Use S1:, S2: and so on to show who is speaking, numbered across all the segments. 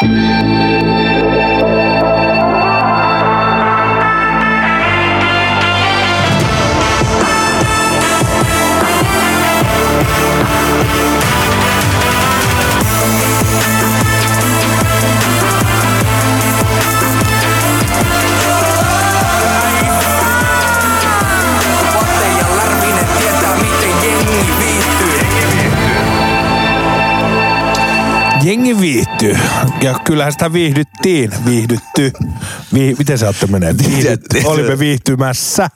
S1: Música Ja
S2: kyllähän sitä viihdyttiin. Viihdytty. Vi, miten se olette menee? Viihdytty. Olimme viihtymässä.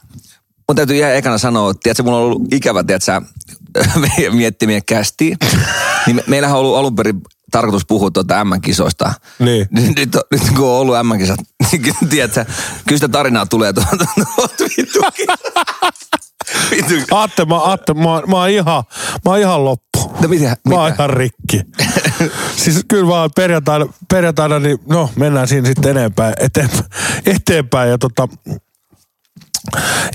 S3: Mun täytyy ihan ekana sanoa, että tiedätkö, mulla on ollut ikävä, tiedätkö, meidän miettimien kästi. Niin me, meillähän on ollut alun perin tarkoitus puhua tuota M-kisoista.
S2: Niin.
S3: Nyt, nyt, nyt kun on ollut M-kisat, niin tiedätkö, kyllä sitä tarinaa tulee tuolta tuolta vittu.
S2: Aatte, mä, Aatte, mä, mä, oon ihan, mä oon ihan loppu.
S3: No mitä?
S2: Mä oon ihan rikki. siis kyllä vaan perjantaina, perjantaina niin no mennään siinä sitten eteenpäin, eteenpäin, eteenpäin ja tota,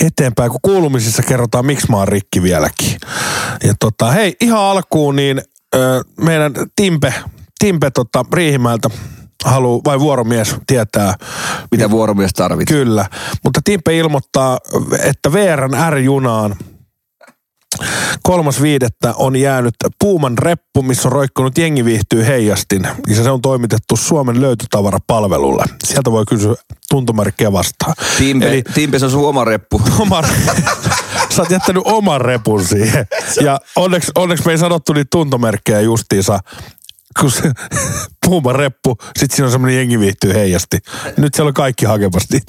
S2: eteenpäin, kun kuulumisissa kerrotaan, miksi mä oon rikki vieläkin. Ja tota, hei, ihan alkuun niin ö, meidän Timpe, Timpe tota, Riihimäeltä haluu, vai vuoromies tietää,
S3: Mitä vuoromies tarvit?
S2: Kyllä, mutta Timpe ilmoittaa, että VRn R-junaan kolmas viidettä on jäänyt Puuman reppu, missä on roikkunut jengi viihtyy heijastin. Ja se on toimitettu Suomen löytötavarapalvelulle. Sieltä voi kysyä tuntomerkkiä vastaan.
S3: Timpe,
S2: Eli
S3: Timpe, se on sun oma reppu.
S2: oma, sä oot jättänyt oman repun siihen. Ja onneksi, onneksi me ei sanottu niitä tuntomerkkejä justiinsa, kun se Puuman reppu, sit siinä on semmoinen jengi viihtyy heijasti. Nyt siellä on kaikki hakemasti.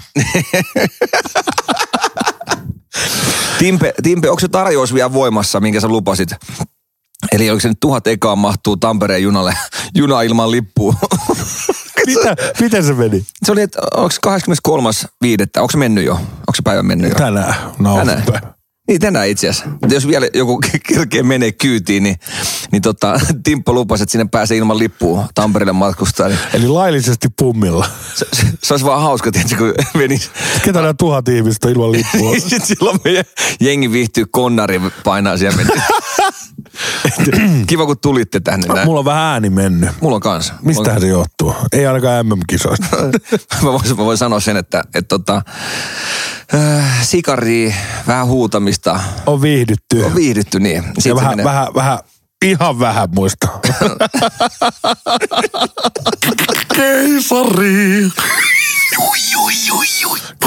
S3: Timpe, Timpe, onko se tarjous vielä voimassa, minkä sä lupasit? Eli oliko se nyt tuhat ekaa mahtuu Tampereen junalle, juna ilman lippua?
S2: Mitä, miten se meni?
S3: se oli, että onko 23.5. Onko se mennyt jo? Onko se päivä mennyt jo?
S2: Tänään. No,
S3: Tänään. Niin tänään itse asiassa. Jos vielä joku kerkee menee kyytiin, niin, niin tota, Timppo lupasi, että sinne pääsee ilman lippua Tampereelle matkustaa. Niin
S2: Eli laillisesti pummilla.
S3: se, se, se, olisi vaan hauska, tietysti, kun menis.
S2: Ketä nämä tuhat ihmistä ilman lippua?
S3: Sitten silloin meidän jengi viihtyy konnari painaa siellä. Kiva, kun tulitte tänne. Näin.
S2: Mulla on vähän ääni mennyt.
S3: Mulla on kanssa.
S2: Mistähän se johtuu? Ei ainakaan MM-kisoista.
S3: mä, voin, mä voin sanoa sen, että, että tota, äh, sikari, vähän huutamista,
S2: On viihdytty.
S3: on viihdytty niin.
S2: Ja
S3: Siitä
S2: vähän,
S3: menee.
S2: vähän, vähän, ihan vähän muista. Keisari.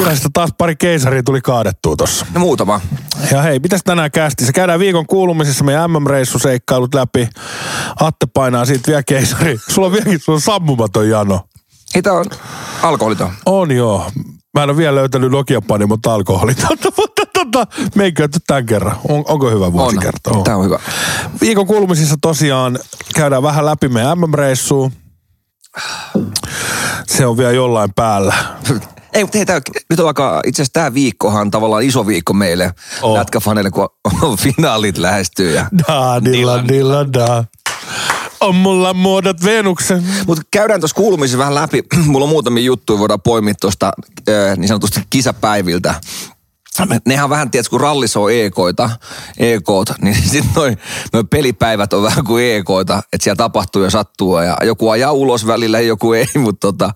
S2: Sitä taas pari keisaria tuli kaadettua tossa.
S3: No muutama.
S2: Ja hei, mitäs tänään kästissä? Käydään viikon kuulumisissa meidän MM-reissuseikkailut läpi. Atte painaa siitä vielä keisari. Sulla on vieläkin sulla on sammumaton jano.
S3: Tää on alkoholiton.
S2: On joo. Mä en ole vielä löytänyt Nokia mutta alkoholitonta, mutta tota, meikö tämän kerran. On, onko hyvä vuosi
S3: On.
S2: kertoa?
S3: Tää on hyvä.
S2: Viikon kuulumisissa tosiaan käydään vähän läpi meidän MM-reissua. Se on vielä jollain päällä.
S3: Ei, mutta hei, tää, nyt on aika, itse asiassa tämä viikkohan tavallaan iso viikko meille oh. lätkäfaneille, kun finaalit lähestyy. Ja...
S2: Da, dilla, dilla, da. On mulla muodot Venuksen.
S3: Mutta käydään tuossa kuulumisessa vähän läpi. Mulla on muutamia juttuja, voidaan poimia tuosta niin sanotusti kisapäiviltä. Nehän vähän, tiedätkö, kun rallissa on EKoita, EKt, niin sitten noin noi pelipäivät on vähän kuin EKoita, että siellä tapahtuu ja sattuu ja joku ajaa ulos välillä ja joku ei, mutta tota,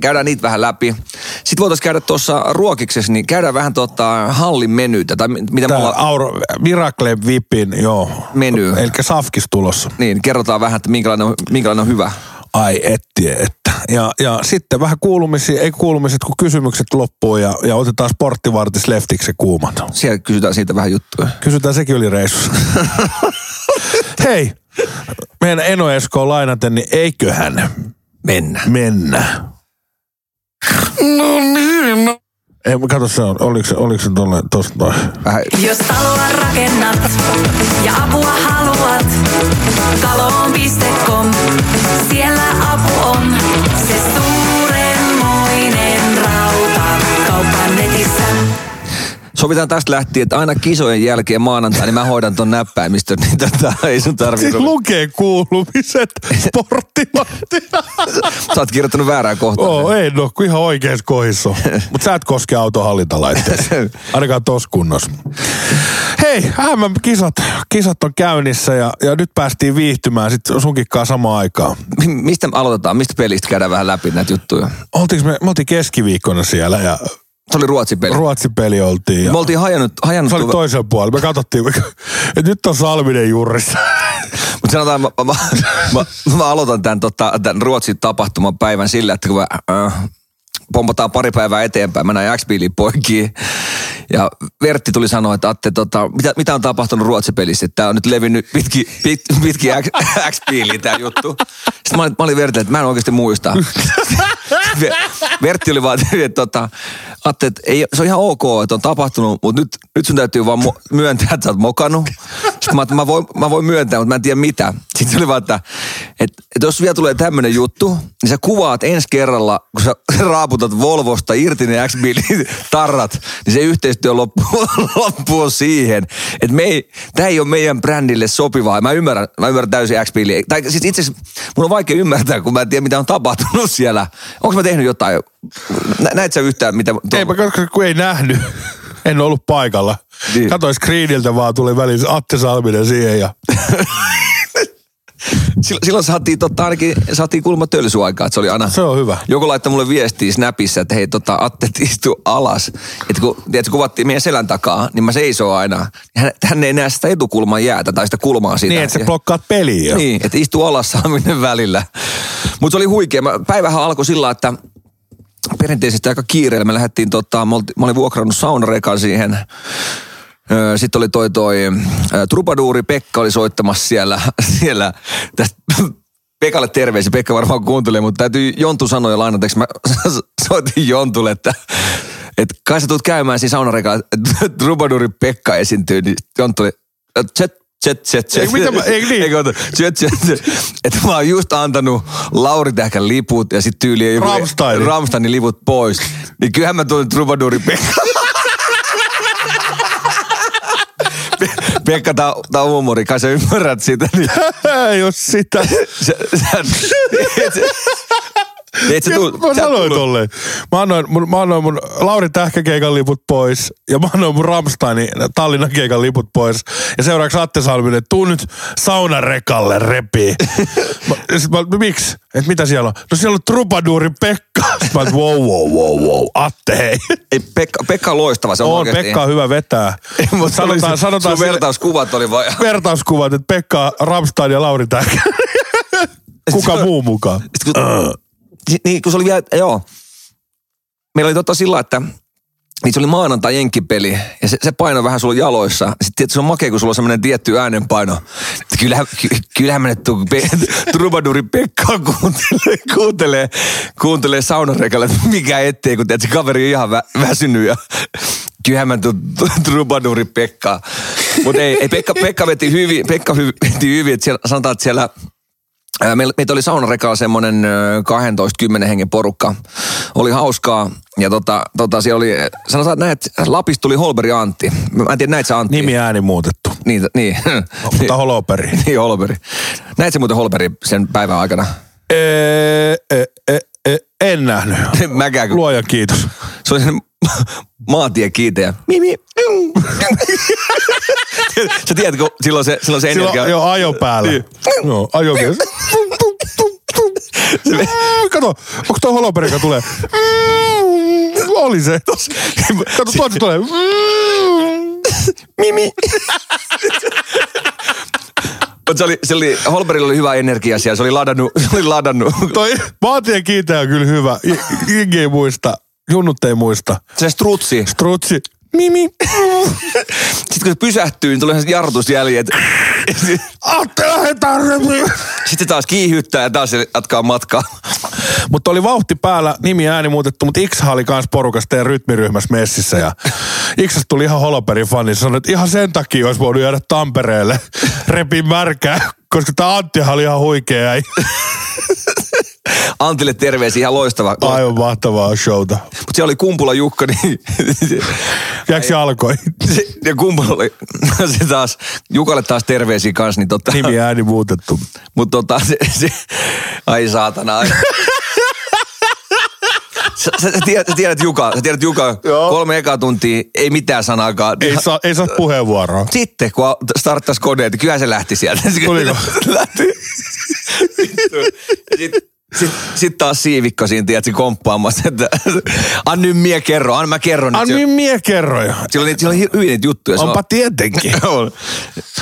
S3: käydään niitä vähän läpi. Sitten voitaisiin käydä tuossa ruokiksessa, niin käydään vähän tota hallin menytä, tai mitä
S2: Tää
S3: mulla...
S2: Auro, Miracle Vipin, joo.
S3: Meny.
S2: Eli Safkis tulossa.
S3: Niin, kerrotaan vähän, että minkälainen on, minkälainen on hyvä.
S2: Ai etti, että. Ja, ja sitten vähän kuulumisia, ei kuulumiset, kun kysymykset loppuu ja, ja otetaan sporttivartis leftiksi kuuman.
S3: Siellä kysytään siitä vähän juttuja.
S2: Kysytään sekin oli reissussa. Hei, meidän Eno Esko lainaten, niin eiköhän
S3: Mennä.
S2: mennä. No niin, no. Ei, mä katso se on, oliko se, oliko se tolle, tosta noin.
S3: Vähän
S4: Jos taloa rakennat ja apua haluat, taloon.com,
S3: Sovitaan tästä lähtien, että aina kisojen jälkeen maanantai, niin mä hoidan ton näppäimistön, niin tota, ei sun tarvitse.
S2: Siis lukee kuulumiset sporttivartina.
S3: Sä oot kirjoittanut väärään kohtaan.
S2: Oo, ei no, kun ihan oikeassa kohdissa. Mutta sä et koske autohallintalaitteeseen. Ainakaan tossa kunnossa. Hei, MM-kisat kisat on käynnissä ja, ja nyt päästiin viihtymään sit sunkin kanssa samaan aikaan.
S3: Mi- Mistä me aloitetaan? Mistä pelistä käydään vähän läpi näitä juttuja?
S2: Oltiinko me, me oltiin keskiviikkona siellä ja
S3: Se oli Ruotsin peli.
S2: Ruotsin peli oltiin. Ja
S3: Me oltiin hajannut, hajannut
S2: se oli toisella puolella. Me katsottiin, että nyt on Salminen jurissa.
S3: Mutta sanotaan, mä, mä, mä, mä, mä aloitan tämän, tota, tämän Ruotsin tapahtuman päivän sillä, että kun mä, äh, pompataan pari päivää eteenpäin, mä näin x poikiin. Ja Vertti tuli sanoa, että Atte, tota, mitä, mitä on tapahtunut Ruotsin pelissä? Että Tää on nyt levinnyt pitki, pit, pitki x tämä juttu. Sitten mä olin, mä olin Vertille, että mä en oikeasti muista. Vertti oli vaan, että tota, Atte, että ei, se on ihan ok, että on tapahtunut, mutta nyt, nyt sun täytyy vaan myöntää, että sä oot mokannut. Sitten mä, että mä, voin, mä voin myöntää, mutta mä en tiedä mitä. Sitten oli vaan, että, että, että jos vielä tulee tämmöinen juttu, niin sä kuvaat ensi kerralla, kun sä raaputat Volvosta irti ne x tarrat, niin se yhteistyö loppuu, loppuu siihen, että me ei, tämä ei ole meidän brändille sopivaa. Mä ymmärrän, mä ymmärrän täysin x Tai siis itse asiassa mun on vaikea ymmärtää, kun mä en tiedä, mitä on tapahtunut siellä. Onko mä tehnyt jotain? Nä, näit sä yhtään, mitä...
S2: Ei, mä koska kun ei nähnyt. En ollut paikalla.
S3: Niin.
S2: Katoin screeniltä vaan, tuli väliin Atte Salminen siihen ja
S3: Silloin, silloin saatiin, tota, ainakin saatiin kulma tölsyaikaa, että se oli aina...
S2: se on hyvä.
S3: Joku laittoi mulle viestiä Snapissa, että hei tota, Atte istu alas. Että kun tiedätkö, kuvattiin meidän selän takaa, niin mä seisoo aina. Hän, hän ei näe sitä etukulman jäätä tai sitä kulmaa siitä.
S2: Niin, että sä blokkaat peliä.
S3: Niin, että istu alas saaminen välillä. Mutta se oli huikea. Mä- Päivähän alkoi sillä, että perinteisesti aika kiireellä. Me lähdettiin, tota, mä, olin vuokrannut saunarekan siihen. Sitten oli toi toi Trubaduuri. Pekka oli soittamassa siellä, siellä tästä Pekalle terveisiä, Pekka varmaan kuuntelee, mutta täytyy Jontu sanoa lainataanko? Mä soitin Jontulle, että että kai sä tulet käymään siinä saunarekalla, että Trubaduuri Pekka esiintyy, niin Jonttu oli, tset, tset, tset.
S2: Eikö mitä mä- eikö niin?
S3: Eikö, tset, tset, tset. Että mä oon just antanut Lauri Tähkän liput ja sitten tyyli joku-
S2: Rammsteinin.
S3: Rammsteinin liput pois. Niin kyllähän mä tulin Trubaduuri Pekka. Pe- Pekka, tää, tää on huumori, kai sä ymmärrät sitä. Niin
S2: ei oo sitä.
S3: sä, sä, et, sä- et sä tuu,
S2: mä
S3: sä
S2: sanoin
S3: tullut-
S2: tolleen. Mä annoin, mun, mä annoin mun Lauri Tähkäkeikan liput pois ja mä annoin mun Ramsteinin Tallinnan keikan liput pois. Ja seuraavaksi Atte Salminen, tuu nyt saunarekalle repii. mä, ja sit mä, miksi? Et mitä siellä on? No siellä on Trubaduuri Pekka. Sit mä oon, wow, wow, wow, wow. Atte hei.
S3: Ei, Pekka, Pekka on loistava. Se on,
S2: On,
S3: oikeasti-
S2: Pekka on hyvä vetää.
S3: Mutta
S2: sanotaan, sanotaan
S3: sun vertauskuvat oli vaan...
S2: vertauskuvat, että Pekka, Ramstein ja Lauri Tähkä. Kuka muu mukaan?
S3: Sitten kun, niin, kun se oli vielä, joo. Meillä oli totta sillä, että niin se oli maanantai jenkkipeli ja se, se paino vähän sulla jaloissa. Sitten tietysti se on makea, kun sulla on semmoinen tietty äänenpaino. Kyllähän, ky, kyllähän mä nyt pe, Trubaduri Pekkaa kuuntelee, kuuntelee, kuuntelee saunarekalle, että mikä ettei, kun se kaveri on ihan vä, väsynyt ja kyllähän mä Trubaduri Pekkaa. Mutta ei, ei Pekka, Pekka veti hyvin, Pekka veti hyvin, että siellä, sanotaan, että siellä meitä oli saunarekalla semmoinen 12-10 hengen porukka. Oli hauskaa. Ja tota, tota siellä oli, sanotaan, että näet, Lapista tuli Holberi Antti. Mä en tiedä, näit sä Antti?
S2: Nimi ääni muutettu.
S3: Niin, niin.
S2: Mutta Holoperi.
S3: niin, Holberi. Näit sä muuten Holberi sen päivän aikana?
S2: Ee, e, e, e, en nähnyt.
S3: Mäkään,
S2: Luojan kiitos.
S3: se oli sen maantiekiiteä. Mimi. Sä tiedät, kun silloin se, silloin se energia...
S2: Silloin jo ajo päällä.
S3: Niin.
S2: Joo, ajomies. Kato, onko tuo holoperi, joka tulee? Oli se. Kato, tuolta tulee.
S3: Mimi. Mutta se oli, se oli, Holberilla oli hyvä energia siellä, se oli ladannut, se oli ladannut.
S2: Toi maantien kiinteä on kyllä hyvä. Ei muista. Junnut ei muista.
S3: Se strutsi.
S2: Strutsi. Mimi.
S3: Sitten kun se pysähtyy, niin tulee jarrutusjäljet.
S2: Atte, lähdetään repiin.
S3: Sitten taas kiihyttää ja taas jatkaa matkaa.
S2: Mutta oli vauhti päällä, nimi ääni muutettu, mutta Iksa oli kans porukasta ja rytmiryhmässä messissä. Ja Iksasta tuli ihan holoperin fani. Sanoi, että ihan sen takia olisi voinut jäädä Tampereelle repin märkää, koska tämä Anttihan oli ihan huikea.
S3: Antille terveisiä, ihan loistava.
S2: Aivan mahtavaa showta.
S3: Mutta siellä oli Kumpula Jukka, niin
S2: Jääkö se alkoi?
S3: se, ja Kumpula oli, se taas, Jukalle taas terveisiä kanssa, niin totta.
S2: Nimi ääni muutettu.
S3: Mutta tota, se, se, ai saatana. Ai. Sä, sä, sä, tiedät, sä tiedät Juka, sä tiedät Juka,
S2: Joo.
S3: kolme ekaa tuntia, ei mitään sanaakaan.
S2: Ei saa, ei saa puheenvuoroa.
S3: Sitten kun starttas koneet, niin kyllä se lähti sieltä.
S2: Tuliko?
S3: lähti. Sitten sit, sit taas siivikko siinä, tiedätkö, komppaamassa, että anna nyt mie kerro, anna mä kerron.
S2: Anna nyt mie kerroja.
S3: Siellä oli, siellä oli hyvin niitä juttuja.
S2: Onpa
S3: on-
S2: tietenkin.
S3: on.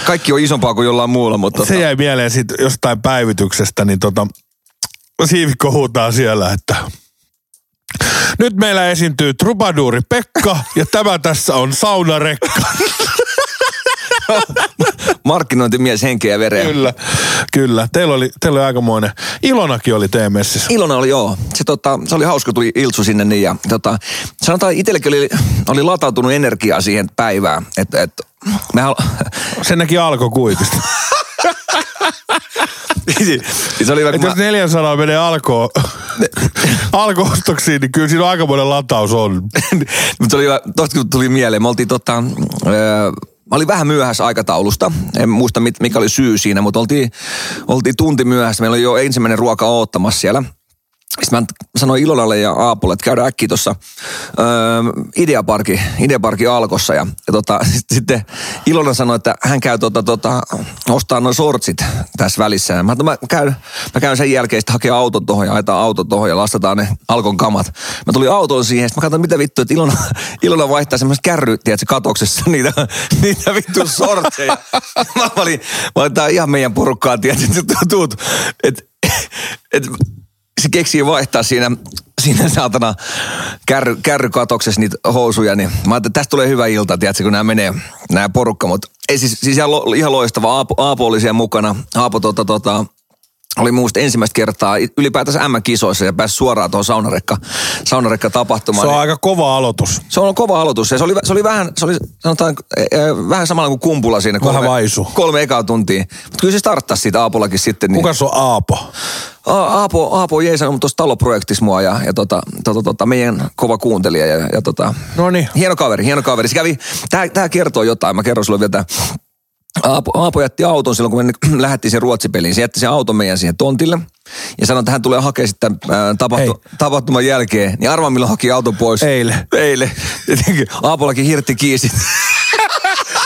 S3: Kaikki on isompaa kuin jollain muulla, mutta...
S2: Se jäi mieleen siitä jostain päivityksestä, niin tota, siivikko huutaa siellä, että nyt meillä esiintyy Trubaduuri Pekka ja tämä tässä on saunarekka.
S3: Markkinointimies henkeä vereä.
S2: kyllä, kyllä. Teillä oli, teillä oli aikamoinen. Ilonakin oli teidän messissä.
S3: Ilona oli joo. Se, tota, se oli hauska, tuli Iltsu sinne niin ja tota, sanotaan itsellekin oli, oli latautunut energiaa siihen päivään. Että et, me hal...
S2: Sen näki alkokuitista.
S3: se oli hyvä,
S2: Et
S3: kun
S2: jos
S3: mä,
S2: 400 menee alko, alkoostoksiin, niin kyllä siinä aikamoinen lataus on.
S3: mutta oli hyvä, tosta kun tuli mieleen, me oltiin tota, öö, Mä olin vähän myöhässä aikataulusta. En muista, mikä oli syy siinä, mutta oltiin, oltiin tunti myöhässä. Meillä oli jo ensimmäinen ruoka oottamassa siellä. Sitten mä sanoin Ilonalle ja Aapolle, että käydään äkkiä tuossa öö, Ideaparki, Ideaparki Alkossa. Ja, ja tota, sit, sitten Ilona sanoi, että hän käy tota, tota, ostaa noin sortsit tässä välissä. Ja mä, mä, käyn, mä käyn sen jälkeen sitten hakea auton tuohon ja ajetaan auto tuohon ja lastataan ne Alkon kamat. Mä tulin autoon siihen, sitten mä katsoin, mitä vittu, että Ilona, Ilona vaihtaa semmoista kärry, tiedätkö, katoksessa niitä, niitä vittu sortseja. mä olin, mä olin, tää ihan meidän porukkaa, tiedätkö, että tuut, että et, se keksii vaihtaa siinä, siinä saatana kärry, kärrykatoksessa niitä housuja, niin mä ajattelin, tästä tulee hyvä ilta, tiedätkö, kun nämä menee, nämä porukka, mutta ei siis, siis ihan, lo, ihan loistava. Aapo, Aapo oli siellä mukana. Aapo tota, tota, oli muusta ensimmäistä kertaa ylipäätänsä M-kisoissa ja pääsi suoraan tuohon saunarekka, saunarekka tapahtumaan.
S2: Se on aika kova aloitus.
S3: Se on kova aloitus ja se oli, se oli vähän, se oli sanotaan, eh, eh, vähän samalla kuin kumpula siinä.
S2: Vähän
S3: Kolme,
S2: vaisu.
S3: Kolme ekaa tuntia. Mutta kyllä se starttasi siitä Aapollakin sitten. Niin.
S2: Kuka se on Aapo?
S3: A- Aapo, Aapo on jeesannut tuossa taloprojektissa mua ja, ja tota, tota, tota, meidän kova kuuntelija ja, ja tota,
S2: Noniin.
S3: hieno kaveri, hieno kaveri. Se kävi, tää, tää kertoo jotain, mä kerron sulle vielä tää. Aapo, Aapo jätti auton silloin, kun me lähdettiin sen ruotsipeliin. Se jätti sen auton meidän siihen tontille ja sanoi, että hän tulee hakemaan sitten ää, tapahtu, tapahtuman jälkeen. Niin arvaa, milloin haki auton pois.
S2: Eilen.
S3: Eilen. Jotenkin Aapollakin hirtti kiisi.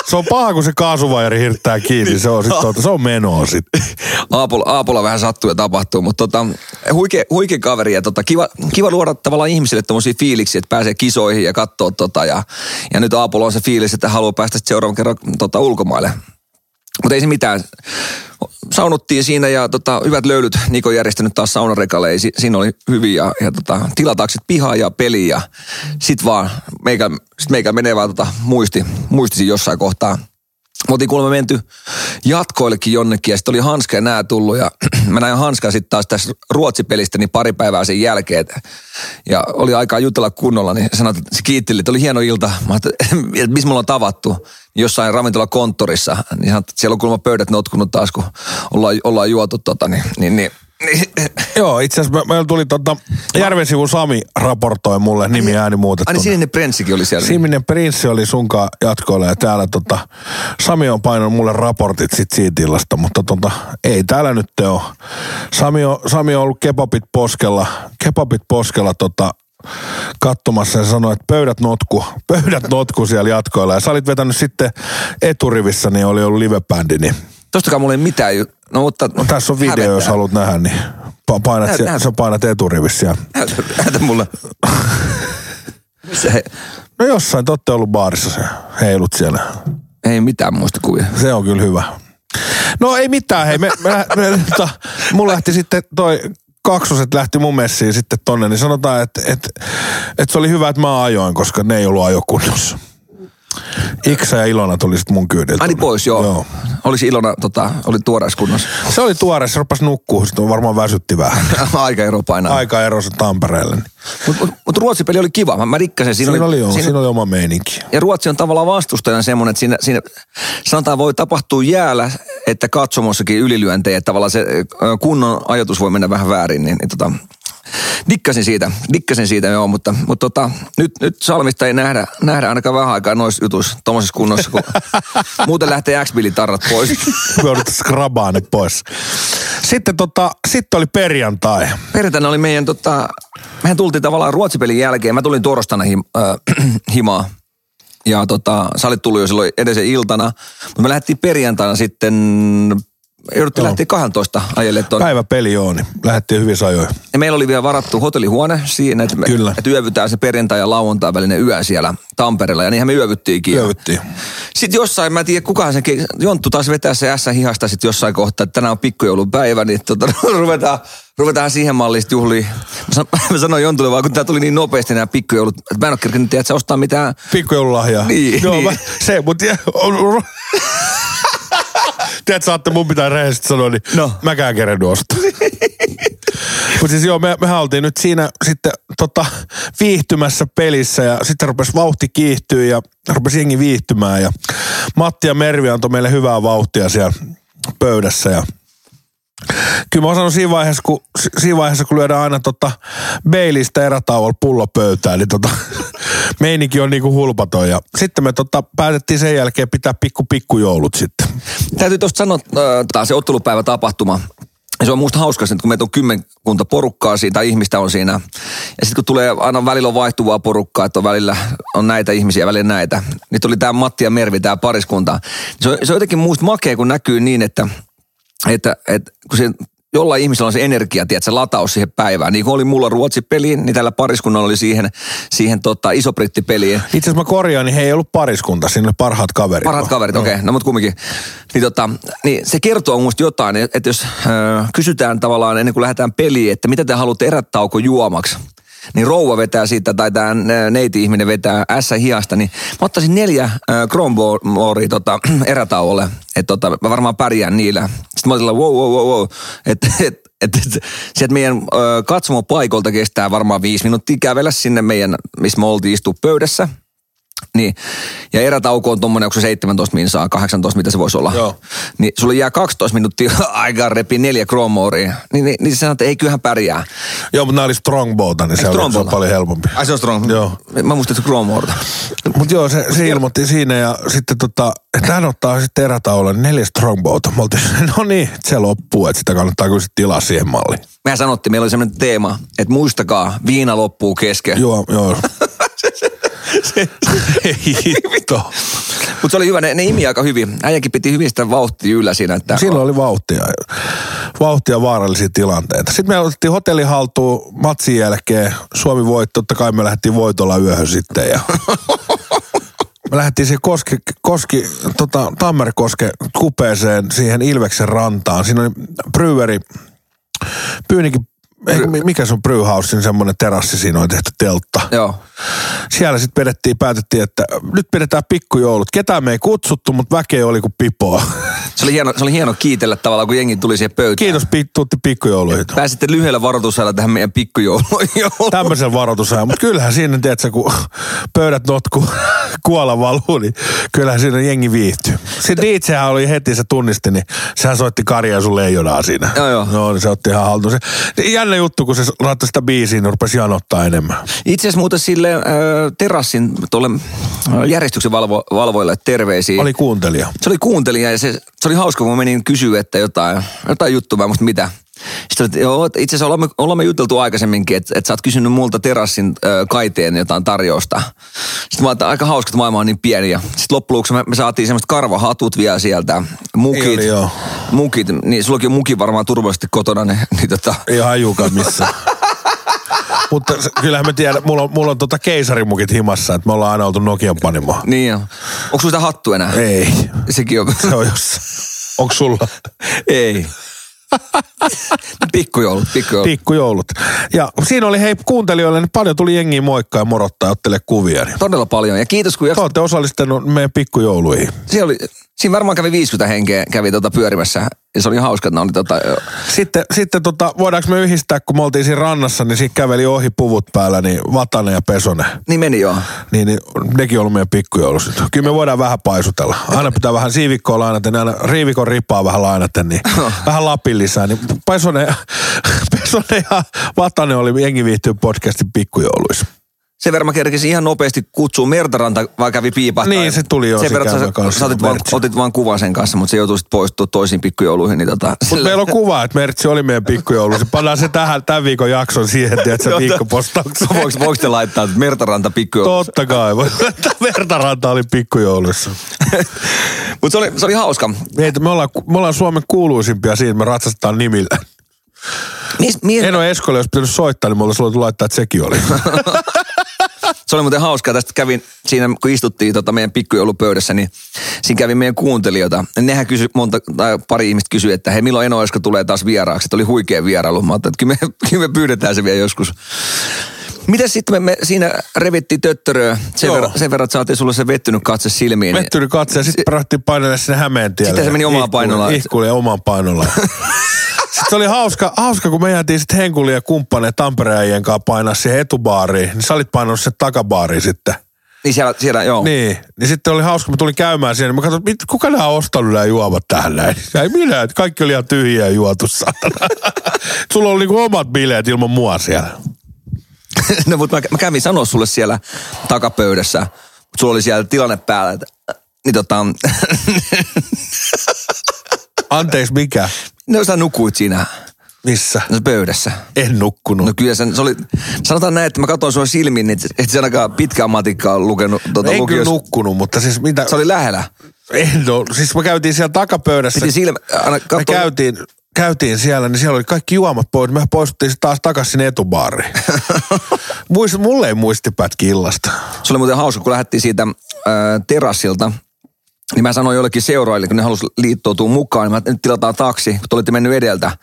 S2: Se on paha, kun se kaasuvajari hirttää kiinni. Se on, sit, tuota, se on menoa sitten.
S3: Aapolla, Aapolla vähän sattuu ja tapahtuu, mutta tota, huikea, huikea kaveri ja tota, kiva, kiva luoda tavallaan ihmisille tämmöisiä fiiliksiä, että pääsee kisoihin ja katsoo tota ja, ja nyt Aapolla on se fiilis, että haluaa päästä seuraavan kerran tota, ulkomaille. Mutta ei se mitään. Saunuttiin siinä ja tota, hyvät löylyt Niko järjestänyt taas saunarekalle. Si- siinä oli hyviä ja, ja tota, tilatakset pihaa ja peli ja sit vaan meikä, sit meikä menee vaan tota, muisti, muistisi jossain kohtaa. Me oltiin kuulemma menty jatkoillekin jonnekin ja sitten oli Hanska ja nää tullut ja mä näin Hanskan sitten taas tässä Ruotsipelistä niin pari päivää sen jälkeen. Ja oli aikaa jutella kunnolla, niin sanoi, että se kiitteli, että oli hieno ilta. Mä että missä mulla on tavattu jossain ravintolakonttorissa. Niin sanoi, että siellä on kuulemma pöydät notkunut taas, kun ollaan, ollaan juotu tota, niin, niin, niin
S2: Joo, itse asiassa me- meillä tuli tota, Järvensivun Sami raportoi mulle nimi ääni muutettuna.
S3: Aini sininen prenssikin oli siellä.
S2: Siminen Prinssi oli sunkaan jatkoilla ja täällä tota, Sami on painanut mulle raportit sit siitä illasta, mutta tota, ei täällä nyt ole. Sami on, Sami on ollut kebabit poskella, kebabit poskella tota, katsomassa ja sanoi, että pöydät notku, pöydät notku siellä jatkoilla. Ja sä olit vetänyt sitten eturivissä, niin oli ollut livebändi, niin
S3: Tostakaan mulla ei mitään. No, mutta
S2: no, tässä on video, jos
S3: hävettää.
S2: haluat nähdä, niin pa- painat,
S3: Näytä, näytä.
S2: sä painat eturivissä.
S3: Näytä, näytä mulle. Se,
S2: No jossain, te olette ollut baarissa se heilut siellä.
S3: ei mitään muistikuvia.
S2: Se on kyllä hyvä. No ei mitään, hei. Me, me, me, tota, mun lähti sitten toi kaksoset lähti mun messiin sitten tonne, niin sanotaan, että et, et se oli hyvä, että mä ajoin, koska ne ei ollut ajokunnossa. Iksa ja Ilona tuli sitten mun kyydiltä.
S3: Ani pois, joo. joo. Olisi Ilona, tota, oli tuoreessa kunnossa.
S2: Se oli tuore, se rupesi nukkuu, sitten varmaan väsytti vähän.
S3: Aikaero painaa.
S2: Aika erosi Tampereelle. Niin.
S3: Mutta mut, mut Ruotsi-peli oli kiva. Mä, mä rikkasin. Siinä,
S2: Siinä, oli, joo,
S3: siinä,
S2: siinä oli oma meininki.
S3: ja Ruotsi on tavallaan vastustajana semmoinen, että siinä, siinä sanotaan voi tapahtua jäällä, että katsomossakin ylilyöntejä. Että tavallaan se kunnon ajatus voi mennä vähän väärin. Niin, niin tota, dikkasin siitä, dikkasin siitä joo, mutta, mutta tota, nyt, nyt Salmista ei nähdä, nähdä ainakaan vähän aikaa noissa jutuissa, tuommoisessa kunnossa, kun muuten lähtee x tarrat pois.
S2: Joudut skrabaan ne pois. Sitten, tota, sitten oli perjantai.
S3: Perjantaina oli meidän, tota, mehän tultiin tavallaan ruotsipelin jälkeen, mä tulin torstaina him, äh, himaa. Ja tota, sä olit tullut jo silloin edellisen iltana, mutta me lähdettiin perjantaina sitten, jouduttiin
S2: Joo.
S3: lähteä 12 ajelle tuonne.
S2: Päiväpeli joo, niin lähdettiin hyvin ajoin.
S3: Ja meillä oli vielä varattu hotellihuone siinä, että, me,
S2: Kyllä.
S3: että yövytään se perjantai ja lauantai välinen yö siellä Tampereella. Ja niinhän me yövyttiinkin.
S2: Yövyttiin.
S3: Sitten jossain, mä en tiedä kukaan sen, Jonttu taas vetää se ässä hihasta sitten jossain kohtaa, että tänään on pikkujoulupäivä, niin tota, ruvetaan, ruvetaan siihen malliin juhliin. Mä, san, mä sanoin Jontulle vaan, kun tää tuli niin nopeasti nämä pikkujoulut, että mä en ole kerkenyt tiedä, että ostaa mitään.
S2: Pikkujoululahjaa.
S3: Niin,
S2: Joo,
S3: niin.
S2: Mä, se, mutta... Tiedätkö, saatte mun pitää rehellisesti sanoa, niin
S3: No.
S2: mäkään kerennyt ostaa. Mutta siis joo, me, mehän oltiin nyt siinä sitten tota, viihtymässä pelissä ja sitten rupesi vauhti kiihtyä ja rupesi jengi viihtymään ja Matti ja Mervi antoi meille hyvää vauhtia siellä pöydässä ja Kyllä mä sanon siinä vaiheessa, kun, si- siinä vaiheessa, kun lyödään aina tota Baileystä erätauolla pullo pöytään, niin tota, meininki on niinku hulpaton. Ja sitten me tota, päätettiin sen jälkeen pitää pikku pikkujoulut sitten.
S3: Täytyy tuosta sanoa, äh, tää se ottelupäivä tapahtuma. Se on musta hauska, että kun meitä on kymmenkunta porukkaa siitä, ihmistä on siinä. Ja sitten kun tulee aina välillä on vaihtuvaa porukkaa, että on välillä on näitä ihmisiä, välillä näitä. Niin tuli tämä Matti ja Mervi, tämä pariskunta. Se on, se on jotenkin musta makea, kun näkyy niin, että, että, että kun se jollain ihmisellä on se energia, tiedät, se lataus siihen päivään. Niin kuin oli mulla Ruotsi-peliin, niin tällä pariskunnalla oli siihen, siihen tota, iso-britti-peliin.
S2: Itse asiassa mä korjaan, niin he ei ollut pariskunta, siinä oli parhaat kaverit.
S3: Parhaat kaverit, okei. Okay. No mutta kumminkin. Niin, tota, niin se kertoo musta jotain, että jos äh, kysytään tavallaan ennen kuin lähdetään peliin, että mitä te haluatte erätauko juomaksi, niin rouva vetää siitä, tai tämä neiti-ihminen vetää ässä hiasta, niin mä ottaisin neljä äh, Kronborgia tota, erätauolle, että tota, mä varmaan pärjään niillä. Sitten mä otin wow, wow, wow, wow, että et, et, et, sieltä meidän ö, katsomopaikolta kestää varmaan viisi minuuttia kävellä sinne meidän, missä me oltiin istua pöydässä. Niin. Ja erätauko on tuommoinen, onko se 17 minsaa, 18, mitä se voisi olla.
S2: Joo.
S3: Niin sulle jää 12 minuuttia aikaa repi neljä kromoria. Niin, niin, niin sä sanot, että ei kyllähän pärjää.
S2: Joo, mutta nämä oli Strongbowta, niin se, oli, se on paljon helpompi.
S3: Ai se on strong.
S2: Joo.
S3: Mä muistin, että se kromorta.
S2: Mutta joo, se, se ilmoitti siinä ja sitten tota, että hän ottaa sitten erätauolla neljä Strongbowta. Mä oltiin, no niin, että se loppuu, että sitä kannattaa kyllä sitten tilaa siihen malliin.
S3: Mehän sanottiin, meillä oli sellainen teema, että muistakaa, viina loppuu kesken.
S2: Joo, joo. Ei hitto.
S3: Mutta se oli hyvä, ne, ne imi aika hyvin. Äijäkin piti hyvin sitä vauhtia yllä siinä. Että
S2: Silloin oli vauhtia, vauhtia vaarallisia tilanteita. Sitten me otettiin hotelli haltuun matsin jälkeen. Suomi voitti, totta kai me lähdettiin voitolla yöhön sitten. Ja me lähdettiin siihen Koski, Koski tota, Tammerkosken kupeeseen siihen Ilveksen rantaan. Siinä oli Pyynikin, ei, mi- mikä Brewhouse, siinä semmoinen terassi, siinä on tehty teltta.
S3: Joo.
S2: Siellä sitten vedettiin, päätettiin, että nyt pidetään pikkujoulut. Ketään me ei kutsuttu, mutta väkeä oli kuin pipoa.
S3: Se oli, hieno, se oli hieno kiitellä tavallaan, kun jengi tuli siihen pöytään.
S2: Kiitos, pi- tuutti pikkujouluihin.
S3: Pääsitte lyhyellä varoitusajalla tähän meidän pikkujouluun.
S2: Tämmöisen varoitusajan. Mutta kyllähän siinä, tiedätkö, kun pöydät notku, kuola valuu, niin kyllähän siinä jengi viihtyy. Se DJhän oli heti, se tunnisti, niin sehän soitti Karja sun leijonaa siinä.
S3: Joo, joo.
S2: No, niin se otti ihan haltuun. Niin jännä juttu, kun se laittoi sitä biisiä, niin rupesi janottaa enemmän.
S3: Itse asiassa muuten sille äh, terassin tuolle äh, järjestyksen valvo, valvoille terveisiä.
S2: Oli kuuntelija.
S3: Se oli kuuntelija ja se, se oli hauska, kun mä menin kysyä, että jotain, jotain juttua, mä muista mitä. Sitten että joo, itse asiassa olemme, olemme juteltu aikaisemminkin, että, että sä oot kysynyt multa terassin ö, kaiteen jotain tarjousta. Sitten mä että aika hauska, että maailma on niin pieni. Ja sitten loppujen me, me saatiin semmoiset karvahatut vielä sieltä, mukit.
S2: Ei oli, joo.
S3: Mukit, niin sullakin on muki varmaan turvallisesti kotona, niin, niin tota,
S2: Ei hajukaan missään. Mutta kyllähän me tiedän, mulla on, mulla on tota keisarimukit himassa, että me ollaan aina oltu Nokian panimoa.
S3: niin on. Onko sulla sitä hattu enää?
S2: Ei,
S3: Sekin on.
S2: se on jossain. Onko sulla?
S3: Ei. pikkujoulut, pikkujoulut.
S2: Pikkujoulut. Ja siinä oli hei kuuntelijoille, niin paljon tuli jengiä moikkaa ja morottaa ja ottelee kuvia. Niin.
S3: Todella paljon. Ja kiitos, kun
S2: Te olette osallistunut meidän pikkujouluihin.
S3: Siinä, oli, siinä varmaan kävi 50 henkeä kävi tota pyörimässä. Ja se oli hauska, että ne oli tota,
S2: Sitten, sitten tota, voidaanko me yhdistää, kun me oltiin siinä rannassa, niin siinä käveli ohi puvut päällä, niin Vatanen ja Pesonen.
S3: niin meni joo.
S2: Niin, niin nekin on ollut meidän pikkujoulut. Kyllä me voidaan vähän paisutella. Aina pitää vähän siivikkoa lainata, niin aina riivikon rippaa vähän lainata, niin vähän lapin lisää. Niin Pesonen, Pesonen ja Vatanen oli Jengi viihtyy podcastin pikkujouluissa.
S3: Sen verran mä kerkisin ihan nopeasti kutsua Mertaranta, vai kävi piipahtaa.
S2: Niin, se tuli jo
S3: Sen verran, että sä,
S2: kanssa,
S3: sä otit, vaan, otit vaan kuvan sen kanssa, mutta se joutui sitten poistua toisiin pikkujouluihin. Niin tota,
S2: Mutta
S3: sillä-
S2: meillä on kuva, että Mertsi oli meidän pikkujouluissa. Pannaan se tähän, tämän viikon jakson siihen, tiedätkö,
S3: Joo,
S2: viikkopostaukseen.
S3: voiko, voiko te laittaa Mertaranta pikkujouluihin?
S2: Totta kai. Vertaranta oli pikkujouluissa.
S3: Mutta se oli, se oli hauska.
S2: Meitä, me, ollaan, me ollaan Suomen kuuluisimpia siitä, me ratsastetaan nimillä.
S3: Mies, mies,
S2: Eno Eskolle, jos pitänyt soittaa, niin mulla olisi laittaa, että sekin oli.
S3: Se oli muuten hauskaa. Tästä kävin siinä, kun istuttiin tota meidän pikkujoulupöydässä, niin siinä kävi meidän kuuntelijoita. Nehän kysy, monta, tai pari ihmistä kysyi, että hei, milloin Eno Esko tulee taas vieraaksi. Että oli huikea vierailu. Mä että kyllä me, kyllä me pyydetään se vielä joskus. Miten sitten me, me siinä revittiin töttöröä sen, verran, sen verran, että saatiin sulle se vettynyt katse silmiin.
S2: Mettyri katse ja sitten päätettiin painella sinne Hämeen tielle.
S3: Sitten se meni omaan painollaan.
S2: Ihkuille omaan painollaan. sitten se oli hauska, hauska kun me jäätiin sitten Henkuli ja kumppaneen Tampereen kanssa painaa siihen etubaariin. Niin sä olit painanut sen takabaariin sitten.
S3: Niin siellä, siellä joo.
S2: Niin, niin sitten oli hauska, mä tulin käymään siellä, niin mä katsoin, mit, kuka nämä on ostanut nämä juomat tähän näin. Ei minä, että kaikki oli ihan tyhjiä juotu. Sulla oli niinku omat bileet ilman mua siellä.
S3: no, mutta mä, mä, kävin sanoa sulle siellä takapöydässä, mutta sulla oli siellä tilanne päällä, että niin tota,
S2: Anteeksi, mikä?
S3: no sä nukuit siinä
S2: Missä?
S3: no, pöydässä.
S2: En nukkunut.
S3: No kyllä sen, se oli, sanotaan näin, että mä katsoin sua silmiin, niin et sä ainakaan pitkään matikkaa lukenut tuota
S2: en kyllä
S3: lukiossa.
S2: nukkunut, mutta siis mitä...
S3: Se oli lähellä.
S2: En ole. Siis me käytiin siellä takapöydässä.
S3: Piti silmä, aina
S2: me
S3: katsoa,
S2: käytiin, käytiin siellä, niin siellä oli kaikki juomat pois. Me poistuttiin sit taas takaisin sinne etubaariin. Muist, mulle ei muistipätki illasta.
S3: se oli muuten hauska, kun lähdettiin siitä ää, terassilta, niin mä sanoin jollekin seuraajille, kun ne halusi liittoutua mukaan, niin mä, nyt tilataan taksi, kun te olitte mennyt edeltä.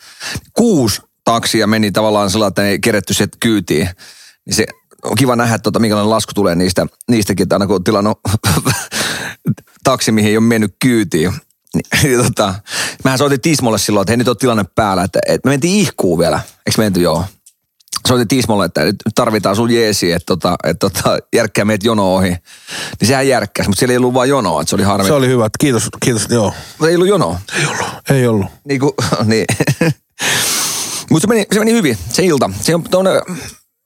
S3: Kuusi taksia meni tavallaan sellainen, että ei keretty se kyytiin. Niin se on kiva nähdä, että tota, minkälainen lasku tulee niistä, niistäkin, että aina kun on tilannut taksi, mihin ei ole mennyt kyytiin. Niin, niin tota, mähän soitin Tismolle silloin, että hei nyt on tilanne päällä, että, että me mentiin ihkuun vielä. Eikö me menty joo? soitin Tismolle, että nyt tarvitaan sun jeesi, että, tota, että tota, järkkää meidät jono ohi. Niin sehän järkkäsi, mutta siellä ei ollut vaan jonoa, että se oli harmi.
S2: Se oli hyvä. Kiitos, kiitos. Joo.
S3: Mutta ei ollut jonoa.
S2: Ei ollut. Ei ollut.
S3: Niin kuin, niin. Mutta se meni, se meni hyvin, se ilta. Se on, tuonne,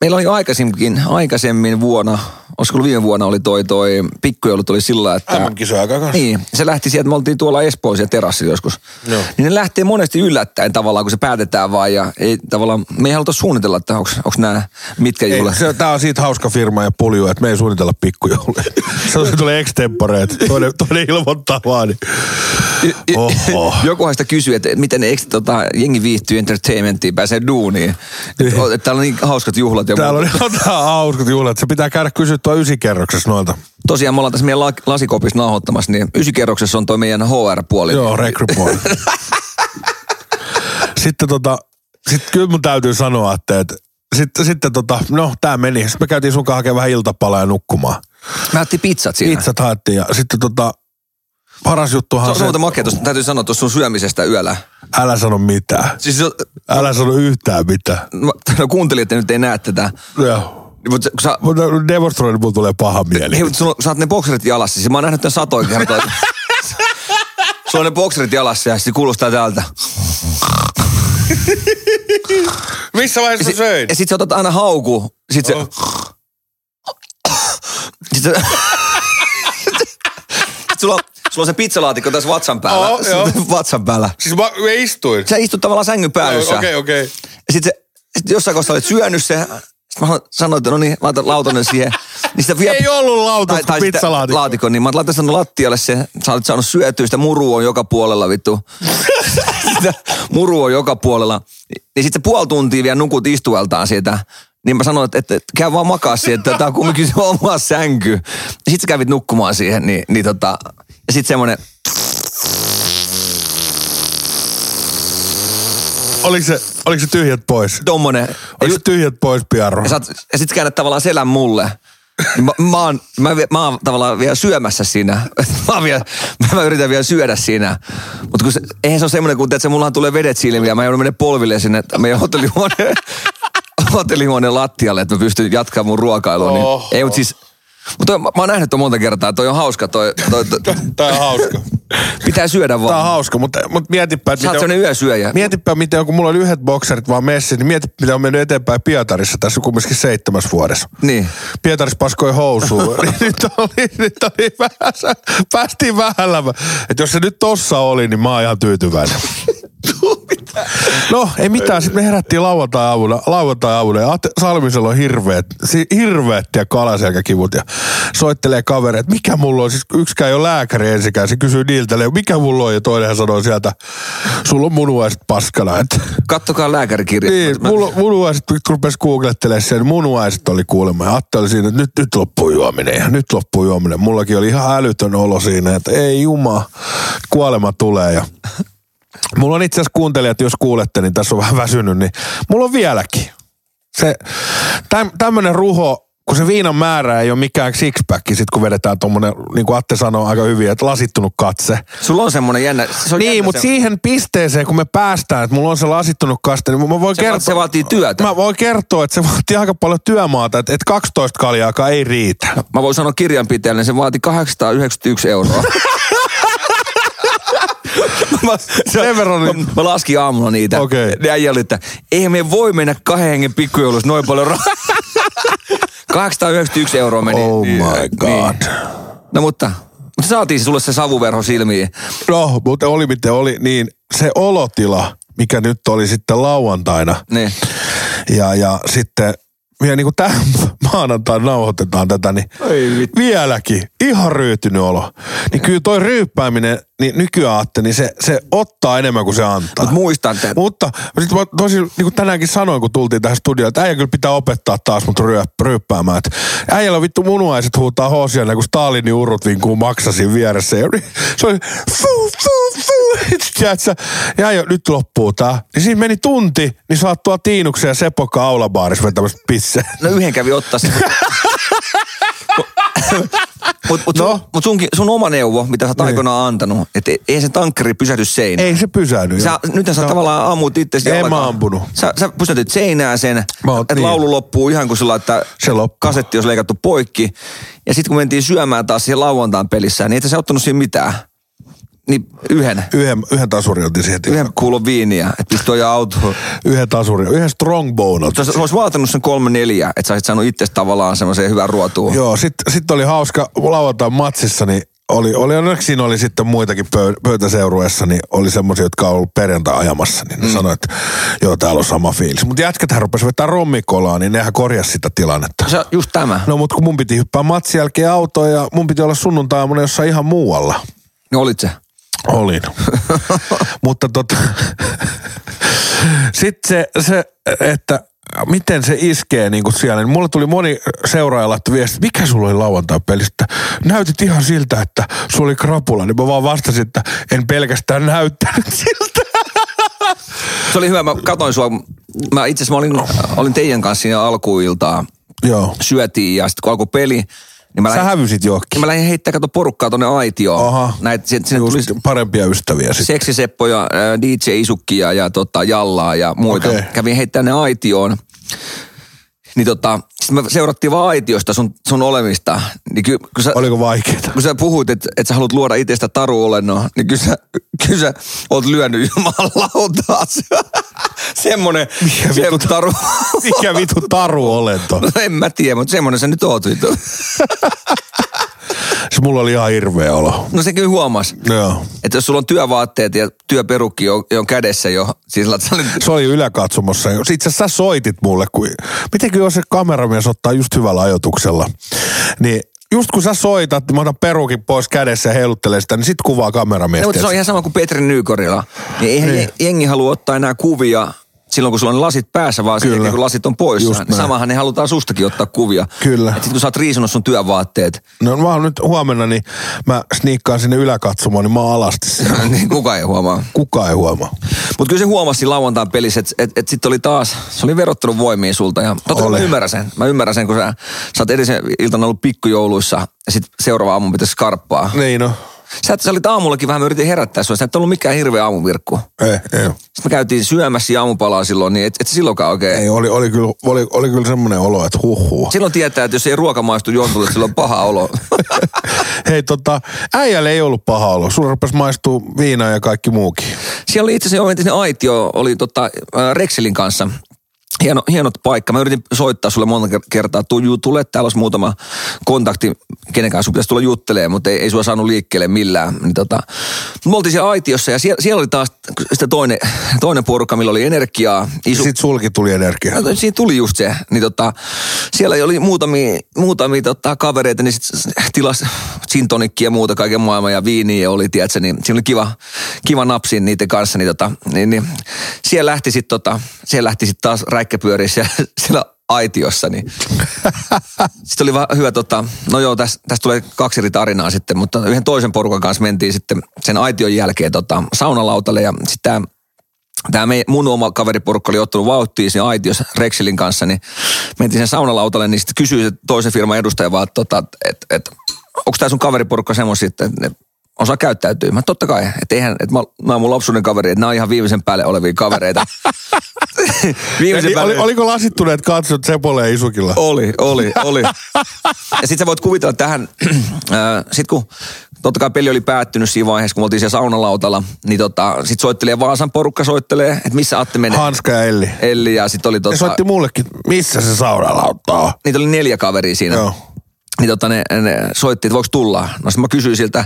S3: meillä oli aikaisemmin, aikaisemmin vuonna, olisiko viime vuonna oli toi, toi pikkujoulut oli sillä, että...
S2: MM-kisoja aika.
S3: Niin, se lähti sieltä, me oltiin tuolla Espoossa terassilla joskus.
S2: Joo.
S3: Niin ne lähtee monesti yllättäen tavallaan, kun se päätetään vaan ja ei tavallaan, me ei haluta suunnitella, että onko nämä mitkä
S2: Ei,
S3: juhlat.
S2: se, tää on siitä hauska firma ja pulju, että me ei suunnitella pikkujouluja. se tulee extempore, että toinen, toinen ilmoittaa vaan. Niin. Oho.
S3: Jokuhan sitä kysyy, että miten ne, eikö tota, jengi viihtyy entertainmenttiin, pääsee duuniin. Että että täällä on niin hauskat juhlat. Ja
S2: Täällä on ihan hauskat juhlat. Se pitää käydä kysyä tuo ysikerroksessa noilta.
S3: Tosiaan me ollaan tässä meidän la- lasikopissa nauhoittamassa, niin ysikerroksessa on toi meidän HR-puoli.
S2: Joo, rekrypuoli. sitten tota, sitten kyllä mun täytyy sanoa, että, että sitten, sitten tota, no tää meni. Sitten me käytiin sun kanssa hakemaan vähän iltapalaa ja nukkumaan.
S3: Mä otin pizzat siinä.
S2: Pizzat haettiin ja sitten tota, paras
S3: Se
S2: juttuhan
S3: on
S2: on se,
S3: muuten makea, tuosta, täytyy sanoa tuosta sun syömisestä yöllä.
S2: älä sano mitään.
S3: Siis se-
S2: Älä sano yhtään mitään.
S3: mä- no kuuntelijat nyt ei näe tätä.
S2: Joo.
S3: Mutta sä,
S2: Mutta demonstroin, mulla tulee paha mieli.
S3: hei, mutta sulla, sä oot ne bokserit jalassa. Siis mä oon nähnyt tämän satoin kertaa. Sulla on ne bokserit jalassa ja se kuulostaa täältä.
S2: Missä vaiheessa
S3: Ja, sit, ja sit sä otat aina hauku. Sit se...
S2: Oh.
S3: Sit se... Sit sulla, on- sulla on se pizzalaatikko tässä vatsan päällä.
S2: Oh, joo.
S3: vatsan päällä.
S2: Siis mä, mä istuin.
S3: Sä istut tavallaan sängyn päädyssä.
S2: Okei, okei.
S3: Ja sit, se, sit jossain kohtaa olet syönyt se. Sitten mä sanoin, että no niin, laita lautanen siihen. Niin sitä vie...
S2: Ei ollut lautas, kun
S3: sitä
S2: pizzalaatikko.
S3: laatikon, niin mä laitan sen lattialle se, sä olet saanut syötyä, sitä murua on joka puolella vittu. sitä murua on joka puolella. Niin sitten puoli tuntia vielä nukut istueltaan siitä. Niin mä sanoin, että, että, että käy vaan makaa siihen, että tää on kumminkin se oma sänky. Ja sit sä kävit nukkumaan siihen, niin, niin tota, ja sit semmonen,
S2: Oliko se, oliko se tyhjät pois?
S3: tommonen,
S2: Oliko se tyhjät pois, Piarro?
S3: Ja, oot- ja sit käännät tavallaan selän mulle. Niin mä, mä, oon, mä, mä oon tavallaan vielä syömässä siinä. Mä, oon vielä, mä yritän vielä syödä siinä. Mutta se, eihän se ole semmoinen, kun että mullahan tulee vedet silmiä ja mä joudun mennä polville sinne meidän hotellihuoneen, hotellihuoneen lattialle, että mä pystyn jatkamaan mun ruokailua. Niin, ei, mutta siis Mutta mä, mä oon nähnyt monta kertaa, toi on hauska, toi, toi, toi,
S2: Tää on hauska.
S3: pitää syödä vaan.
S2: Tää on hauska, mutta, mutta mietipä, että
S3: Sä oot
S2: miten,
S3: yösyöjä.
S2: mietipä miten, kun mulla oli yhdet bokserit vaan messi, niin mieti, mitä on mennyt eteenpäin Pietarissa tässä kumminkin seitsemäs vuodessa.
S3: Niin.
S2: Pietaris paskoi housuun. Niin nyt oli, nyt oli vähän, päästiin vähällä. Että jos se nyt tossa oli, niin mä oon ihan tyytyväinen. No, ei mitään. Sitten me herättiin lauantai-aamuna, lauantai-aamuna ja Salmisella on hirveet, si- hirveet ja kalaselkäkivut ja soittelee kavereita, että mikä mulla on. Siis yksikään ei ole lääkäri ensikään. Se kysyy niiltä, mikä mulla on ja toinenhan sanoo sieltä, sulla on munuaiset paskana. Että,
S3: Kattokaa lääkärikirja.
S2: niin, mulla, munuaiset, kun rupesi googlettelemaan sen, munuaiset oli kuulemma. Ja Atte oli siinä, että nyt, nyt loppuu juominen ja nyt loppuu juominen. Mullakin oli ihan älytön olo siinä, että ei juma, kuolema tulee ja Mulla on itse asiassa kuuntelijat, jos kuulette, niin tässä on vähän väsynyt, niin mulla on vieläkin. Se, täm, tämmönen ruho, kun se viinan määrä ei ole mikään sixpack, sit kun vedetään tommonen, niin kuin Atte sanoo aika hyvin, että lasittunut katse.
S3: Sulla on semmonen jännä. Se on
S2: Niin,
S3: jännä
S2: mutta
S3: se,
S2: siihen pisteeseen, kun me päästään, että mulla on se lasittunut kaste, niin mä voin
S3: Se
S2: kertoa...
S3: se vaatii työtä.
S2: Mä voin kertoa, että se vaatii aika paljon työmaata, että, että 12 kaljaakaan ei riitä.
S3: Mä voin sanoa kirjanpitäjälle, se vaati 891 euroa. mä,
S2: Sen verran
S3: mä,
S2: niin-
S3: mä, laskin aamulla niitä.
S2: Okei.
S3: Ne äijä oli, että eihän me voi mennä kahden hengen pikkujoulussa noin paljon rahaa. 891 euroa meni.
S2: Oh
S3: Niin,
S2: my god.
S3: No mutta, mutta saatiin sulle se savuverho silmiin.
S2: No, mutta oli miten oli, niin se olotila, mikä nyt oli sitten lauantaina,
S3: Niin.
S2: ja, ja sitten vielä niin kuin tämän maanantaina nauhoitetaan tätä, niin
S3: Oi
S2: vieläkin ihan ryytynyt olo. Niin kyllä toi ryyppääminen, niin nykyään Atte, niin se, se ottaa enemmän kuin se antaa.
S3: Mut muistan tämän.
S2: Mutta sit mä tosi, niin kuin tänäänkin sanoin, kun tultiin tähän studioon, että äijä kyllä pitää opettaa taas mut ryö, ryyppäämään. Että äijällä on vittu munuaiset huutaa hoosia, kun Stalinin urut vinkuu maksasin vieressä. Ja se oli fuu, fuu. Tiedätkö, ja äijä, nyt loppuu tää. Niin siinä meni tunti, niin saat tuolla Tiinuksen ja Sepokka aulabaarissa vetämässä pisse.
S3: No yhden kävi ottaa se. Mutta mut sun,
S2: No.
S3: mut sunkin, sun oma neuvo, mitä sä oot
S2: Niin.
S3: aikoinaan antanut, että ei se tankkari pysähdy seinään.
S2: Ei se pysähdy.
S3: Sä, nyt sä
S2: No.
S3: tavallaan ammut itse
S2: En mä ampunut.
S3: Sä, sä pysätyt seinään sen, että
S2: niin.
S3: laulu loppuu ihan kuin sillä, että
S2: Se loppuu.
S3: kasetti olisi leikattu poikki. Ja sitten kun mentiin syömään taas siihen lauantain pelissä, niin et sä ottanut siinä mitään. Niin yhden,
S2: Yhden, yhden tasurin otin siihen.
S3: yhden kuulon viiniä, että pistää ajaa autoon.
S2: Yhden tasurin, yhden strongbone otin.
S3: Se olisi vaatinut sen kolme neljä, että sä olisit saanut itse tavallaan semmoisen hyvän ruotuun.
S2: Joo, sitten sit oli hauska lauantain matsissa, niin oli, oli onneksi siinä oli sitten muitakin pöy- pöytäseurueessa, niin oli semmoisia, jotka on ollut perjantai ajamassa, niin ne mm. sanoi, että joo, täällä on sama fiilis. Mutta jätkäthän rupesi vetää rommikolaa, niin nehän korjasi sitä tilannetta.
S3: Se, just tämä.
S2: No mutta kun mun piti hyppää matsin jälkeen autoon ja mun piti olla sunnuntai jossain ihan muualla.
S3: No olit se.
S2: Olin. Mutta tota, sitten se, se, että miten se iskee niin kuin siellä. Niin mulle tuli moni seuraaja laittoi viesti, mikä sulla oli lauantai pelistä? Näytit ihan siltä, että sulla oli krapula. Niin mä vaan vastasin, että en pelkästään näyttänyt siltä.
S3: Se oli hyvä, mä katoin sua. Mä itse asiassa mä olin, olin teidän kanssa siinä alkuiltaa.
S2: Joo.
S3: Syötiin ja sitten kun alkoi peli, niin mä
S2: Sä
S3: lähdin,
S2: hävysit johonkin.
S3: niin mä lähdin heittää kato porukkaa tonne aitioon.
S2: Aha.
S3: Näit, sinne, sinne tuli
S2: parempia ystäviä sitten.
S3: Seksiseppo ja äh, DJ Isukki ja, tota, Jallaa ja muita.
S2: Okei.
S3: Kävin heittää ne aitioon. Niin tota, sitten me seurattiin vaan aitiosta sun, sun olemista. Niin ky, kun, sä,
S2: Oliko vaikeeta?
S3: kun sä puhuit, että et sä haluat luoda itsestä taruolennoa, niin kyllä sä, kyllä sä oot lyönyt jumalautaa. Semmonen, semmonen taru.
S2: Mikä vitu taru olento?
S3: No en mä tiedä, mutta semmonen sä nyt oot vittu.
S2: Se mulla oli ihan hirveä olo.
S3: No se kyllä huomas.
S2: Joo.
S3: Että jos sulla on työvaatteet ja työperukki on, on kädessä jo, siis sä olit
S2: Se oli yläkatsomossa. Itse asiassa sä soitit mulle, kun... Mitenkin jos se kameramies ottaa just hyvällä ajotuksella. Niin just kun sä soitat, mä otan perukin pois kädessä ja heiluttelee sitä, niin sit kuvaa kameramies.
S3: No, mutta se on ihan sama kuin Petri. Niin eihän
S2: Niin.
S3: niin. jengi halua ottaa enää kuvia silloin, kun sulla on lasit päässä, vaan
S2: Kyllä.
S3: jälkeen, kun lasit on poissa.
S2: Just
S3: Niin
S2: näin.
S3: samahan ne halutaan sustakin ottaa kuvia.
S2: Kyllä.
S3: Et sit kun sä oot riisunut sun työvaatteet,
S2: No mä oon nyt huomenna, niin mä sniikkaan sinne yläkatsomoon, niin mä oon alasti
S3: niin kukaan ei huomaa.
S2: Kukaan ei huomaa.
S3: Mutta kyllä se huomasi lauantain pelissä, että et, et sitten oli taas, se oli verottanut voimiin sulta. Ja totta mä ymmärrän sen. Mä ymmärrän sen, kun sä, sä oot edellisen iltana ollut pikkujouluissa ja sitten seuraava aamu pitäisi skarppaa.
S2: Niin no.
S3: Sä, sä olit aamullakin vähän, mä yritin herättää sua. Sä et ollut mikään hirveä aamuvirkku.
S2: Ei, ei,
S3: Sitten me käytiin syömässä aamupalaa silloin, niin et, et silloinkaan oikein.
S2: ei oli, oli, kyllä, oli, oli kyllä semmoinen olo, että huhhuh.
S3: Silloin tietää, että jos ei ruoka maistu jontulle, silloin on paha olo.
S2: Hei tota, äijälle ei ollut paha olo. Sulla rupesi maistuu viina ja kaikki muukin.
S3: Siellä oli itse asiassa entinen aitio, oli tota, Rexelin kanssa. Hieno, hienot paikka. Mä yritin soittaa sulle monta ker- kertaa. Tuu, juu, tule, täällä olisi muutama kontakti, kenenkään sun pitäisi tulla juttelemaan, mutta ei, ei sua saanut liikkeelle millään. Niin tota, me oltiin siellä aitiossa ja siellä, siellä oli taas sitä toinen, toinen porukka, millä oli energiaa. Isu,
S2: Sitten sulki tuli energiaa.
S3: No, siinä tuli just se. Niin tota, siellä oli muutamia, muutamia tota, kavereita, niin sit tilas gin tonikkia ja muuta kaiken maailman ja viiniä oli, tiedätkö, niin siinä oli kiva, kiva napsi niiden kanssa. Niin, tota, niin, niin siellä lähti sitten tota, siellä lähti sit taas räikkäpyöriä siellä, siellä aitiossa, niin sitten oli vaan hyvä, tota, no joo, tässä täs tulee kaksi eri tarinaa sitten, mutta yhden toisen porukan kanssa mentiin sitten sen aition jälkeen tota, saunalautalle ja sitten tämä mun oma kaveriporukka oli ottanut vauhtia siinä aitiossa Rexelin kanssa, niin mentiin sen saunalautalle, niin sitten kysyi se toisen firman edustaja vaan, että tota, et, et, onko tämä sun kaveriporukka semmoisia, että ne osaa käyttäytyä. Mä totta kai, että eihän, että mä, mä oon mun lapsuuden kaveri, että nämä on ihan viimeisen päälle olevia kavereita. viimeisen
S2: Eli, oli, oliko lasittuneet katsot Sepolle ja Isukilla?
S3: oli, oli, oli. Ja sit sä voit kuvitella tähän, äh, sit kun totta kai peli oli päättynyt siinä vaiheessa, kun me oltiin siellä saunalautalla, niin tota, sit soittelee Vaasan porukka soittelee, että missä Atte menee.
S2: Hanska ja Elli.
S3: Elli ja sit oli
S2: Ne
S3: tota,
S2: soitti mullekin, missä se saunalautta on.
S3: niitä oli neljä kaveria siinä.
S2: Joo.
S3: Niin tota ne, ne soitti, että voiko tulla. No sitten mä kysyin siltä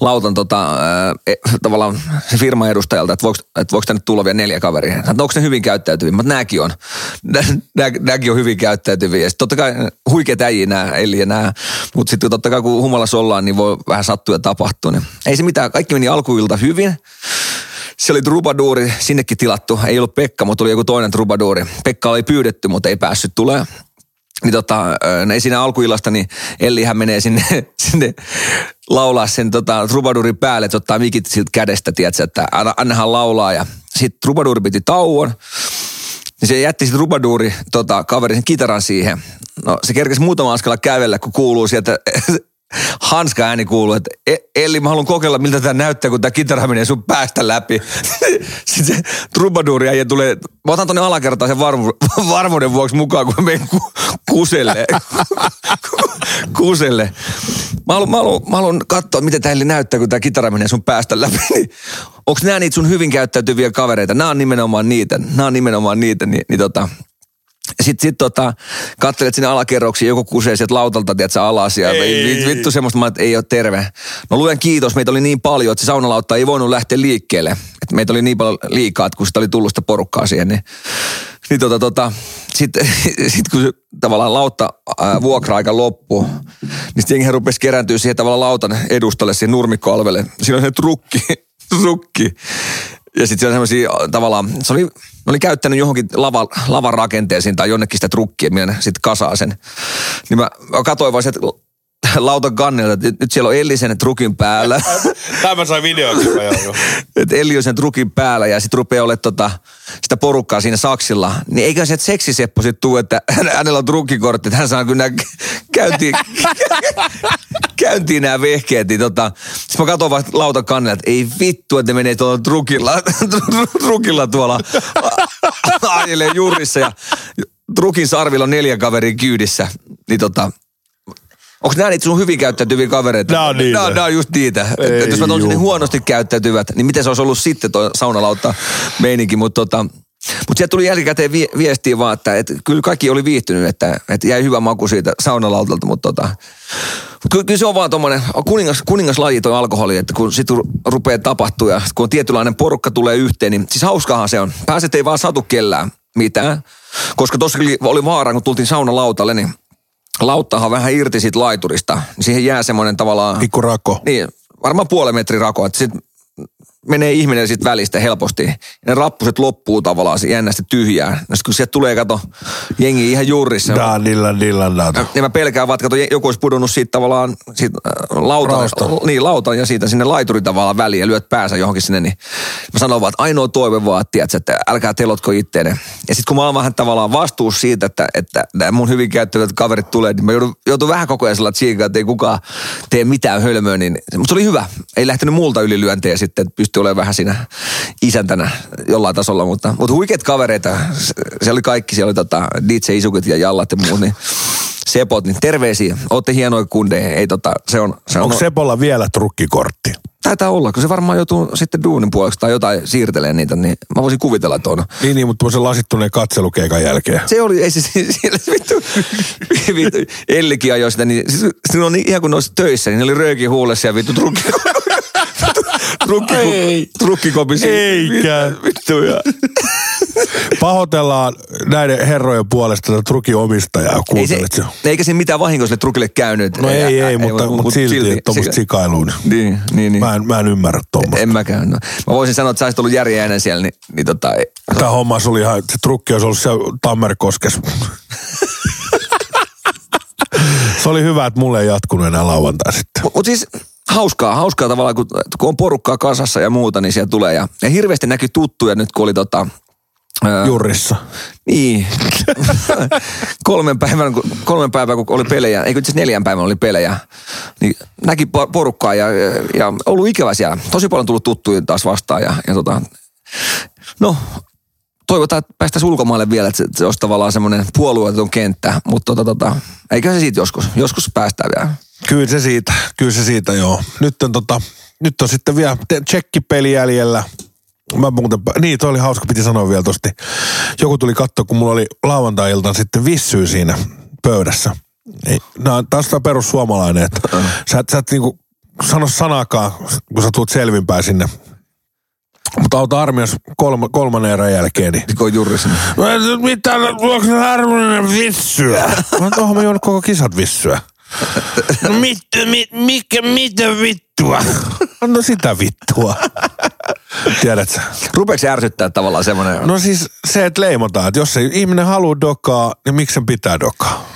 S3: lautan tota, e, tavallaan se firman edustajalta, että voiko, että voiko tänne tulla vielä neljä kaveria. Hän sanoi, että onko ne hyvin käyttäytyviä? Mutta nämäkin on. Nää, nääkin on hyvin käyttäytyviä. Ja sit totta kai huikeat äijä nämä, eli nämä. Mutta sitten totta kai kun humalassa ollaan, niin voi vähän sattua ja tapahtua. Niin ei se mitään, kaikki meni alkuilta hyvin. Se oli trubaduuri, sinnekin tilattu. Ei ollut Pekka, mutta oli joku toinen trubaduuri. Pekka oli pyydetty, mutta ei päässyt tulemaan. Niin tota, ö, ei siinä alkuillasta, niin Ellihän menee sinne, sinne laulaa sen tota, trubadurin päälle, että ottaa mikit siltä kädestä, tiedätkö, että anna, annahan laulaa. Ja sitten trubaduri piti tauon, niin se jätti sitten trubaduuri tota, kaverin kitaran siihen. No se kerkesi muutama askella kävellä, kun kuuluu sieltä hanska ääni kuuluu, että "E- Elli, mä haluan kokeilla, miltä tämä näyttää, kun tämä kitara menee sun päästä läpi. Sitten se trubaduuri äijä tulee, mä otan tonne alakertaan sen varmu, varmuuden vuoksi mukaan, kun mä menen ku, kuselle. kuselle. Mä haluan, mä, haluan, mä haluan katsoa, miten tämä näyttää, kun tämä kitara menee sun päästä läpi. Niin, onko nämä niitä sun hyvin käyttäytyviä kavereita? Nämä on nimenomaan niitä. Nämä on nimenomaan niitä. Niin, niin tota, sitten sit tota, katselet sinne alakerroksiin, joku kusee sieltä lautalta, tiedätkö, alas ja
S2: Ei.
S3: vittu semmoista, että ei ole terve. No luen kiitos, meitä oli niin paljon, että se saunalautta ei voinut lähteä liikkeelle. Et meitä oli niin paljon liikaa, että kun sitä oli tullut sitä porukkaa siihen, niin, niin tota, tota, sitten sit kun se, tavallaan lautta ää, vuokra-aika loppui, niin sitten jengihän rupesi kerääntyä siihen tavallaan lautan edustalle, siihen nurmikkoalvelle. Siinä on se trukki, trukki. Ja sitten siellä semmoisia tavallaan, se oli, oli käyttänyt johonkin lava, lavan rakenteeseen tai jonnekin sitä trukkia, millä sitten kasaa sen. Niin mä, mä katsoin vaan sieltä lautan kannelta, että nyt siellä on Elli sen trukin päällä.
S2: Tämä sai videokin joo.
S3: että Elli on sen trukin päällä ja sitten rupeaa olemaan tota, sitä porukkaa siinä saksilla. Niin eikä se seksiseppo sitten tuu, että hän- hänellä on trukkikortti, että hän saa kyllä käyntiin, käyntiin nämä vehkeet. Niin tota, sitten mä katson vaan lautan kannelta, että ei vittu, että ne menee tuolla trukilla, trukilla tuolla ajelee jurissa ja trukin sarvilla on neljä kaveria kyydissä. Niin tota, Onko nämä niitä sun hyvin käyttäytyviä kavereita?
S2: Nää on niitä.
S3: Nää, nää on just niitä.
S2: Ei
S3: et jos mä olisin niin huonosti käyttäytyvät, niin miten se olisi ollut sitten tuo saunalautta meininki. Mutta tota, mut sieltä tuli jälkikäteen vie, viestiä vaan, että et kyllä kaikki oli viihtynyt, että et jäi hyvä maku siitä saunalautalta. Mutta tota, mut kyllä, kyllä se on vaan tommonen kuningas, kuningaslaji toi alkoholi, että kun sit ru- rupeaa tapahtua ja kun tietynlainen porukka tulee yhteen, niin siis hauskahan se on. Pääset ei vaan satu kellään mitään. Koska tuossa oli vaara, kun tultiin saunalautalle, niin lauttahan vähän irti siitä laiturista. Niin siihen jää semmoinen tavallaan...
S2: Pikku rako.
S3: Niin, varmaan puolen metrin rako. Että sit menee ihminen siitä välistä helposti. Ja ne rappuset loppuu tavallaan jännästi tyhjään. No sit kun sieltä tulee, kato, jengi ihan juurissa.
S2: Da, dillan, dillan, da.
S3: Niin mä pelkään vaan, että kato, joku olisi pudonnut siitä tavallaan siitä, äh, lautan,
S2: Raosta.
S3: niin, lautan ja siitä sinne laiturin tavallaan väliin ja lyöt päänsä johonkin sinne, niin mä sanon vaan, että ainoa toive vaan, että, tiedätkö, että älkää telotko itteenne. Ja sitten kun mä oon vähän tavallaan vastuus siitä, että, että mun hyvin käyttävät kaverit tulee, niin mä joudun, joudun vähän koko ajan sellainen tsiikaa, että ei kukaan tee mitään hölmöä, niin mutta se oli hyvä. Ei lähtenyt multa ylilyöntejä sitten, että pystyi olemaan vähän siinä isäntänä jollain tasolla, mutta, mutta huikeat kavereita. Se- oli kaikki, siellä oli tota, DJ Isukit ja Jallat ja muut, niin Sepot, niin terveisiä. Ootte hienoja kundeja. Ei tota, se on, se on
S2: Onko Sepolla vielä trukkikortti?
S3: Taitaa olla, kun se varmaan joutuu sitten duunin puoleksi tai jotain siirtelemään niitä, niin mä voisin kuvitella, että on.
S2: Niin, niin, mutta se lasittuneen katselukeikan jälkeen.
S3: Se oli, ei se siellä vittu, vittu Ellikin ajoi sitä, niin siis, silloin on ihan kun ne töissä, niin ne oli rööki huulessa ja vittu trukki, trukki, trukkikopisi.
S2: Eikä.
S3: Vittu ja.
S2: Pahoitellaan näiden herrojen puolesta tätä trukin omistajaa,
S3: Ei se, eikä se mitään vahinkoa sille trukille käynyt.
S2: No ei, ei, mutta, mutta silti, että tuommoista sikailuun.
S3: Niin, niin, niin.
S2: Mä en, mä en ymmärrä tuommoista.
S3: En mäkään. No. Mä voisin sanoa, että sä olisit ollut järjeäinen siellä, niin, niin tota, ei-
S2: Tämä homma oli ihan, se trukki olisi ollut siellä Tammerkoskessa. se oli hyvä, että mulle ei jatkunut enää lauantai sitten.
S3: Mutta siis hauskaa, hauskaa tavallaan, kun, kun on porukkaa kasassa ja muuta, niin siellä tulee. Ja, ja hirveästi näkyy tuttuja nyt, kun oli tota...
S2: Jurissa.
S3: Niin. kolmen, päivän, kun- kolmen päivän, kun oli pelejä, eikö itse neljän päivän oli pelejä, niin näki po- porukkaa ja, ja ollut ikävä siellä. Tosi paljon tullut tuttuja taas vastaan ja, ja tota, no, toivotaan, että päästäisiin ulkomaille vielä, että se, se olisi tavallaan semmoinen puolueeton kenttä, mutta tota, tota, eikä se siitä joskus, joskus päästään vielä.
S2: Kyllä se siitä, kyllä se siitä joo. Nyt on, tota, nyt on sitten vielä tsekkipeli jäljellä. Mä muuten, niin toi oli hauska, piti sanoa vielä tosti. Joku tuli katsoa, kun mulla oli lauantai-iltaan sitten vissyy siinä pöydässä. Ei, nää on taas perussuomalainen, että sä et, sä et niinku sano sanaakaan, kun sä tulet selvinpäin sinne. Mutta auta armias kolma, kolmannen erän jälkeen, niin
S3: Kun on juuri sinne.
S2: Tiedä, Mitä, onko se harvinainen vissyä? Mä oon mä koko kisat vissyä. No mit, mit, mikä, mitä vittua? Anna sitä vittua. Tiedätkö?
S3: Rupeeko se ärsyttää tavallaan semmoinen?
S2: No siis se, että leimataan, että jos ei ihminen halua dokaa, niin miksi sen pitää dokaa?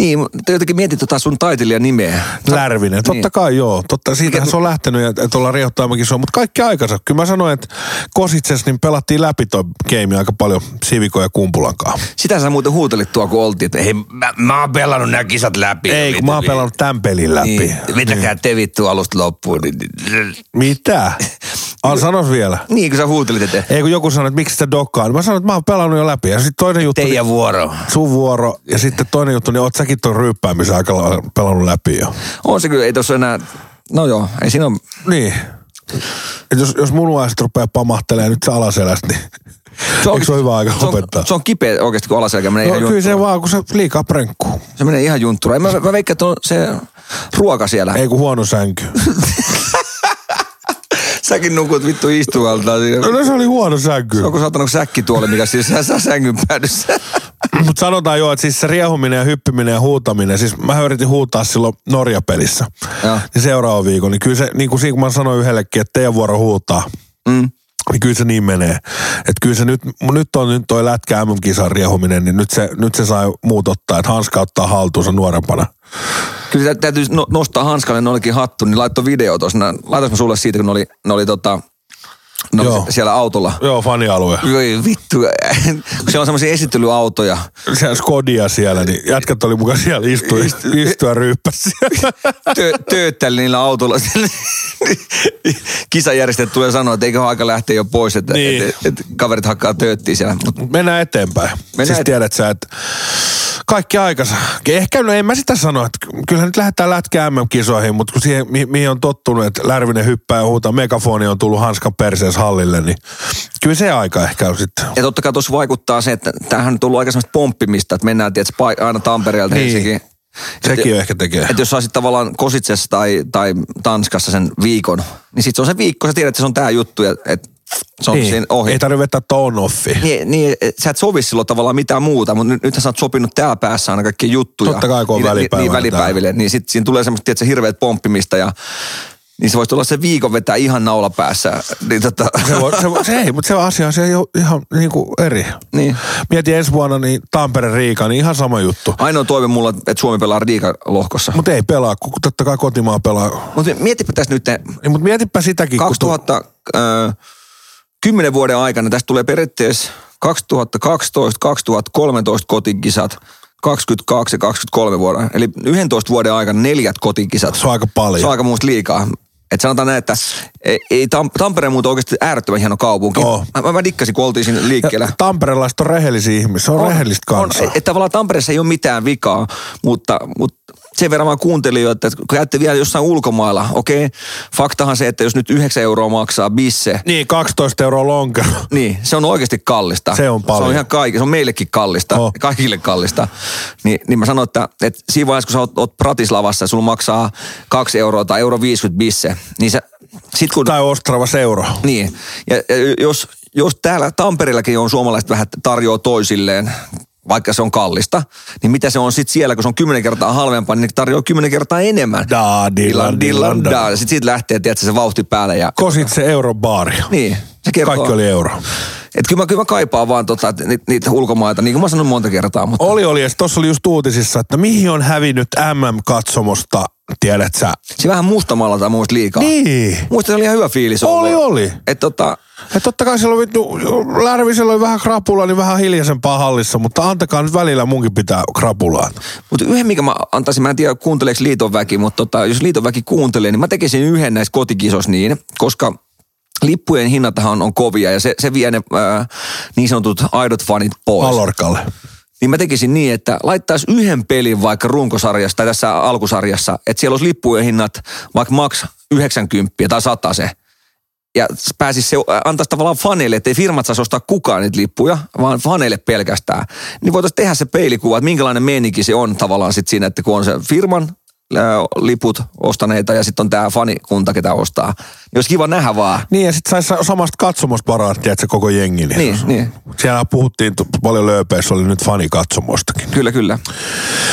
S3: Niin, mutta jotenkin mietit tota sun taiteilijan nimeä.
S2: Lärvinen, totta
S3: Niin.
S2: kai joo. Totta, siitähän se on lähtenyt, että että ollaan riehottaamäkin sua, mutta kaikki aikansa. Kyllä mä sanoin, että Kositses niin pelattiin läpi toi game aika paljon Siviko ja Kumpulankaan.
S3: Sitä sä muuten huutelit tuo, kun oltiin, että hei, mä, mä oon pelannut nämä kisat läpi.
S2: Ei, kun mä oon pelannut tämän pelin läpi.
S3: Niin, mitäkään te vittu alusta loppuun. Niin, niin,
S2: Mitä? Al, sanos vielä.
S3: niin kun sä huutelit, että
S2: Ei kun joku sanoi, että miksi sitä dokkaa. Mä sanoin, että mä oon pelannut jo läpi. Ja sitten toinen juttu,
S3: teidän vuoro.
S2: niin, sun vuoro. Ja sitten toinen juttu, niin oot säkin tuon ryyppäämisen aika pelannut läpi jo.
S3: On se kyllä, ei tossa enää, no joo, ei siinä ole,
S2: Niin. Et jos, jos munuaiset rupeaa pamahtelemaan nyt se alaselästä, niin se on, eikö se ole hyvä aika
S3: se on, se on kipeä oikeasti, kun alaselkä menee
S2: no,
S3: ihan
S2: kyllä se
S3: juntturaan.
S2: vaan, kun se liikaa prenkkuu.
S3: Se menee ihan juntturaan. Mä, mä veikkaan, että on se ruoka siellä.
S2: Ei kun huono sänky.
S3: Säkin nukut vittu istualta.
S2: No se oli huono sänky.
S3: Onko saatana säkki tuolle, mikä siis sä, sä sängyn päädyssä?
S2: Mutta sanotaan jo, että siis se riehuminen ja hyppiminen ja huutaminen, siis mä yritin huutaa silloin Norja-pelissä.
S3: Joo.
S2: Niin seuraava viikon, niin kyllä se, niin kuin siinä kun mä sanoin yhdellekin, että teidän vuoro huutaa,
S3: Mm.
S2: Niin kyllä se niin menee. Että kyllä se nyt, nyt on nyt toi lätkä MM-kisan riehuminen, niin nyt se, nyt se sai muut ottaa, että Hanska ottaa haltuunsa nuorempana.
S3: Kyllä tä- täytyy no, nostaa Hanskalle nollekin hattu, niin laittoi video tuossa. Laitas sulle siitä, kun ne oli, ne oli, tota, oli
S2: Joo.
S3: se- siellä autolla.
S2: Joo, fanialue.
S3: Voi vittu, siellä on semmoisia esittelyautoja.
S2: Siellä Skodia siellä, niin jätkät oli mukaan siellä istua, istua ja ryyppäs siellä.
S3: Tö, niillä autolla. Kisajärjestäjät tulee sanoa, että eikö ole aika lähteä jo pois, että
S2: Niin.
S3: et, et, et, kaverit hakkaa tööttiä siellä. Mut,
S2: Mennään eteenpäin. Mennään siis
S3: et-
S2: tiedät sä, että kaikki aikansa. Ehkä, no en mä sitä sano, että kyllähän nyt lähdetään lätkä MM-kisoihin, mutta kun siihen, mi- mihin on tottunut, että Lärvinen hyppää ja huutaa, megafoni on tullut hanskan persees hallille, niin kyllä se aika ehkä on sitten.
S3: ja totta kai tuossa vaikuttaa se, että tämähän on tullut aika semmoista pomppimista, että mennään tietysti aina Tampereelta
S2: Niin.
S3: Helsinkiin.
S2: Sekin ehkä tekee.
S3: Että jos saisit tavallaan Kositsessa tai, tai Tanskassa sen viikon, niin sit se on se viikko, sä tiedät, että se on tää juttu, ja että se on
S2: Niin.
S3: siinä ohi.
S2: Ei tarvitse vetää ton offi.
S3: Niin, niin, sä et sovi silloin tavallaan mitään muuta, mutta nyt, nythän sä oot sopinut täällä päässä aina kaikkia juttuja.
S2: Totta kai, kun on
S3: niin,
S2: välipäivänä
S3: Niin, välipäiville. Niin sit siinä tulee semmoista, tiedätkö, hirveät pomppimista ja niin se voisi olla se viikon vetää ihan naula päässä. Niin tota,
S2: Se, voi, se, voi- se ei, mutta se asia se ei ole ihan niin kuin eri.
S3: niin.
S2: Mietin ensi vuonna niin Tampere Riika, niin ihan sama juttu.
S3: Ainoa toive mulla, että Suomi pelaa Riikan lohkossa.
S2: Mutta ei pelaa, kun totta kai kotimaa pelaa.
S3: Mutta mietipä tässä nyt,
S2: Niin, mutta mietipä sitäkin. kun tu-
S3: 2010 vuoden aikana, tästä tulee periaatteessa 2012-2013 kotikisat, 22 ja 23 vuoden. Eli 11 vuoden aikana neljät kotikisat.
S2: Se on aika paljon.
S3: Se on aika muusta liikaa. Et sanotaan näin, että ei, ei Tam- Tampere on muuten oikeasti äärettömän hieno kaupunki.
S2: Oo.
S3: Mä, mä, dikkasin, kun oltiin siinä liikkeellä.
S2: Ja Tamperelaiset on rehellisiä ihmisiä, se on, on rehellistä kansaa.
S3: On, että tavallaan Tampereessa ei ole mitään vikaa, mutta, mutta sen verran mä kuuntelin jo, että kun käytte vielä jossain ulkomailla, okei, faktahan se, että jos nyt 9 euroa maksaa bisse,
S2: Niin, 12 euroa lonkero.
S3: niin, se on oikeasti kallista.
S2: Se on paljon.
S3: Se on ihan kaikki, se on meillekin kallista,
S2: Oh.
S3: kaikille kallista. Ni, niin mä sanoin, että, että siinä vaiheessa, kun sä oot, oot Pratislavassa ja sulla maksaa 2 euroa tai euro 50 bisse, niin sä, sit kun...
S2: Tai Ostrava seuro.
S3: Niin, ja, ja jos, jos täällä Tampereellakin on suomalaiset vähän tarjoaa toisilleen, vaikka se on kallista, niin mitä se on sitten siellä, kun se on kymmenen kertaa halvempaa, niin ne tarjoaa kymmenen kertaa enemmän.
S2: Da, dillan, dillan, da.
S3: da. Sitten siitä lähtee, tiedätkö, se vauhti päälle ja...
S2: Kosit se eurobaari.
S3: Niin, se kertoo.
S2: Kaikki oli euro.
S3: Et kyllä mä, kyllä mä kaipaan vaan tota, niitä, niitä ulkomaita, niin kuin mä sanoin monta kertaa, mutta...
S2: Oli, oli. Ja tuossa oli just uutisissa, että mihin on hävinnyt MM-katsomosta, tiedät sä?
S3: Se vähän mustamaalata muista liikaa.
S2: Niin.
S3: Muista se oli ihan hyvä fiilis ollut.
S2: Oli, oli.
S3: Et tota,
S2: Ja totta kai siellä on vittu, Lärvisellä oli vähän krapula, niin vähän hiljaisempaa hallissa, mutta antakaa nyt välillä munkin pitää krapulaa.
S3: Mutta yhden, mikä mä antaisin, mä en tiedä kuunteleeko liiton väki, mutta tota, jos liiton väki kuuntelee, niin mä tekisin yhden näistä kotikisos niin, koska lippujen hinnathan on, on kovia ja se, se vie ne ää, niin sanotut aidot fanit pois.
S2: Alorkalle.
S3: Niin mä tekisin niin, että laittaisi yhden pelin vaikka runkosarjassa tai tässä alkusarjassa, että siellä olisi lippujen hinnat vaikka maks 90 tai 100 se. Ja pääsisi se, antaisi tavallaan faneille, ettei firmat saisi ostaa kukaan niitä lippuja, vaan faneille pelkästään. Niin voitaisiin tehdä se peilikuva, että minkälainen meininki se on tavallaan sit siinä, että kun on se firman liput ostaneita ja sitten on tämä fanikunta, ketä ostaa. Niin olisi kiva nähdä vaan.
S2: Niin ja sitten saisi samasta katsomosta varaa, tiedätkö, koko jengi.
S3: Niin, niin.
S2: Siellä puhuttiin paljon lööpeissä, oli nyt fanikatsomostakin.
S3: Kyllä, kyllä.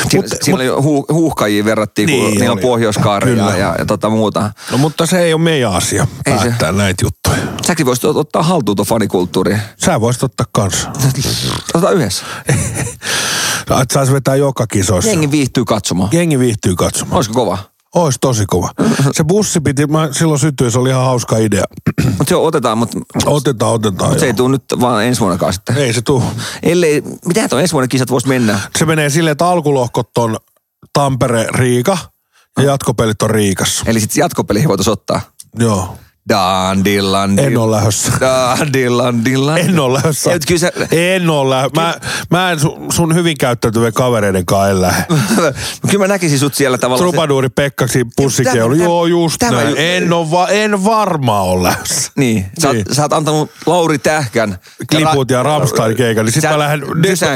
S3: Siinä,
S2: Mut-
S3: siinä oli hu, huuhkajia verrattiin, kun
S2: Niin
S3: niillä on pohjois ja, ja, ja tota muuta.
S2: No mutta se ei ole meidän asia
S3: Ei se.
S2: päättää näitä juttuja.
S3: Säkin voisit ot- ottaa haltuun tuon fanikulttuuri.
S2: Sä voisit ottaa kanssa.
S3: Otetaan yhdessä.
S2: Että saisi vetää joka kisoissa.
S3: Jengi viihtyy katsomaan.
S2: Jengi viihtyy katsomaan.
S3: Olisiko kova?
S2: Ois tosi kova. Se bussi piti, mä silloin sytyin, se oli ihan hauska idea.
S3: Mutta se otetaan, mutta
S2: Otetaan, otetaan.
S3: se ei tule nyt vaan ensi vuonnakaan sitten.
S2: Ei se tuu.
S3: Ellei, mitä tuon ensi vuoden kisat voisi mennä?
S2: Se menee silleen, että alkulohkot on Tampere, Riika ja jatkopelit on Riikassa.
S3: Eli sitten jatkopeleihin voitaisiin ottaa.
S2: Joo.
S3: Dan, dillan,
S2: En ole lähdössä.
S3: Dan, dillan, dillan.
S2: En ole lähdössä.
S3: Et kyllä se,
S2: En ole lähdössä. Mä, mä en sun, sun hyvin käyttäytyvien kavereiden kanssa en lähde.
S3: kyllä mä näkisin sut siellä tavallaan.
S2: Trubaduuri Pekkaksi pussikeulu.
S3: Tämä-
S2: Joo, just
S3: tämä-
S2: näin. En, ole va, en varmaan ole lähdössä.
S3: Niin, sä,
S2: Niin.
S3: Oot, sä oot antanut Lauri Tähkän.
S2: kliput ja Rammstein keikan, niin sit
S3: Sä-
S2: mä lähden,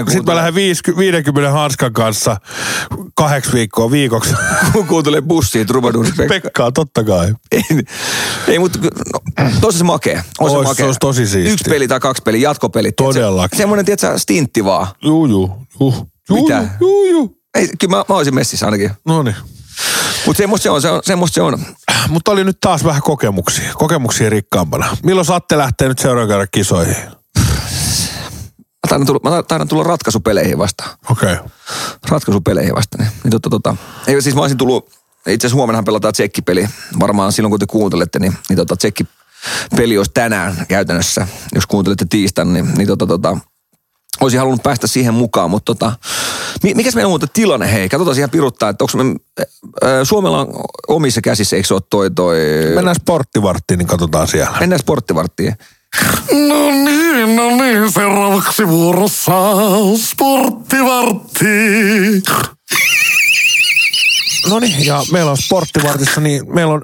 S2: sit, mä lähden 50, 50 hanskan kanssa kahdeksi viikkoa viikoksi.
S3: Kun kuuntelee bussiin Trubaduuri Pekka.
S2: Pekkaa, totta kai.
S3: ei, ei mutta no, tosi se makea.
S2: Ois,
S3: se
S2: se
S3: makea.
S2: olisi tosi siistiä.
S3: Yksi peli tai kaksi peli, jatkopelit.
S2: Todellakin.
S3: Se, semmoinen, tiedätkö, stintti vaan.
S2: Juu, juu, juu. Juu,
S3: Mitä?
S2: Juu, juu.
S3: Ei, kyllä mä, mä olisin messissä ainakin.
S2: No niin.
S3: Mutta semmoista se on, se on, semmoista se on.
S2: Mutta oli nyt taas vähän kokemuksia. Kokemuksia rikkaampana. Milloin saatte lähteä nyt seuraavan kerran kisoihin?
S3: Mä taidan tulla, mä taidan tulla ratkaisupeleihin vasta.
S2: Okei. Okay.
S3: Ratkaisupeleihin vasta. Niin, niin tota, tota. Ei, siis mä olisin tullut, itse asiassa huomennahan pelataan tsekkipeli. Varmaan silloin kun te kuuntelette, niin, niin tota, tsekkipeli olisi tänään käytännössä. Jos kuuntelette tiistaina, niin, niin tota, tota, olisin halunnut päästä siihen mukaan, mutta tota, mi- mikäs meillä on muuten tilanne, hei, katsotaan ihan piruttaa, että onko me, Suomella on omissa käsissä, eikö se ole toi, toi...
S2: Mennään sporttivarttiin, niin katsotaan siellä.
S3: Mennään sporttivarttiin.
S5: No niin, no niin, seuraavaksi vuorossa sporttivartti.
S2: No niin, ja meillä on sporttivartissa, niin meillä on,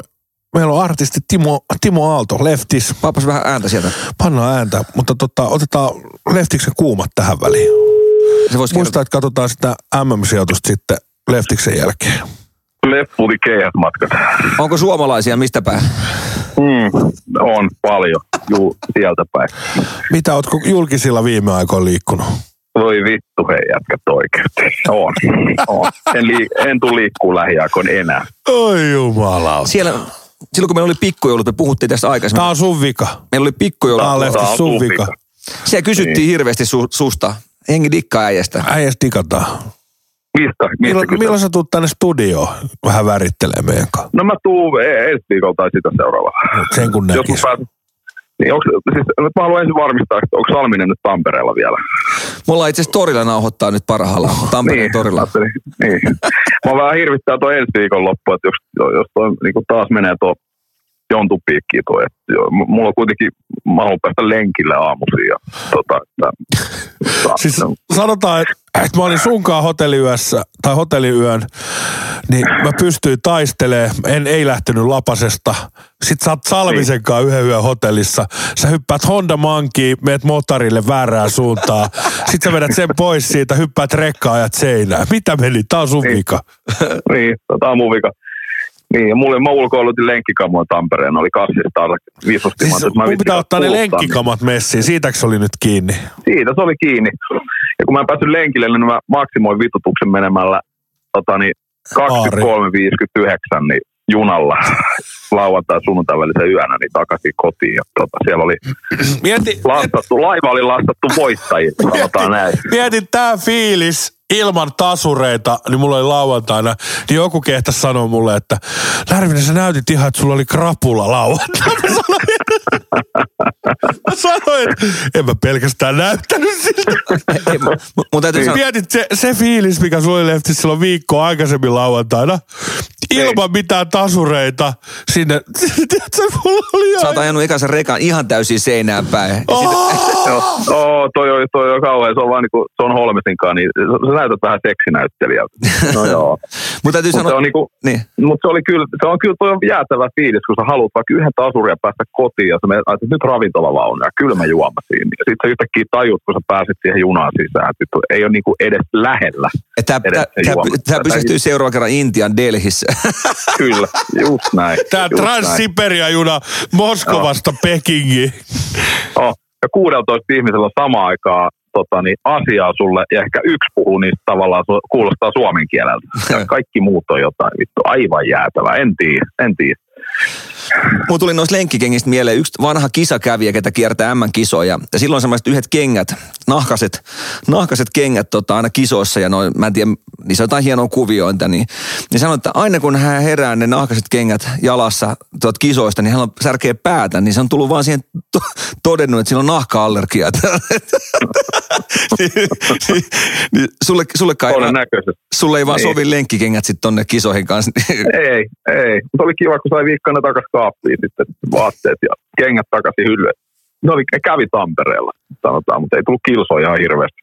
S2: meillä on artisti Timo, Timo Aalto, Leftis.
S3: Paappas vähän ääntä sieltä.
S2: Pannaan ääntä, mutta tota, otetaan Leftiksen kuumat tähän väliin.
S3: Se voisi
S2: Muista, että katsotaan sitä MM-sijoitusta sitten Leftiksen jälkeen.
S6: Lepputi keihät matkat.
S3: Onko suomalaisia mistä päin?
S6: Mm, on paljon, juu, sieltä päin.
S2: Mitä ootko julkisilla viime aikoina liikkunut?
S6: Voi vittu hei jätkät oikeasti. On, on. En, lii, en tule liikkuu lähiaikoin enää.
S2: Oi jumala.
S3: Siellä, silloin kun meillä oli pikkujoulut, me puhuttiin tästä aikaisemmin.
S2: Tää on sun vika.
S3: Meillä oli pikkujoulut.
S2: Tää on
S6: on sun
S2: vika.
S6: vika.
S3: Siellä kysyttiin
S6: Niin.
S3: hirveästi su, susta. Hengi dikkaa äijästä.
S2: Äijäs dikataan.
S6: Mistä? mistä
S2: Milloin, milloin sä tuut tänne studioon vähän värittelee meidän kanssa?
S6: No mä tuun ensi viikolla tai sitä seuraavalla.
S2: Sen kun
S6: Jos mä
S2: näkis.
S6: pääsen. Niin onks, siis, nyt mä haluan ensin varmistaa, että onko Salminen nyt Tampereella vielä.
S3: Me ollaan itse asiassa torilla nauhoittaa nyt parhaillaan. Tampereen
S6: niin,
S3: torilla.
S6: niin. Mä vähän hirvittää tuo ensi viikon loppu, että jos, jos toi niin taas menee tuo jontupiikkiin toi. Että jo, m- mulla on kuitenkin, mä haluan päästä lenkille aamuisin. Ja, tota, että,
S2: Siis sanotaan, että, että mä olin sunkaan hotelliyössä, tai hotelliyön, niin mä pystyin taistelemaan. En ei lähtenyt lapasesta. Sitten sä oot Salmisen kanssa yhden yön hotellissa. Sä hyppäät Honda Mankiin, meet motorille väärään suuntaan. Sitten sä vedät sen pois siitä, hyppäät rekkaa ajat seinään. Mitä meni? Tää on sun
S6: Niin.
S2: vika.
S6: niin, tämä on mun vika. Niin, ja mulle, mä ulkoilutin lenkkikamoja Tampereen, oli kassista visusti.
S2: Siis mun pitää ottaa ne lenkkikamat messiin. Siitäks se oli nyt kiinni?
S6: Siitä se oli kiinni. Ja kun mä en päässyt lenkille, niin mä maksimoin vitutuksen menemällä tota, niin 23.59 niin junalla lauantai sunnuntai välisen yönä niin takaisin kotiin. Ja, tota, siellä oli
S2: Mieti,
S6: lastattu, laiva oli lastattu voittajille, sanotaan näin.
S2: Mietin tää fiilis ilman tasureita, niin mulla oli lauantaina, niin joku kehtäisi sanoa mulle, että Lärvinen, sä näytit ihan, että sulla oli krapula lauantaina. Mä sanoin, että en mä pelkästään näyttänyt siltä.
S3: Ei, mu- mu- Mun täytyy sanoa,
S2: Mietit se, se fiilis, mikä sulla oli lefti silloin viikkoa aikaisemmin lauantaina. Ilman mitään tasureita sinne. Tiedätkö, mulla oli
S3: sä
S2: ihan...
S3: oot ajanut ikäisen rekan ihan täysin seinään päin. Sit-
S6: Joo, oh, toi, on, toi on kauhean, se on vaan niinku, se on Holmesinkaan, niin sä näytät vähän seksinäyttelijältä. No joo.
S3: Mun täytyy
S6: Mutta se
S3: sanoa,
S6: on niinku,
S3: niin.
S6: Mutta se oli kyllä, se on kyllä toi on jäätävä fiilis, kun sä haluat vaikka yhden tasurin ja päästä kotiin ja sä menet, että nyt ravintolavaunu ja kylmä juoma siinä. Ja sitten sä yhtäkkiä tajut, kun sä pääset siihen junaan sisään, ei ole niinku edes lähellä.
S3: Tämä pysähtyy seuraavan kerran Intian Delhissä.
S6: Kyllä, just näin. Näin.
S2: Trans-Siberia-juna Moskovasta Pekingiin.
S6: Oh, ja 16 ihmisellä samaan aikaan tota, niin, asiaa sulle ja ehkä yksi puhuu niistä tavallaan su- kuulostaa suomen kieleltä. Ja kaikki muut on jotain vittu aivan jäätävää. En tiedä, en tiedä.
S3: Mulla tuli noista lenkkikengistä mieleen yksi vanha kisakävijä, ketä kiertää M-kisoja. Ja silloin semmoiset yhdet kengät, nahkaset, nahkaset kengät tota, aina kisoissa ja noin, mä en tiedä, niissä on jotain hienoa kuviointa. Niin, niin sanoi, että aina kun hän herää ne nahkaset kengät jalassa tuot kisoista, niin hän on särkeä päätä. Niin se on tullut vaan siihen to- todennut, että sillä on nahka-allergia. niin, niin, niin, sulle, sulle, kai, sulle ei vaan
S6: Niin.
S3: sovi lenkkikengät sitten tonne kisoihin kanssa.
S6: Ei, ei. Mutta oli kiva, kun sai viikkoa ne takaisin kaappiin sitten vaatteet ja kengät takaisin hyllyyn. Ne oli, kävi Tampereella, sanotaan, mutta ei tullut kilsoja ihan hirveästi.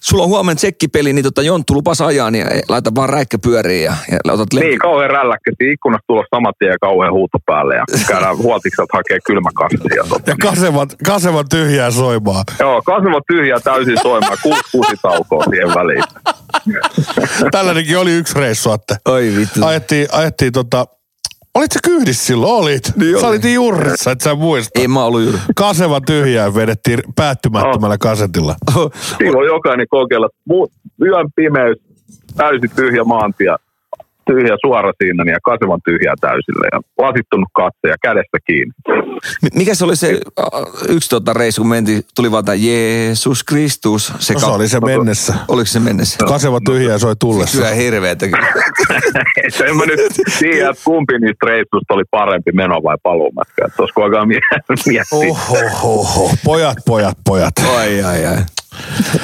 S3: Sulla on huomenna tsekkipeli, niin tota Jonttu lupas ajaa, niin laita vaan räikkä pyöriin ja, ja otat le-
S6: Niin, kauhean rälläkkästi. Ikkunasta tulossa saman tien ja kauhean huuto päälle ja käydään huoltikset hakee kylmäkassia. Tota.
S2: Ja kasevan, kasevan tyhjää soimaan.
S6: Joo, kasvot tyhjää täysin soimaan, kuusi kusitaukoa siihen väliin.
S2: Tällainenkin oli yksi reissu, että
S3: Oi vittu.
S2: ajettiin, ajettiin tota... Olit sä kyydissä silloin? Olit.
S3: Niin
S2: sä
S3: oli.
S2: olit niin jurrissa, että sä muista.
S3: Ei mä ollut juuri.
S2: Kasevan tyhjää vedettiin päättymättömällä kasetilla.
S6: Siinä oli jokainen kokeilla. Muu, yön pimeys, täysin tyhjä maantie, tyhjä suora siinä niin ja kasevan tyhjää täysillä ja lasittunut katse ja kädestä kiinni.
S3: Mikä se oli se yksi tota reissu, kun mentiin, tuli vaan tämä Jeesus Kristus. Se,
S2: No, se oli se mennessä.
S3: Oliko se mennessä?
S2: Kaseva tyhjää soi tullessa.
S3: Kyllä hirveetä.
S6: Et en mä nyt tiedä, kumpi niistä reissuista oli parempi meno vai paluumatka. Että olisiko alkaa miettiä.
S2: Ohohoho. Pojat, pojat, pojat.
S3: Ai, ai, ai.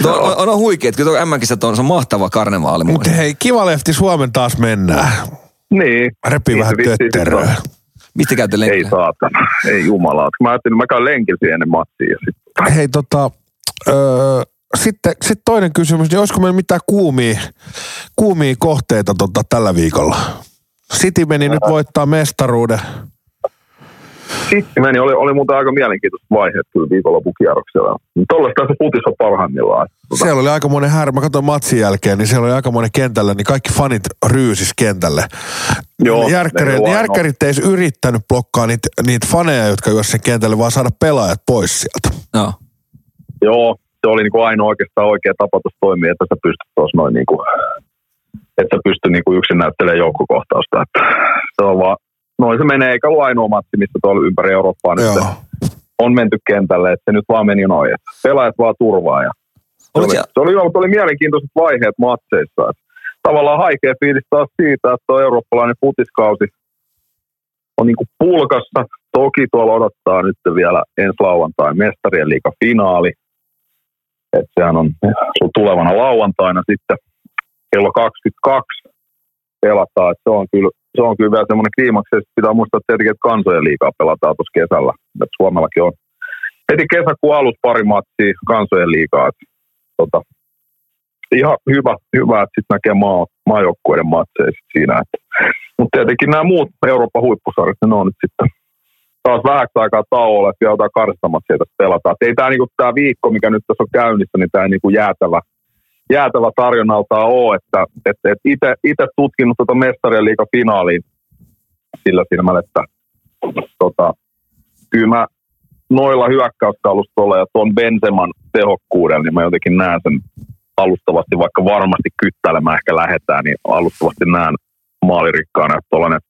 S3: No, on, on huikeet, kyllä tuo M-kisat on, se on mahtava karnevaali.
S2: Mutta hei, kiva lefti, Suomen taas mennään.
S6: Niin.
S2: Repii
S6: Niin
S2: vähän tötteröä.
S6: on.
S3: Mistä käytte
S6: Ei
S3: lenkillä?
S6: saatana, ei jumala. Mä ajattelin, mä käyn lenkillä siihen ennen matsia. Ja sit,
S2: Hei tota, öö, sitten sit toinen kysymys, niin olisiko meillä mitään kuumia, kuumia kohteita tota, tällä viikolla? City meni nyt voittaa mestaruuden.
S6: Sitten meni, oli, oli muuten aika mielenkiintoista vaiheet kyllä viikonlopukierroksella. Tuollaista se putis on parhaimmillaan.
S2: Siellä oli aika monen härä. Mä katsoin matsin jälkeen, niin siellä oli aika monen kentällä, niin kaikki fanit ryysis kentälle.
S6: Joo,
S2: Järkkärit,
S6: ne
S2: järkkärit ei yrittänyt blokkaa niitä, niitä faneja, jotka juos sen kentälle, vaan saada pelaajat pois sieltä.
S3: No.
S6: Joo, se oli niinku ainoa oikeastaan oikea tapa tuossa toimia, että sä pystyt tuossa noin niinku, että sä pystyt niinku yksin näyttelemään joukkokohtausta. Että se on vaan noin se menee, eikä ollut ainoa matsi, missä tuolla ympäri Eurooppaa nyt on menty kentälle, että se nyt vaan meni noin. että Pelaajat vaan turvaa ja se oli, se oli, mutta oli mielenkiintoiset vaiheet matseissa. Että tavallaan haikea fiilis taas siitä, että tuo eurooppalainen futiskausi on niin pulkassa. Toki tuolla odottaa nyt vielä ensi lauantain mestarien liiga finaali. Että sehän on tulevana lauantaina sitten kello 22 pelataan. Että se on kyllä, se on kyllä vielä semmoinen kliimaksi. Sit pitää muistaa tietenkin, että kansojen liigaa pelataan tuossa kesällä. Että Suomellakin on heti kesäkuun alussa pari matsia kansojen liigaa. Et, tota, ihan hyvä, hyvä että sitten näkee maa, maajoukkueiden matseja siinä. Mutta tietenkin nämä muut Euroopan huippusarjat, ne on nyt sitten taas vähäksi aikaa tauolla, että vielä jotain karstamat sieltä pelataan. Et ei tämä niinku, tää viikko, mikä nyt tässä on käynnissä, niin tämä niinku jäätävä, jäätävä tarjonnalta ole, että et, et itse tutkinut tuota mestarien liiga finaaliin sillä silmällä, että tota, kyllä mä noilla hyökkäyskalustoilla ja tuon Benzeman tehokkuudella, niin mä jotenkin näen sen alustavasti, vaikka varmasti kyttäilemään ehkä lähetään, niin alustavasti näen maalirikkaana, että tuollainen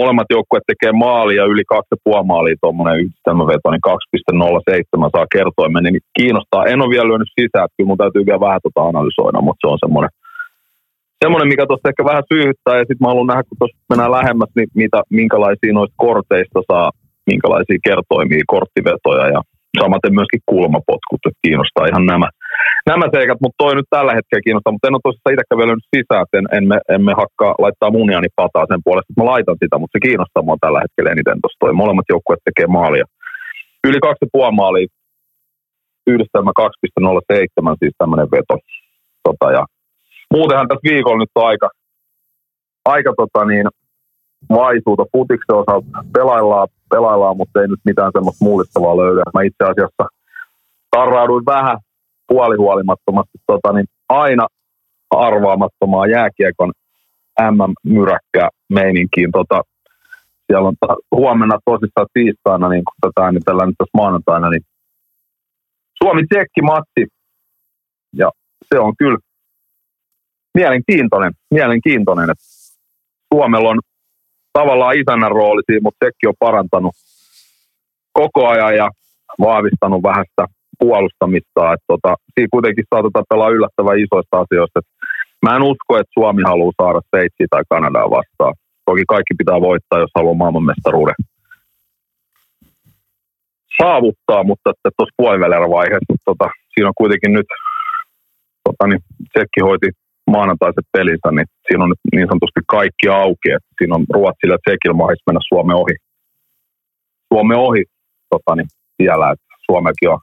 S6: molemmat joukkueet tekee maalia yli 2,5 maalia tuommoinen yhdistelmäveto, niin 2,07 saa kertoimen, niin kiinnostaa. En ole vielä lyönyt sisään, kyllä mun täytyy vielä vähän tota analysoida, mutta se on semmoinen, semmoinen mikä tuossa ehkä vähän syyhyttää, ja sitten mä haluan nähdä, kun tuossa mennään lähemmäs, niin mitä, minkälaisia noista korteista saa, minkälaisia kertoimia, korttivetoja ja samaten myöskin kulmapotkut, että kiinnostaa ihan nämä, nämä seikat, mutta toi nyt tällä hetkellä kiinnostaa, mutta en ole tosissaan itsekään vielä nyt sisään, että en, en, me, en me hakkaa laittaa muniani pataa sen puolesta, että mä laitan sitä, mutta se kiinnostaa mua tällä hetkellä eniten tuossa toi. Molemmat joukkueet tekee maalia. Yli 2,5 maalia, yhdistelmä 2,07, siis tämmöinen veto. Tota, ja muutenhan tässä viikolla nyt on aika, aika tota niin, vaisuuta futiksen osalta. Pelaillaan, pelaillaan, mutta ei nyt mitään semmoista mullistavaa löydy. Mä itse asiassa tarrauduin vähän puolihuolimattomasti tota, niin aina arvaamattomaa jääkiekon MM-myräkkää meininkiin. Tota, siellä on ta- huomenna tosissaan tiistaina, niin kun tätä äänitellään nyt tässä maanantaina, niin Suomi-Tsekki matsi. Ja se on kyllä mielenkiintoinen, mielenkiintoinen että Suomella on tavallaan isännän rooli siinä, mutta Tsekki on parantanut koko ajan ja vahvistanut vähän sitä puolustamista. Että tota, siinä kuitenkin saatetaan pelaa yllättävän isoista asioista. Et mä en usko, että Suomi haluaa saada Sveitsiä tai Kanadaa vastaan. Toki kaikki pitää voittaa, jos haluaa maailmanmestaruuden saavuttaa, mutta tuossa puolivälierä vaiheessa tota, siinä on kuitenkin nyt tota, niin, Tsekki hoiti maanantaiset pelinsä, niin siinä on nyt niin sanotusti kaikki auki. Että siinä on Ruotsilla ja Tsekillä mahdollista mennä Suomen ohi. Suomen ohi tota, niin, siellä, että Suomekin on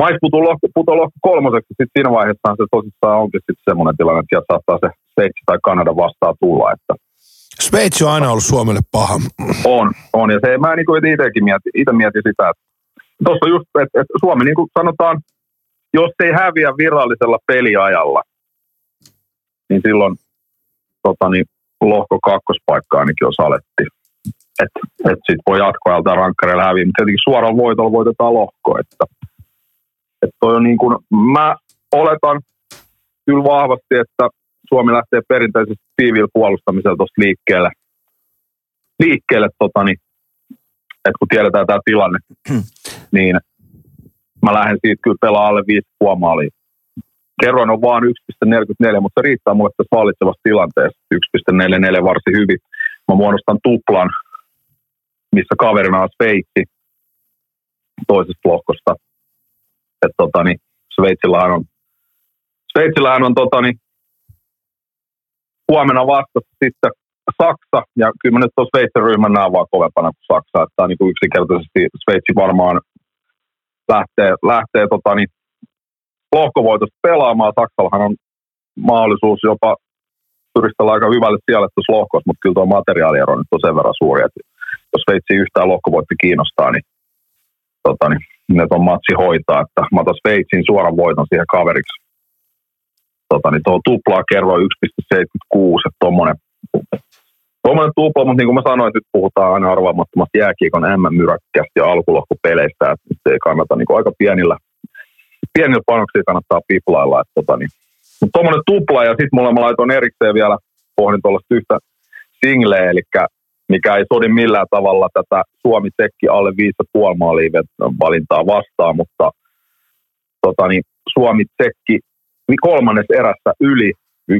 S6: Mais putoaa lohko, kolmoseksi, sitten siinä vaiheessa se tosissaan onkin sitten semmoinen tilanne, että sieltä saattaa se Sveitsi tai Kanada vastaan tulla, että
S2: Sveitsi on aina ollut Suomelle paha.
S6: on, on. Ja se, mä niin kuin itsekin mietin, itse mietin sitä, että tuossa just, että, että Suomi niin kuin sanotaan, jos ei häviä virallisella peliajalla, niin silloin tota, niin, lohko kakkospaikka ainakin on saletti. Että et sitten voi jatkoajalta rankkareilla häviä, mutta tietenkin suoraan voitolla voitetaan lohko. Että, että toi on niin kuin, mä oletan kyllä vahvasti, että Suomi lähtee perinteisesti tiiviillä puolustamisella tuosta liikkeelle. Liikkeelle, tota, niin, että kun tiedetään tämä tilanne, niin mä lähden siitä kyllä pelaa alle 5,5 maalia. Kerroin on vaan 1,44, mutta se riittää mulle tässä vallitsevassa tilanteessa. 1,44 varsin hyvin. Mä muodostan tuplan, missä kaverina on Sveitsi toisesta lohkosta. Et, tota, niin, Sveitsillähän on, Sveitsillähän on tota, niin, huomenna vastassa sitten Saksa, ja kyllä mä nyt tuossa Sveitsin ryhmän näen vaan kovempana kuin Saksa, että tämä niin kuin yksinkertaisesti Sveitsi varmaan lähtee, lähtee tota, niin, lohkovoitosta pelaamaan. Saksallahan on mahdollisuus jopa turistella aika hyvälle siellä tuossa lohkossa, mutta kyllä tuo materiaaliero nyt on sen verran suuri, että jos Sveitsi yhtään lohkovoitti kiinnostaa, niin, tota, niin ne on matsi hoitaa, että mä otan Sveitsin suoran voiton siihen kaveriksi. Tota, niin tuo tuplaa kerroin 1,76, että tuommoinen Tuommoinen tupla, mutta niin kuin mä sanoin, että nyt puhutaan aina arvaamattomasta jääkiekon M-myräkkästä ja alkulohkopeleistä, että nyt ei kannata niin kuin aika pienillä, pienillä panoksilla kannattaa piplailla. Että, tota, niin. Mutta tuommoinen tupla ja sitten mulla mä laitoin erikseen vielä, pohdin tuollaista yhtä singleä, eli mikä ei sodi millään tavalla tätä Suomi-Tsekki alle 5,5 maalia valintaa vastaan, mutta tota, niin Suomi-Tsekki kolmannes erässä yli 1,5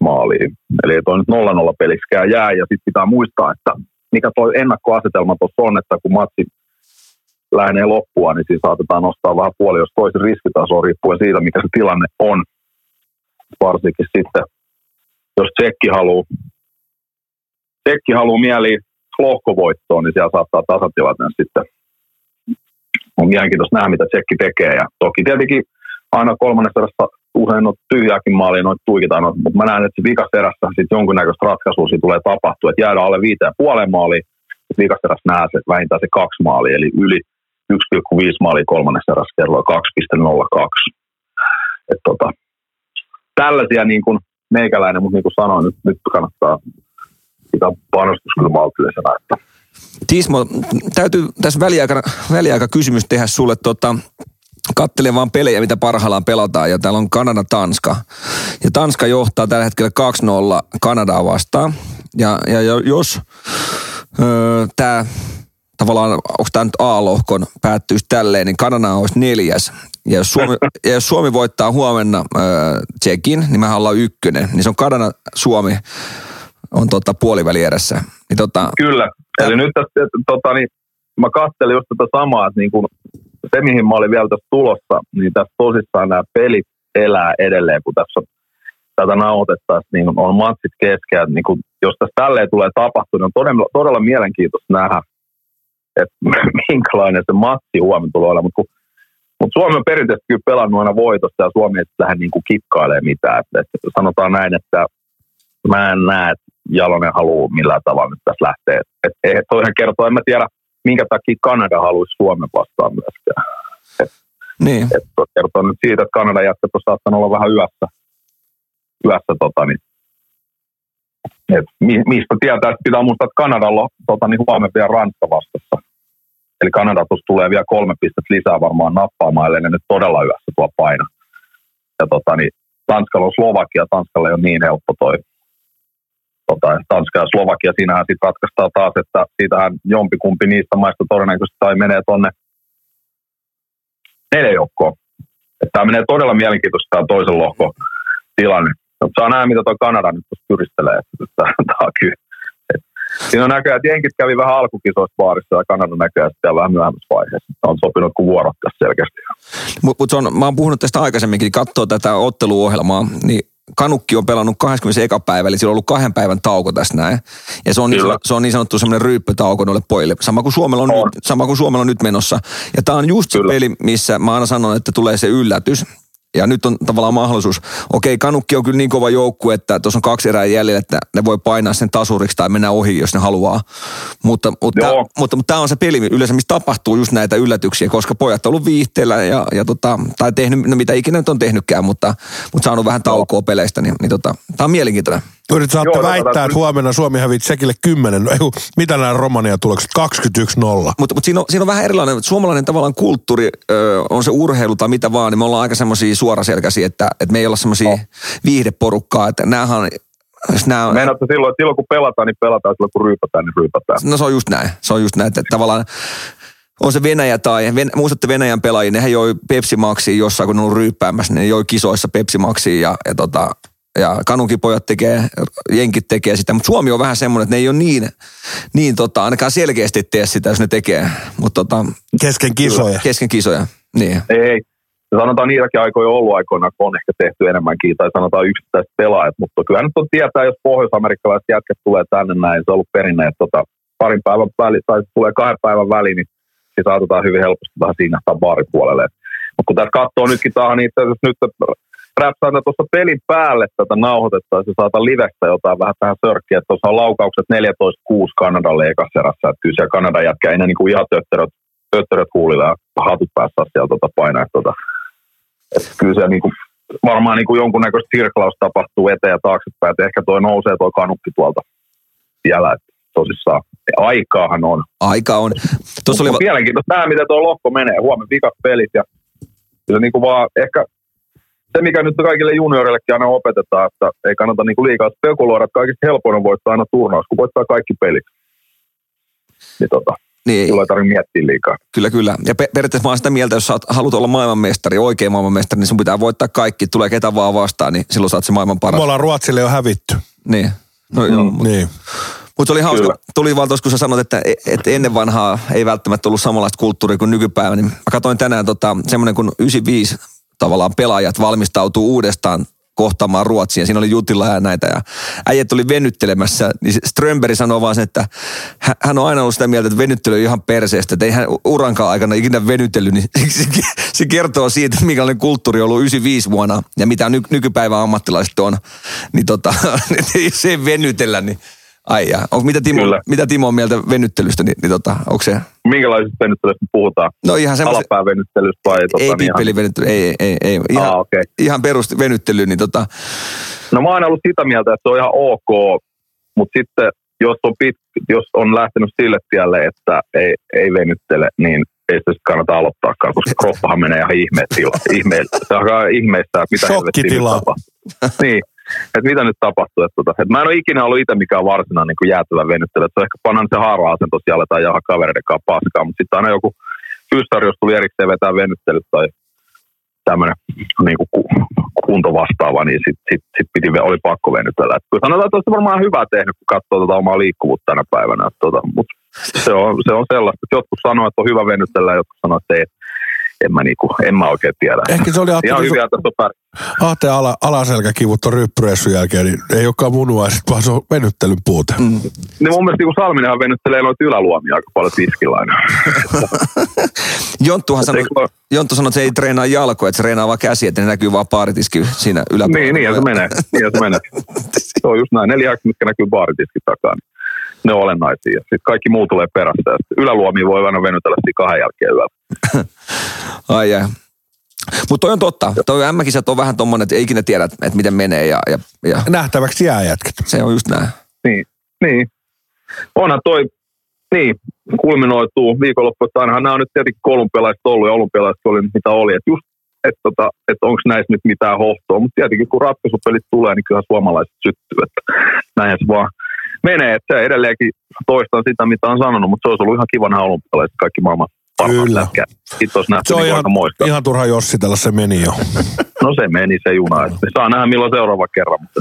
S6: maalia. Eli toi nyt 0-0 peliksikään jää ja sitten pitää muistaa, että mikä tuo ennakkoasetelma tuossa on, että kun matsi lähenee loppua, niin siinä saatetaan nostaa vähän puoli, jos toisen riskitaso riippuen siitä, mikä se tilanne on. Varsinkin sitten, jos tsekki haluaa, tsekki haluaa mieliin lohkovoittoon, niin siellä saattaa tasatilanne sitten. On mielenkiintoista nähdä, mitä tsekki tekee. Ja toki tietenkin aina kolmannessa usein noita tyhjääkin maalia noita tuikitaan, noita, mutta mä näen, että vikas erässä sitten jonkunnäköistä ratkaisua siinä tulee tapahtua, että jäädään alle viiteen puoleen maaliin, että vikas erässä se, vähintään se kaksi maalia, eli yli 1,5 maalia kolmannessa erässä kerralla 2,02. Et tota, tällaisia niin kuin meikäläinen, mutta niin kuin sanoin, nyt, nyt kannattaa pitää panostus kyllä maltillisena, että
S3: Tismo, täytyy tässä väliaika, väliaika kysymys tehdä sulle. Tota, kattelen vaan pelejä, mitä parhaillaan pelataan, ja täällä on Kanada-Tanska. Ja Tanska johtaa tällä hetkellä 2-0 Kanadaa vastaan. Ja, ja jos öö, tämä tavallaan, onko tämä nyt A-lohkon päättyisi tälleen, niin Kanada olisi neljäs. Ja jos Suomi, ja jos Suomi voittaa huomenna öö, Tsekin, niin mehän ollaan ykkönen. Niin se on Kanada, Suomi on tota puoliväli edessä. Niin tota,
S6: Kyllä. Eli nyt tässä, tota, niin, mä katselin just tätä samaa, että niin kun se, mihin mä olin vielä tässä tulossa, niin tässä tosissaan nämä pelit elää edelleen, kun tässä tätä nauhoitettaisiin, niin on matsit kesken. Niin kun, jos tässä tälleen tulee tapahtua, niin on todella, todella mielenkiintoista nähdä, että minkälainen se matsi huomenna tulee olemaan. Mutta mutta Suomi on perinteisesti kyllä pelannut aina voitosta ja Suomi ei lähde niin kikkailemaan mitään. Et, et sanotaan näin, että mä en näe, että Jalonen haluaa millään tavalla nyt tässä lähteä. Et, et, toinen kertoo, en mä tiedä, minkä takia Kanada haluaisi Suomen vastaan myöskään. Et,
S3: niin.
S6: et kertoo nyt siitä, että Kanadan jätkät on saattanut olla vähän yössä, yössä tota, niin, et, mistä tietää, että pitää muistaa, että Kanadalla on tota, niin huomenna vielä Ranska vastassa. Eli Kanada tuossa tulee vielä kolme pistettä lisää varmaan nappaamaan, ellei ne nyt todella yössä tuo paina. Ja tota, niin, Tanskalla on Slovakia, Tanskalla ei ole niin helppo toi tota, Tanska ja Slovakia, siinähän sitten ratkaistaan taas, että siitähän jompikumpi niistä maista todennäköisesti tai menee tonne neljä joukkoon. Tämä menee todella mielenkiintoista tämä toisen lohko tilanne. Saa nähdä, mitä tuo Kanada nyt tuossa pyristelee. On. Et siinä on näköjään, että jenkit kävi vähän alkukisoissa baarissa ja Kanada näköjään sitten vähän myöhemmässä vaiheessa. On sopinut kuin vuorot tässä selkeästi.
S3: Mutta mut mä oon puhunut tästä aikaisemminkin, niin katsoo tätä otteluohjelmaa, niin Kanukki on pelannut 21. päivä, eli sillä on ollut kahden päivän tauko tässä näin. Ja se on, niin, se on niin sanottu semmoinen ryyppötauko noille pojille. Sama kuin, Suomella on,
S6: On.
S3: Nyt, sama kuin Suomella on nyt menossa. Ja tämä on just se
S6: Kyllä.
S3: peli, missä mä aina sanon, että tulee se yllätys. Ja nyt on tavallaan mahdollisuus. Okei, Kanukki on kyllä niin kova joukkue, että tuossa on kaksi erää jäljellä, että ne voi painaa sen tasuriksi tai mennä ohi, jos ne haluaa. Mutta, mutta,
S6: Joo.
S3: tää, mutta, mutta tämä on se peli yleensä, missä tapahtuu just näitä yllätyksiä, koska pojat on ollut viihteellä ja, ja tota, tai tehnyt, no mitä ikinä nyt on tehnytkään, mutta, mutta saanut vähän taukoa peleistä, niin, niin tota, tämä on mielenkiintoinen.
S2: Nyt saatte
S6: Joo, no,
S2: väittää,
S6: tota,
S2: että huomenna Suomi hävit Tsekille 10. No, ei, mitä nämä Romania tulokset? 21-0.
S3: Mutta mut siinä, on, siinä on vähän erilainen, että suomalainen tavallaan kulttuuri, ö, on se urheilu tai mitä vaan, niin me ollaan aika semmoisia suoraselkäisiä, että, että me ei olla semmoisia
S6: No.
S3: viihdeporukkaa, että näähän jos nää on,
S6: Meinaatte silloin, että silloin kun pelataan, niin pelataan, silloin kun ryypätään, niin ryypätään.
S3: no se on just näin, se on just näin, että tavallaan on se Venäjä tai, Ven, muistatte Venäjän pelaajia, nehän joi Pepsi Maxia jossain, kun ne on ollut ryyppäämässä, ne joi kisoissa Pepsi Maxia ja, ja tota, ja kanukipojat tekee, jenkit tekee sitä, mutta Suomi on vähän semmoinen, että ne ei ole niin, niin tota, ainakaan selkeästi tee sitä, jos ne tekee, mutta tota,
S2: Kesken kisoja.
S3: kesken kisoja, niin.
S6: Ei, sanotaan niitäkin aikoja on ollut aikoina, kun on ehkä tehty enemmänkin, tai sanotaan yksittäiset pelaajat, mutta kyllä nyt on tietää, jos pohjois-amerikkalaiset jätkät tulee tänne näin, se on ollut perinne, että tota, parin päivän väli, tai tulee kahden päivän väliin, niin siis saatetaan hyvin helposti vähän siinähtää baaripuolelle. Mutta kun tässä katsoo nytkin tähän itse asiassa nyt, räpsään tuossa pelin päälle tätä nauhoitettaisiin ja saatan livestä jotain vähän tähän sörkkiä, että tuossa on laukaukset 14-6 Kanadalle ekassa erässä, että kyllä siellä Kanadan jätkä ei ne niinku ihan töttöröt, töttöröt huulilla ja hatut päässä siellä tota painaa, että tota, että kyllä se niinku, varmaan niinku jonkunnäköistä sirklaus tapahtuu eteen ja taaksepäin, että ehkä toi nousee tuo kanukki tuolta vielä, että tosissaan aikaahan on.
S3: Aika on. Tuossa oli,
S6: mielenkiintoista nähdä, miten tuo lohko menee. Huomenna vikat pelit ja kyllä niinku vaan ehkä se, mikä nyt kaikille juniorillekin aina opetetaan, että ei kannata niinku liikaa spekuloida, että kaikista helpoin on voittaa aina turnaus, kun voittaa kaikki pelit. niin tota,
S3: Niin,
S6: silloin ei tarvitse miettiä liikaa.
S3: Kyllä, kyllä. Ja pe- periaatteessa mä oon sitä mieltä, jos sä haluat olla maailmanmestari, oikea maailmanmestari, niin sun pitää voittaa kaikki. Tulee ketä vaan vastaan, niin silloin oot se maailman
S2: Me
S3: paras.
S2: ollaan Ruotsille jo hävitty.
S3: Niin. No, joo, mutta
S2: Niin.
S3: Mutta se oli hauska.
S6: Kyllä.
S3: Tuli vaan tuossa, kun sä sanoit, että, että ennen vanhaa ei välttämättä ollut samanlaista kulttuuria kuin nykypäivä. Niin mä katsoin tänään tota, semmoinen, kun 95 tavallaan pelaajat valmistautuu uudestaan kohtaamaan Ruotsia. Siinä oli Jutila ja näitä. Ja äijät oli venyttelemässä. Niin se Strömberg sanoi vaan sen, että hä- hän on aina ollut sitä mieltä, että venyttely on ihan perseestä. Että ei hän urankaan aikana ikinä venytellyt. Niin se, kertoo siitä, minkälainen kulttuuri on ollut 95 vuonna ja mitä ny, nykypäivän ammattilaiset on. Niin tota, ei se venytellä, niin Ai jaa. Onko, mitä, Timo,
S6: Kyllä.
S3: mitä Timo on mieltä venyttelystä, niin, niin tota, onko se?
S6: Minkälaisesta venyttelystä puhutaan?
S3: No ihan semmoisen,
S6: Alapäävenyttelystä vai? Tota,
S3: ei
S6: niin ihan-
S3: pippelivenyttely, ei, ei, ei, ihan,
S6: Aa, okei.
S3: ihan perusvenyttely, niin tota,
S6: No mä oon ollut sitä mieltä, että se on ihan ok, mutta sitten jos on, pit, jos on lähtenyt sille tielle, että ei, ei venyttele, niin ei sitä sitten kannata aloittaakaan, koska kroppahan menee ihan. Ihme, se on että mitä helvettiä niin, että mitä nyt tapahtuu. Että, tota, että mä en ole ikinä ollut itse mikään varsinainen niin jäätävä venyttely. Että se on ehkä pannaan se haara-asento siellä aletaan jaha kavereiden kanssa paskaa, mutta sitten aina joku fyssari, jos tuli erikseen vetää venyttelyt tai tämmöinen niin kunto vastaava, niin sitten sit, sit piti, oli pakko venytellä. Et kyllä sanotaan, että olisi varmaan hyvä tehnyt, kun katsoo tätä omaa liikkuvuutta tänä päivänä. Et Tota, Mutta se on, se on sellaista, että jotkut sanoo, että on hyvä venytellä ja jotkut sanoo, että ei. En mä, niinku, en mä oikein tiedä.
S2: Ehkä se oli
S6: Ihan hyviä on
S2: Ahteen ala, alaselkäkivut on ryppyreissun jälkeen, niin ei olekaan munuaiset, vaan se on venyttelyn puute. Mm.
S6: niin mun mielestä niin Salminenhan venyttelee noita yläluomia aika paljon tiskillä aina.
S3: Jonttuhan sanoi,
S6: ole?
S3: Jonttu sanoi, että se ei treenaa jalkoja, että se treenaa vaan käsiä, että ne näkyy vaan paaritiski siinä yläpuolella.
S6: Niin, niin se menee. Niin se menee. Se on just näin. Ne lihakset, mitkä näkyy baaritiskin takaa, niin ne on olennaisia. Ja sitten kaikki muu tulee perästä. Yläluomia voi aina venytellä siinä kahden jälkeen yöllä.
S3: Ai jää. Mutta toi on totta. Toi M-kisat on vähän tommonen, että ei ikinä tiedä, että miten menee ja, ja, ja
S2: Nähtäväksi jää jätket.
S3: se on just näin.
S6: Niin, niin. Onhan toi, niin, kulminoituu viikonloppu, että ainahan nämä on nyt tietenkin kun olympialaiset ollut ja olympialaiset oli mitä oli. Että just, että tota, et onko näissä nyt mitään hohtoa, mutta tietenkin kun ratkaisupelit tulee, niin kyllä suomalaiset syttyy, että näinhän se vaan menee, että se edelleenkin toistan sitä, mitä on sanonut, mutta se olisi ollut ihan kiva nämä olympialaiset, kaikki maailman parhaat
S2: Kyllä.
S6: Sitten olisi nähty
S2: Se on
S6: niin
S2: ihan,
S6: moista.
S2: ihan turha jossitella, se meni jo.
S6: No se meni se juna, että me saa nähdä milloin seuraava kerran, mutta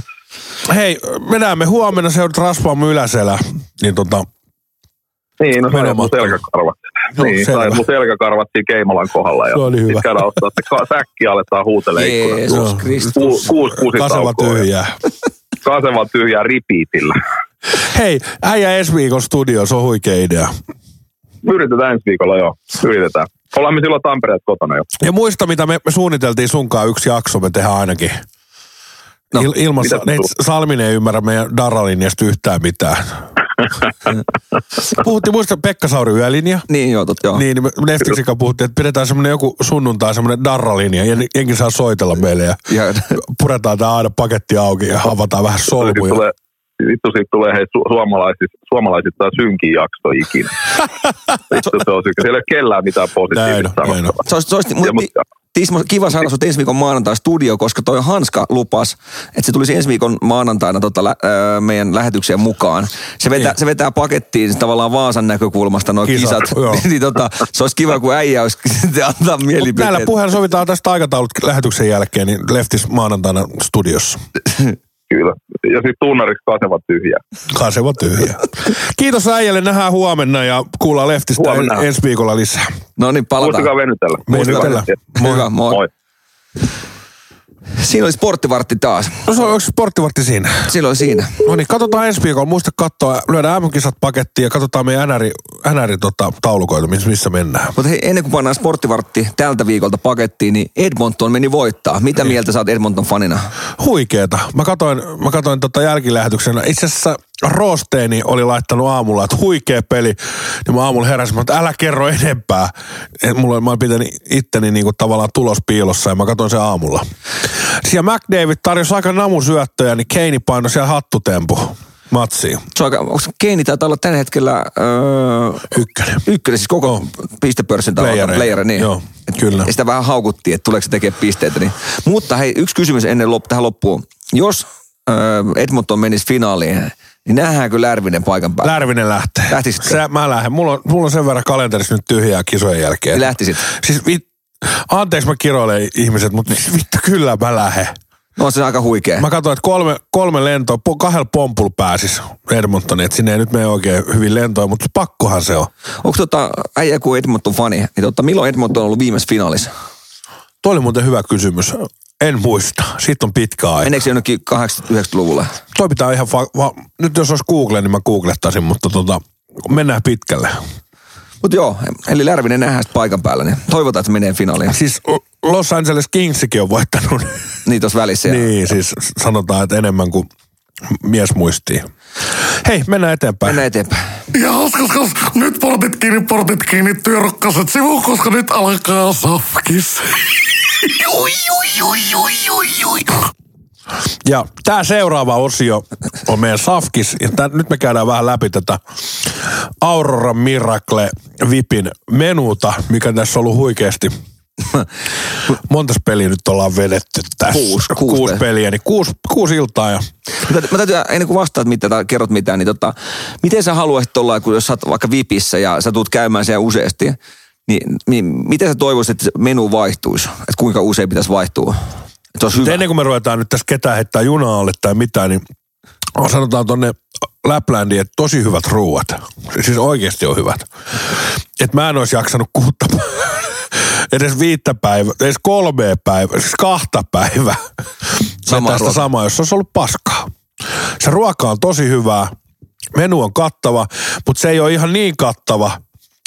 S2: Hei, me näemme huomenna, se rasvaamaan yläselä. Niin tota,
S6: Niin, no sai mun
S2: Menomatka.
S6: selkäkarvat.
S2: No,
S6: niin, sai mun selkäkarvat siinä Keimolan kohdalla. Ja
S2: Se oli hyvä.
S6: Sitten käydään se ka- säkki aletaan huutelemaan ikkunasta.
S3: Jeesus. Kristus.
S6: Ku, kuusi
S2: kasava
S6: kusitaukoa.
S2: tyhjää.
S6: Kasava tyhjää ripiitillä.
S2: Hei, äijä ensi viikon studio, se on huikea idea.
S6: Yritetään ensi viikolla joo. Yritetään. Ollaan me silloin Tampereet kotona jo.
S2: Ja muista, mitä me, me suunniteltiin sunkaan yksi jakso, me tehdään ainakin.
S3: No,
S2: Il, ilmassa, ne? Salminen ei ymmärrä meidän Daralinjasta yhtään mitään. Puhuttiin, muista Pekka Sauri yölinja.
S3: Niin joo, tot, joo.
S2: Niin, niin kanssa puhuttiin, että pidetään semmoinen joku sunnuntai, semmoinen darralinja, ja jengi saa soitella meille ja
S3: Ja,
S2: puretaan tää aina paketti auki ja avataan vähän solmuja.
S6: tulee, vittu siitä tulee hei, su- suomalaisista, suomalaisista synkin jakso ikinä. Vittu se on sykä. Siellä ei ole kellään mitään positiivista
S2: näin
S6: sanottavaa.
S3: se olisi, se olisi,
S6: Ja,
S3: mutta,
S6: mutta,
S3: Tismo, kiva saada sut ensi viikon maanantai studio, koska toi Hanska lupas, että se tulisi ensi viikon maanantaina tota, lä, ö, meidän lähetykseen mukaan. Se vetää,
S2: Niin.
S3: se vetää pakettiin se tavallaan Vaasan näkökulmasta nuo
S2: Kisat,
S3: kisat. niin, tota, se olisi kiva, kun äijä olisi antaa
S2: Mut
S3: mielipiteet.
S2: näillä puheilla sovitaan tästä aikataulut lähetyksen jälkeen, niin Leftis maanantaina studiossa.
S6: kyllä. Ja sitten tunnariksi kaseva tyhjä.
S2: Kaseva tyhjä. Kiitos äijälle, nähdään huomenna ja kuullaan Leftistä
S6: Huomenna.
S2: ensi viikolla lisää.
S3: No niin, palataan.
S6: Muistakaa venytellä.
S2: Venytellä.
S3: Moi. Hyvä, moi.
S6: Moi.
S3: Siinä oli sporttivartti taas.
S2: No se on onko sporttivartti siinä.
S3: Silloin siinä.
S2: No niin, katsotaan ensi viikolla. Muista katsoa, lyödään MM-kisat pakettiin ja katsotaan meidän NR, NR tota, taulukoita, missä, missä mennään.
S3: Mutta hei, ennen kuin pannaan sporttivartti tältä viikolta pakettiin, niin Edmonton meni voittaa. Mitä mieltä sä oot Edmonton fanina?
S2: Huikeeta. Mä katoin, mä katoin tota jälkilähetyksenä. Itse asiassa Roosteeni oli laittanut aamulla, että huikea peli. Niin mä aamulla heräsin, että älä kerro enempää. Et mulla, mä pitänyt itteni niinku tavallaan tulos piilossa ja mä katoin sen aamulla. Siellä McDavid tarjosi aika namusyöttöjä, niin Keini painoi siellä hattutempu matsiin.
S3: Se on aika, onko Keini taitaa olla tällä hetkellä öö,
S2: Ykkönen.
S3: ykkönen, siis koko pistepörssin tavalla.
S2: Playereita.
S3: Player, niin.
S2: Joo,
S3: Et-
S2: kyllä.
S3: Ja sitä vähän haukuttiin, että tuleeko se tekemään pisteitä. Niin. Mutta hei, yksi kysymys ennen lop, tähän loppuun. Jos öö, Edmonton menisi finaaliin, Niin nähdäänkö Lärvinen paikan päällä?
S2: Lärvinen lähtee.
S3: Lähtisitkö?
S2: Se, mä lähden. Mulla on, mulla on sen verran kalenterissa nyt tyhjää kisojen jälkeen.
S3: Lähtisit.
S2: Siis vit, anteeksi mä kiroilen ihmiset, mutta vittu kyllä mä lähden.
S3: No on se aika huikea.
S2: Mä katsoin, että kolme, kolme lentoa, po, kahdella pompulla pääsis Edmontoniin, että sinne ei nyt mene oikein hyvin lentoa, mutta pakkohan se on.
S3: Onko tota äijä kuin Edmonton fani, niin tota, milloin Edmonton on ollut viimeisessä finaalissa?
S2: Tuo oli muuten hyvä kysymys. En muista. Siitä on pitkä aika.
S3: Meneekö se jonnekin 80-90-luvulle?
S2: Toi pitää ihan fa- va- Nyt jos olisi Google, niin mä googlettaisin, mutta tota, mennään pitkälle.
S3: Mutta joo, eli Lärvinen nähdään paikan päällä, niin toivotaan, että menee finaaliin.
S2: Siis Los Angeles Kingsikin on voittanut.
S3: Niin tuossa välissä. ja-
S2: niin, siis sanotaan, että enemmän kuin mies muistii. Hei, mennään eteenpäin.
S3: Mennään eteenpäin.
S5: Ja haskas, nyt portit kiinni, portit kiinni, työrokkaset sivuun, koska nyt alkaa safkis.
S2: Ja tämä seuraava osio on meidän Safkis. Ja tää, nyt me käydään vähän läpi tätä Aurora Miracle Vipin menuta, mikä tässä on ollut huikeasti. Montas peliä nyt ollaan vedetty tässä?
S3: Kuusi, kuusi
S2: kuusi
S3: peliä.
S2: niin kuusi, kuusi iltaa. Ja
S3: Mä, mä täytyy, ennen kuin vastaat mitään tai kerrot mitään, niin tota, miten sä haluaisit olla, kun jos sä oot vaikka VIPissä ja sä tulet käymään siellä useasti, niin, niin miten sä toivoisit, että menu vaihtuisi? Että kuinka usein pitäisi vaihtua? Että se olisi hyvä.
S2: ennen kuin me ruvetaan nyt tässä ketään heittää junaa alle tai mitään, niin sanotaan tonne Laplandiin, että tosi hyvät ruuat. Siis oikeasti on hyvät. Et mä en olisi jaksanut kuutta edes viittä päivää, edes kolmea päivää, siis kahta päivää.
S3: Samaa
S2: tästä samaa, jos se olisi ollut paskaa. Se ruoka on tosi hyvää, menu on kattava, mutta se ei ole ihan niin kattava,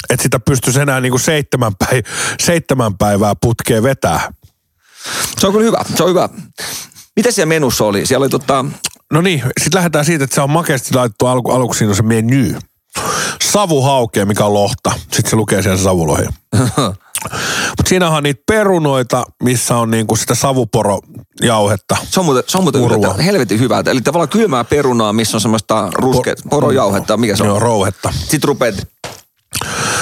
S2: että sitä pystyisi enää niinku seitsemän, päivää, seitsemän päivää putkeen vetää.
S3: Se on kyllä hyvä, se on hyvä. Mitä siellä menussa oli? Siellä oli tota,
S2: No niin, sitten lähdetään siitä, että se on makeasti laitettu alku, aluksi siinä on se menu. Savuhaukea, mikä on lohta. Sitten se lukee siellä savulohi. Mutta siinähän on niitä perunoita, missä on niinku sitä savuporojauhetta.
S3: se on muuten, se on muuten yllättävän helvetin hyvää. Eli tavallaan kylmää perunaa, missä on semmoista ruske, porojauhetta, mikä se on?
S2: Joo, rouhetta.
S3: Sitten rupeat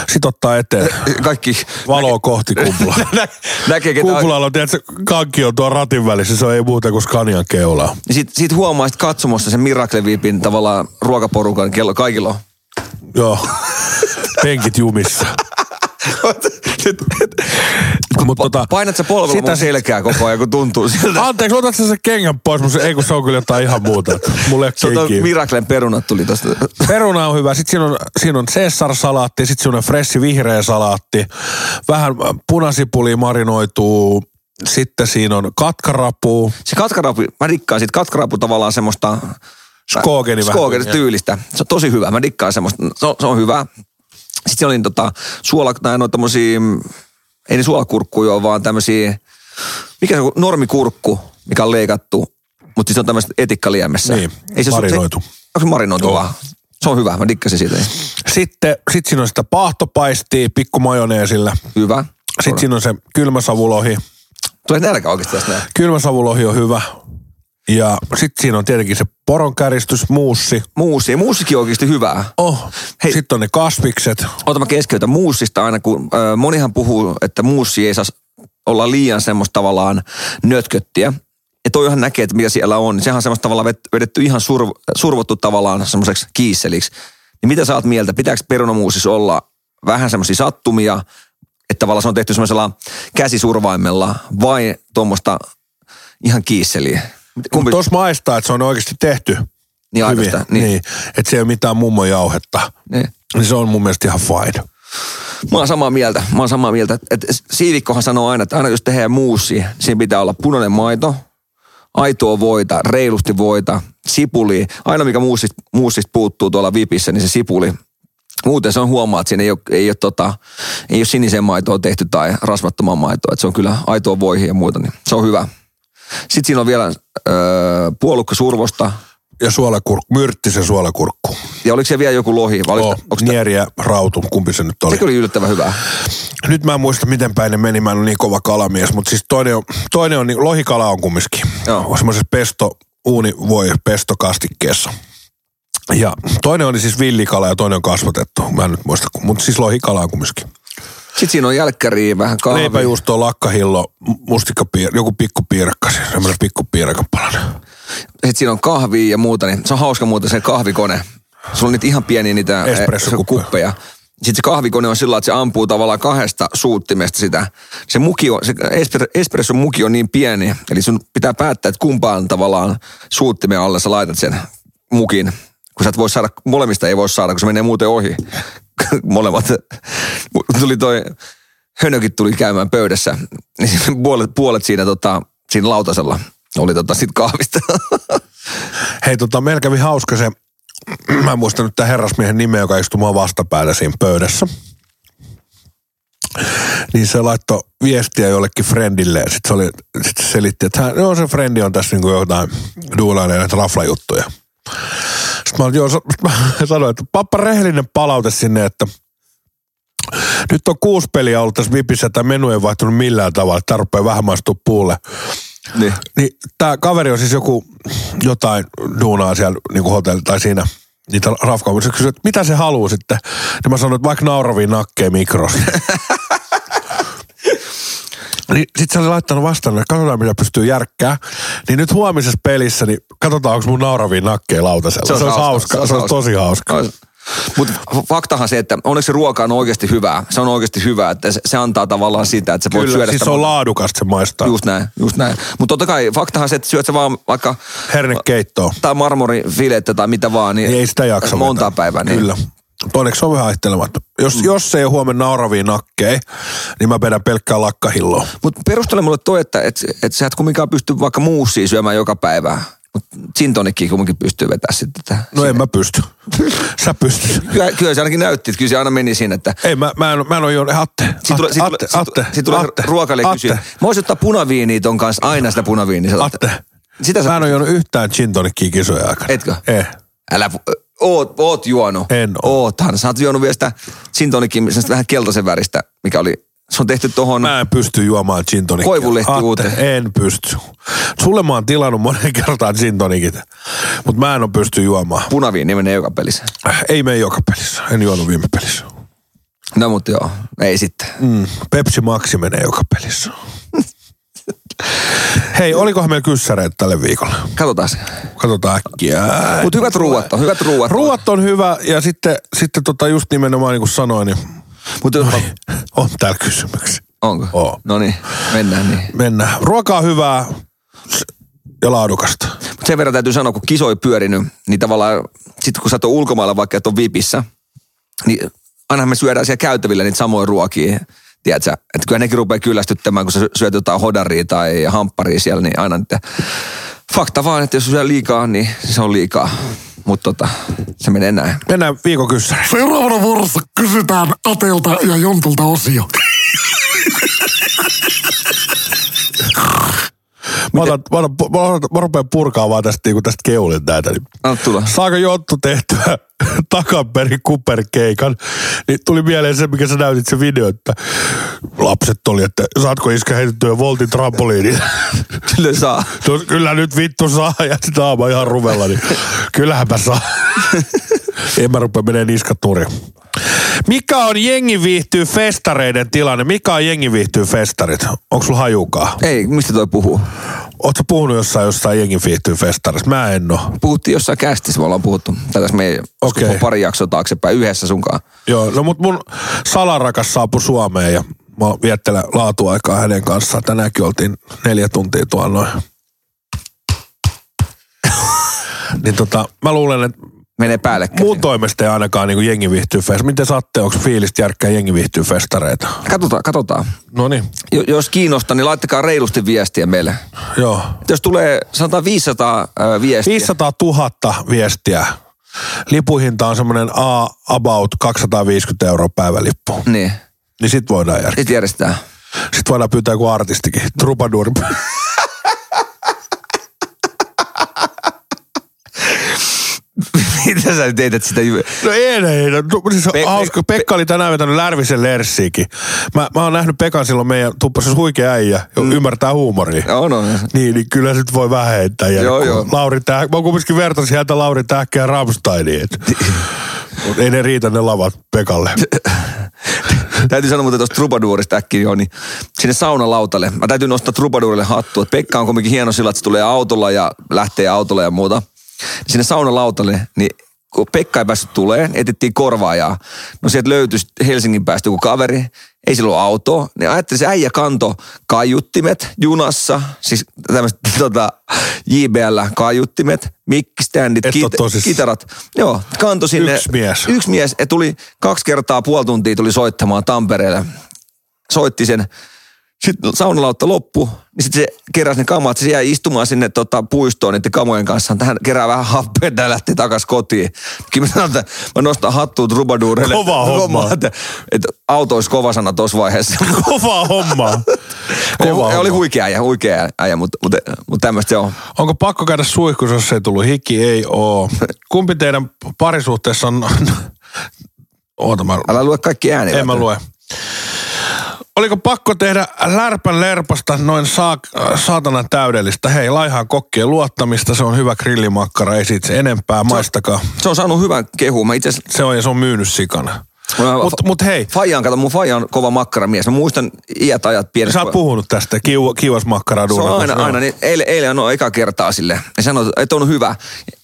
S2: Sitten ottaa eteen
S3: kaikki...
S2: valoa kohti kumpulaa.
S3: Nä, näkee, ketä
S2: Kumpulalla on, tiedätkö, kankki on tuo ratin välissä, se on ei muuta kuin Scanian keulaa.
S3: Niin sit, sit huomaa sit katsomossa sen Miracle Vipin tavallaan ruokaporukan kello kaikilla on.
S2: Joo, penkit jumissa. Mutta tota,
S3: Painat sä polvella
S2: sitä
S3: mun selkää koko ajan, kun tuntuu siltä.
S2: Anteeksi, otat sä se kengän pois, mutta ei kun se on kyllä jotain ihan muuta. Mulla ei ole kenkiä.
S3: Miraclen perunat tuli tosta.
S2: Peruna on hyvä. Sitten siinä on, siinä on Caesar-salaatti, sitten siinä on freshi vihreä salaatti. Vähän punasipulia marinoituu. Sitten siinä on katkarapu.
S3: Se katkarapu, mä dikkaan siitä katkarapu tavallaan semmoista...
S2: Skogeni vähän.
S3: Skogeni tyylistä. Se on tosi hyvä. Mä dikkaan semmoista. Se on, se on hyvä. Sitten oli tota suola, tai no tommosia, ei ne suolakurkkuja ole, vaan tämmösiä, mikä se on, normikurkku, mikä on leikattu, mutta siis on tämmöistä etikkaliemessä.
S2: Niin,
S3: se,
S2: marinoitu.
S3: Se, onko se marinoitu vaan? Se on hyvä, mä dikkasin siitä.
S2: Sitten sit siinä on sitä paahtopaistia pikku majoneesilla.
S3: Hyvä.
S2: Sitten siinä on se kylmäsavulohi.
S3: Tulee nälkä oikeasti tästä näin.
S2: Kylmäsavulohi on hyvä. Ja sitten siinä on tietenkin se poronkäristys, muussi.
S3: Muussi. Ja muussikin on oikeasti hyvää.
S2: Oh.
S3: Hei.
S2: Sitten on ne kasvikset.
S3: Ota mä keskeytän muussista aina, kun ö, monihan puhuu, että muussi ei saa olla liian semmoista tavallaan nötköttiä. Ja toihan näkee, että mitä siellä on. Sehän on semmoista tavallaan vedetty ihan surv, survottu tavallaan semmoiseksi kiisseliksi. Niin mitä sä oot mieltä? Pitääkö perunamuusissa olla vähän semmoisia sattumia, että tavallaan se on tehty semmoisella käsisurvaimella vai tuommoista ihan kiisseliä? Kumpi?
S2: Tuossa maistaa, että se on oikeasti tehty
S3: Niin
S2: hyvin.
S3: ainoastaan, niin.
S2: niin. Että se ei ole mitään mummon jauhetta.
S3: Niin.
S2: Niin se on mun mielestä ihan fine.
S3: Mä oon samaa mieltä. Mä oon samaa mieltä. Että siivikkohan sanoo aina, että aina jos tehdään muussi, siinä pitää olla punainen maito, aitoa voita, reilusti voita, sipuli. Aina mikä muussista, muussista puuttuu tuolla vipissä, niin se sipuli. Muuten se on huomaa, että siinä ei ole, ei ole, tota, ei ole sinisen maitoa tehty tai rasvattoman maitoa. Että se on kyllä aitoa voihin ja muuta, niin se on hyvä. Sitten siinä on vielä öö, puolukka survosta.
S2: Ja suolakurkku, myrttisen suolakurkku.
S3: Ja oliko se vielä joku lohi? Vai oliko,
S2: Oh, ja rautu, kumpi se nyt oli.
S3: se oli yllättävän hyvää.
S2: Nyt mä en muista, miten päin ne meni. Mä en ole niin kova kalamies, mutta siis toinen on, toinen on niin, lohikala on kumminkin.
S3: Joo.
S2: Semmoisessa pesto, uuni voi pestokastikkeessa. Ja toinen oli siis villikala ja toinen on kasvatettu. Mä en nyt muista, mutta siis lohikala on kumminkin.
S3: Sitten siinä on jälkkäriä, vähän kahvia.
S2: Leipäjuusto, lakkahillo, mustikkapiir, joku pikku piirakka, semmoinen pikku piirakkapalanen.
S3: Sitten siinä on kahvia ja muuta, niin se on hauska muuten se kahvikone. Sulla on niitä ihan pieniä niitä eh, kuppeja. Sitten se kahvikone on sillä että se ampuu tavallaan kahdesta suuttimesta sitä. Se, muki on, se espresson muki on niin pieni, eli sun pitää päättää, että kumpaan tavallaan suuttimen alle sä laitat sen mukin. Kun sä et voi saada, molemmista ei voi saada, kun se menee muuten ohi. Molemmat. Tuli toi, Hönökin tuli käymään pöydässä, niin puolet, puolet siinä, tota, siinä lautasella oli tota sit kahvista.
S2: Hei, tota, meillä kävi hauska se, mä en muista nyt tämän herrasmiehen nimeä, joka istui mua vastapäällä siinä pöydässä. Niin se laittoi viestiä jollekin friendille ja sitten se, oli, sit se selitti, että hän, joo, se frendi on tässä niinku jotain duulailee näitä raflajuttuja. Sitten mä, olin, joo, mä sanoin, että pappa rehellinen palaute sinne, että nyt on kuusi peliä ollut tässä Vipissä, tämä menu ei vaihtunut millään tavalla, tämä rupeaa vähän maistua puulle.
S3: niin.
S2: Niin tämä kaveri on siis joku jotain duunaa siellä niin kuin hotelli tai siinä niitä rafkaa. Mutta se kysyi, että mitä se haluaa sitten. Niin mä sanoin, että vaikka nauravia nakkeja mikrossa. niin sit se oli laittanut vastaan, että katsotaan mitä pystyy järkkää. Niin nyt huomisessa pelissä, niin katsotaan onko mun nauravia nakkeja lautasella. Se,
S3: olisi hauska,
S2: hauska. Se olisi tosi hauska.
S3: Mutta faktahan se, että onneksi se ruoka on oikeasti hyvää. Se on oikeasti hyvää, että se, se antaa tavallaan sitä, että sä voit
S2: Kyllä,
S3: syödä
S2: siis
S3: sitä
S2: se on laadukasta, se maistaa.
S3: Just näin, just näin. Mutta totta kai faktahan se, että syöt sä vaan vaikka
S2: Hernekeittoa.
S3: tai marmorifilettä tai mitä vaan, niin,
S2: Niin ei sitä jaksa
S3: monta päivää. Niin.
S2: Kyllä. Onneksi se on vähän aistelematta. Jos, mm. jos ei ole huomenna nauravia nakkeja, niin mä vedän pelkkää lakkahilloa.
S3: Mutta perustele mulle toi, että et, et sä et kumminkaan pysty vaikka muussia syömään joka päivä. Mutta sintonikki kumminkin pystyy vetämään sitten tätä.
S2: No en mä pysty. Sä pystyt.
S3: Kyllä, kyllä se ainakin näytti, että kyllä se aina meni siinä, että
S2: Ei, mä, mä en, mä en ole juonut. Atte, Atte,
S3: Sitten tulee, sit
S2: Atte,
S3: tulee,
S2: Atte,
S3: sit tulee
S2: Atte,
S3: ruokailija kysyä.
S2: Atte,
S3: Mä voisin ottaa punaviiniä ton kanssa, aina sitä punaviiniä.
S2: Atte.
S3: Sitä sä,
S2: Mä en ole juonut yhtään gin tonickia kisojen aikana.
S3: Etkö?
S2: Eh.
S3: älä, pu- oot, oot juonut.
S2: En oo.
S3: Oothan. Sä oot juonut vielä sitä gin tonicin, semmoista vähän keltaisen väristä, mikä oli, se on tehty tohon,
S2: Mä en pysty juomaan gin tonickia.
S3: Koivulehti
S2: Atte,
S3: uuteen.
S2: en pysty. Sulle mä oon tilannut monen kertaan gin tonicit, mutta mä en ole pysty juomaan.
S3: punaviini menee joka pelissä.
S2: Ei mene joka pelissä. En juonut viime pelissä.
S3: No mutta joo, ei sitten.
S2: Mm. Pepsi Maxi menee joka pelissä. Hei, olikohan meillä kyssäreitä tälle viikolle?
S3: Katsotaan se.
S2: Katsotaan äkkiä.
S3: Mutta hyvät ruuat on, hyvät ruuat.
S2: Ruuat on hyvä ja sitten, sitten tota just nimenomaan niin kuin sanoin, niin
S3: Mutta
S2: on täällä kysymyksiä.
S3: onko?
S2: Oo.
S3: No niin, mennään niin.
S2: Mennään. Ruokaa hyvää ja laadukasta.
S3: Mut sen verran täytyy sanoa, kun kisoi pyörinyt, niin tavallaan sitten kun sä oot ulkomailla vaikka et on vipissä, niin ainahan me syödään siellä käytävillä niitä samoja ruokia. Tiedätkö, että kyllä nekin rupeaa kyllästyttämään, kun sä syöt jotain hodaria tai hampparia siellä, niin aina niitä. Fakta vaan, että jos syö liikaa, niin se on liikaa. Mutta tota, se menee näin.
S2: Mennään viikon kyssäriin.
S5: Seuraavana vuorossa kysytään Atelta ja Jontulta osio.
S2: Mä, otan, mä, otan, mä, otan, mä rupean purkaa vaan tästä, niin tästä keulin näitä. Niin. Saako Jottu tehtyä takaperin kuperkeikan? Niin tuli mieleen se, mikä sä näytit se video, että lapset oli, että saatko iskä heitettyä voltin trampoliini?
S3: Kyllä saa.
S2: No, kyllä nyt vittu saa ja sitä aama ihan ruvella, niin kyllähän mä saa. en mä rupea menee niskat nurin. Mikä on jengi viihtyy festareiden tilanne? Mikä on jengi viihtyy festarit? Onko sulla hajukaa?
S3: Ei, mistä toi puhuu?
S2: Ootko puhunut jossain, jossain jengi viihtyy festarissa? Mä en oo.
S3: Puhuttiin jossain kästissä, me ollaan puhuttu. Tätä meidän
S2: Okei.
S3: okay. pari jaksoa taaksepäin yhdessä sunkaan.
S2: Joo, no mut mun salarakas saapui Suomeen ja mä viettelen laatuaikaa hänen kanssaan. Tänäänkin oltiin neljä tuntia tuolla noin. niin tota, mä luulen, että
S3: Menee päällekkäin.
S2: mun toimesta ei ainakaan niin jengi viihtyy festareita. Miten saatte, onko fiilistä järkkää jengi viihtyy festareita?
S3: Katsotaan, katsotaan.
S2: No niin,
S3: Jo- Jos kiinnostaa, niin laittakaa reilusti viestiä meille.
S2: joo.
S3: Jos tulee, sanotaan 500 ää, viestiä.
S2: 500 000 viestiä. Lipuhinta on semmoinen A, about 250 euroa päivälippu.
S3: Niin,
S2: Niin sit voidaan järkkää.
S3: sitten järjestetään.
S2: Sitten voidaan pyytää joku artistikin. Trupadur.
S3: Mitä sä teet sitä?
S2: No ei, ei. No, siis
S3: Pe-
S2: Pe- hauska. Pekka oli tänään vetänyt Lärvisen Lerssiikin. Mä, mä oon nähnyt Pekan silloin meidän tuppassa huikea äijä, mm. ymmärtää huumoria.
S3: On, on.
S2: Niin, niin kyllä sit voi. Ja
S3: Joo, joo.
S2: Lauri Täh... Mä kumminkin vertasin häntä Lauri Tähkä ja Rammsteiniin. et- Mut ei ne riitä ne lavat Pekalle.
S3: täytyy sanoa muuten tuosta Troubadourista äkkiä jo, niin sinne saunalautalle. Mä täytyy nostaa Troubadourille hattua. Pekka on kuitenkin hieno sillä, että se tulee autolla ja lähtee autolla ja muuta. Sinne saunalautalle, niin kun Pekka ei päässyt tulee, etittiin korvaajaa. No sieltä löytyi Helsingin päästä joku kaveri, ei sillä ole autoa. Niin ajattelin, se äijä kanto kaiuttimet junassa, siis tämmöiset tota, JBL-kaiuttimet, mikkiständit,
S2: Et oo tosissaan.
S3: kitarat. Joo, kanto sinne.
S2: Yksi mies.
S3: Yksi mies, ja tuli kaksi kertaa puoli tuntia tuli soittamaan Tampereelle. Soitti sen. Sitten saunalautta loppu, niin sitten se keräsi ne kamat, se jäi istumaan sinne tota, puistoon niiden kamojen kanssa. Tähän kerää vähän happea ja lähti takas kotiin. Kyllä mä sanon, että mä nostan hattuut Rubaduurelle.
S2: Kova homma.
S3: Että, että auto olisi kova sana tuossa vaiheessa.
S2: Kovaa hommaa.
S3: Kova
S2: Kova
S3: oli
S2: homma.
S3: huikea äijä, huikea äijä, mutta, mutta, mutta tämmöistä se on.
S2: Onko pakko käydä suihkussa, jos ei tullut hiki? Ei oo. Kumpi teidän parisuhteessa on... Oota, mä...
S3: Älä lue kaikki ääniä.
S2: En mä lue. Oliko pakko tehdä lärpän lerpasta noin saa, saatana täydellistä? Hei, laihaan kokkien luottamista, se on hyvä grillimakkara, ei siitä se enempää, maistakaa.
S3: Se on saanut hyvän kehun. Mä itse
S2: Se on ja se on myynyt sikana.
S3: Mä-
S2: Mutta mut hei,
S3: Faija on, kato, mun Faija on kova makkaramies. Mä muistan iät ajat pienessä.
S2: sä oot puhunut tästä kiu, kiivasmakkaraa
S3: Se on aina, aina niin eilen, eilen on eka kertaa sille. Ja sanoi, että on hyvä.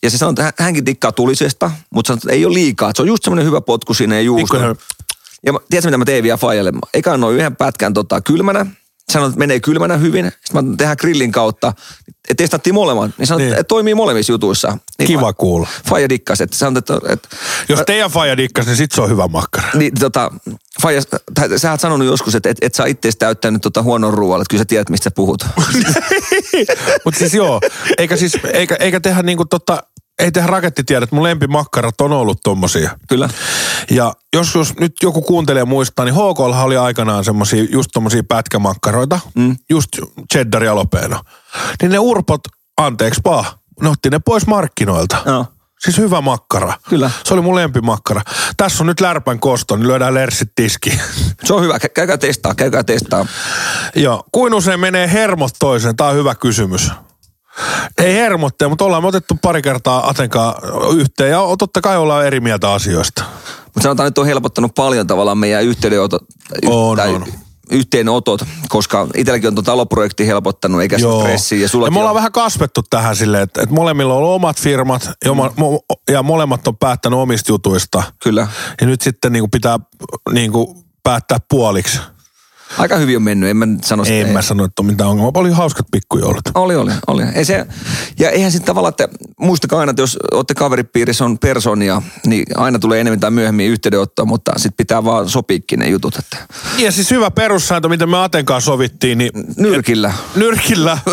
S3: Ja se sanoi, että hän- hänkin tikkaa tulisesta, mutta sanoi, että ei ole liikaa. Että se on just semmoinen hyvä potku sinne ja juusto.
S2: Pikkuinen-
S3: Ja mä- tiedätkö, mitä mä tein vielä Fajalle? Mä Eka annoin yhden pätkän tota, kylmänä. Sanoin, että menee kylmänä hyvin. Sitten mä tehdään grillin kautta. Ja testattiin molemmat. Niin sanoin,
S2: Niin.
S3: että toimii molemmissa jutuissa. Niin
S2: Kiva kuulla.
S3: Faija dikkasi, että sanoit, että, että
S2: Jos teidän faija dikkas, niin sit se on hyvä makkara.
S3: niin, tota, Faija, tai sä oot sanonut joskus, että et, et sä itse täyttänyt tota huonon ruoalla, että kyllä sä tiedät, mistä sä puhut.
S2: Mutta siis joo, eikä siis, eikä, eikä tehdä niinku tota, ei tehdä rakettitiedet, mun lempimakkarat on ollut tommosia.
S3: Kyllä.
S2: Ja jos, jos nyt joku kuuntelija muistaa, niin HKlla oli aikanaan semmosia, just tommosia pätkämakkaroita, mm. just cheddar jalopeeno. Niin ne urpot, anteeksi vaan, ne otti ne pois markkinoilta.
S3: Joo.
S2: Siis hyvä makkara.
S3: Kyllä.
S2: Se oli mun lempimakkara. Tässä on nyt lärpän kosto, niin lyödään lersit tiskiin.
S3: Se on hyvä. Kä- Käykää testaa, käykää testaa.
S2: Joo. Kuin usein menee hermot toiseen? Tämä on hyvä kysymys. Ei hermotteja, mutta ollaan me otettu pari kertaa Atenkaa yhteen ja totta kai ollaan eri mieltä asioista.
S3: Mutta sanotaan, että on helpottanut paljon tavallaan meidän yhteydenotot,
S2: On,
S3: tai
S2: on.
S3: yhteenotot, koska itselläkin on tuo taloprojekti helpottanut, eikä se stressiä. Ja,
S2: ja me ollaan
S3: on,
S2: vähän kasvettu tähän silleen, että, että molemmilla on ollut omat firmat ja, mo- mo- ja molemmat on päättänyt omista jutuista.
S3: Kyllä.
S2: Ja nyt sitten niin kuin pitää niin kuin päättää puoliksi.
S3: Aika hyvin on mennyt, en mä sano sitä.
S2: En mä sano, että on mitään ongelmaa. Oli hauskat pikkujoulut.
S3: Oli, oli, oli. Ei se, ja eihän sitten tavallaan, että muistakaa aina, että jos olette kaveripiirissä on personia, niin aina tulee enemmän tai myöhemmin yhteydenottoa, mutta sitten pitää vaan sopiikin ne jutut, että
S2: Ja siis hyvä perussääntö, miten me Atenkaan sovittiin, niin
S3: nyrkillä.
S2: nyrkillä.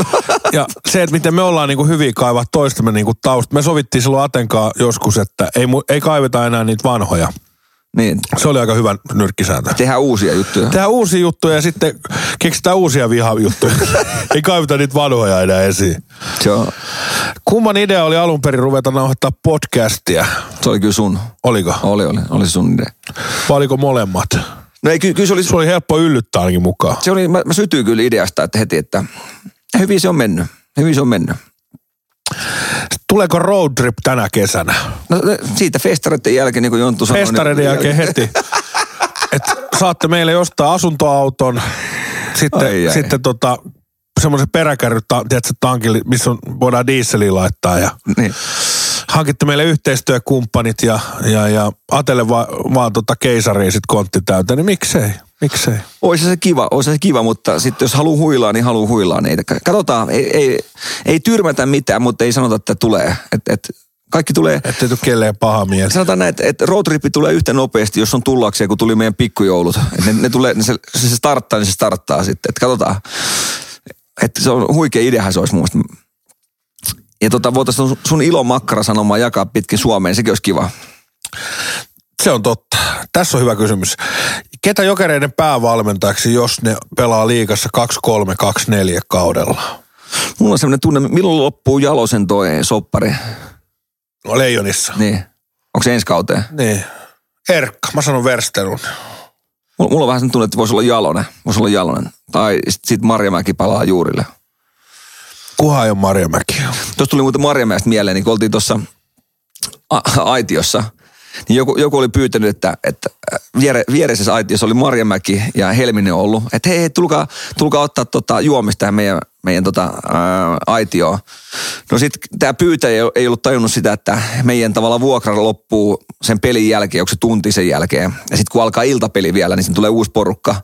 S2: Ja se, että miten me ollaan niin kuin hyvin kaivaa toistemme niin kuin tausta. Me sovittiin silloin Atenkaa joskus, että ei, ei kaiveta enää niitä vanhoja.
S3: Niin,
S2: Se oli aika hyvä nyrkkisääntö.
S3: tehdään uusia juttuja.
S2: Tehdään uusia juttuja ja sitten keksitään uusia vihajuttuja. ei kaiveta niitä vanhoja enää esiin.
S3: On,
S2: Kumman idea oli alun perin ruveta nauhoittaa podcastia?
S3: se oli kyllä sun.
S2: Oliko?
S3: Oli, oli, oli sun idea.
S2: Vai oliko molemmat?
S3: No ei, kyllä, kyllä se oli,
S2: Se oli helppo yllyttää ainakin mukaan.
S3: se oli mä, mä sytyin kyllä ideasta että heti, että hyvin se on mennyt. Hyvin se on mennyt.
S2: Tuleeko road trip tänä kesänä?
S3: No, siitä festareiden jälkeen, niin kuin Jonttu sanoi.
S2: Festareiden
S3: niin,
S2: jälkeen heti. Et saatte meille jostain asuntoauton, sitten,
S3: Ai, ai.
S2: sitten tota, semmoisen peräkärryt, tiedätkö, tankille, missä on, voidaan dieseliä laittaa ja
S3: Niin.
S2: Hankitte meille yhteistyökumppanit ja, ja, ja Atelle va, vaan tota keisariin sit kontti täyteen, niin miksei, miksei.
S3: Olisi se kiva, olisi se kiva, mutta sitten jos haluaa huilaa, niin haluaa huilaa niitä. Katsotaan, ei, ei, ei tyrmätä mitään, mutta ei sanota, että tulee. Et, et, kaikki tulee,
S2: Ettei tule kelleen paha mies.
S3: sanotaan näin, että, että roadtripi tulee yhtä nopeasti, jos on tullakseen, kun tuli meidän pikkujoulut. Et ne, ne tulee, ne se, se starttaa, niin se starttaa sitten. Että katsotaan. Että se on huikea ideahan se olisi mun mielestä. Ja tota, voitaisiin sun- sun ilon makkara sanomaa jakaa pitkin Suomeen, sekin olisi kiva.
S2: Se on totta. Tässä on hyvä kysymys. Ketä jokereiden päävalmentajaksi, jos ne pelaa liigassa 2-3-2-4 kaudella?
S3: Mulla on sellainen tunne, milloin loppuu Jalosen toi soppari.
S2: No, Leijonissa.
S3: Niin. Onko se ensi kauteen?
S2: Niin. Erkka, mä sanon Versterun.
S3: Mulla, mulla on vähän sen tunne, että voisi olla Jalonen. Voisi olla Jalonen. Tai sitten sit Marjamäki palaa juurille.
S2: Kuha ei ole Marjamäki.
S3: Tuossa tuli muuten Marjamäestä mieleen, niin kun oltiin tuossa aitiossa, niin joku, joku oli pyytänyt, että, että viere, viereisessä aitiossa oli Marjamäki ja Helminen ollut, että hei, tulkaa, tulkaa ottaa tota juomista meidän, meidän tota, ää, aitioon. No sitten tämä pyytäjä ei- ollut tajunnut sitä, että meidän tavalla vuokra loppuu sen pelin jälkeen, onko se tunti sen jälkeen. Ja sitten kun alkaa iltapeli vielä, niin sitten tulee uusi porukka.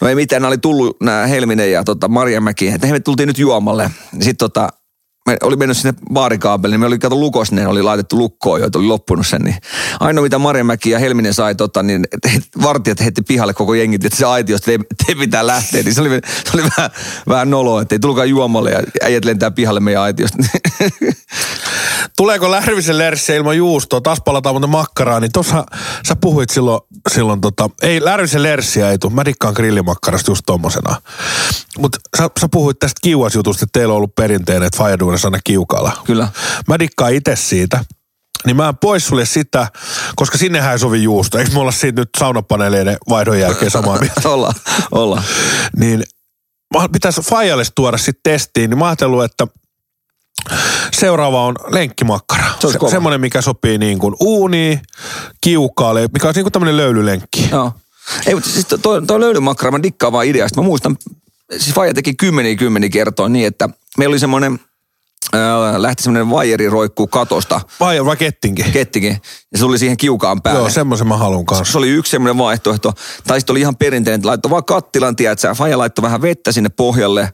S3: No ei mitään, nämä oli tullut nämä Helminen ja tota, Marjamäki, että hei me tultiin nyt juomalle. Sitten tota, me oli mennyt sinne baarikaapeliin, niin me oli kato lukos, ne oli laitettu lukkoon, joita oli loppunut sen. Niin ainoa mitä Marjamäki ja Helminen sai, tota, niin vartijat heitti pihalle koko jengit, että se aitiosta te, te pitää lähteä. Niin se oli, se oli vähän, vähän noloa, että ei tulkaa juomalle ja äijät lentää pihalle meidän aitiosta.
S2: Tuleeko Lärvisen lerssiä ilman juustoa? Taas palataan muuten makkaraa, niin tossa sä puhuit silloin, silloin tota, ei Lärvisen lerssiä ei tule, mä dikkaan grillimakkarasta just tommosena. Mutta sä, sä, puhuit tästä kiuasjutusta, että teillä on ollut perinteinen, että Fajaduunissa aina kiukaalla.
S3: Kyllä.
S2: Mä dikkaan itse siitä. Niin mä en pois sulle sitä, koska sinnehän ei sovi juusto. Eikö me olla siitä nyt saunapaneeleiden vaihdon jälkeen samaa mieltä?
S3: olla, olla.
S2: niin pitäisi Fajalle tuoda sitten testiin, niin mä ajatellut, että seuraava on lenkkimakkara.
S3: Se kova.
S2: semmoinen, mikä sopii niin kuin uuniin, kiukaalle, mikä on niin kuin tämmöinen löylylenkki.
S3: Joo. Ei, mutta siis toi, toi löylymakkara, mä dikkaan vaan ideasta. Mä muistan, siis Faija teki kymmeniä kymmeniä kertoa niin, että meillä oli semmoinen, äh, lähti semmoinen vaijeri roikkuu katosta,
S2: Vai, vai kettinkin.
S3: ja se tuli siihen kiukaan päälle.
S2: Joo, semmoisen mä haluan kanssa.
S3: se oli yksi semmoinen vaihtoehto. Tai sitten oli ihan perinteinen, että laittoi vaan kattilan, tiedätkö, Faija laittoi vähän vettä sinne pohjalle,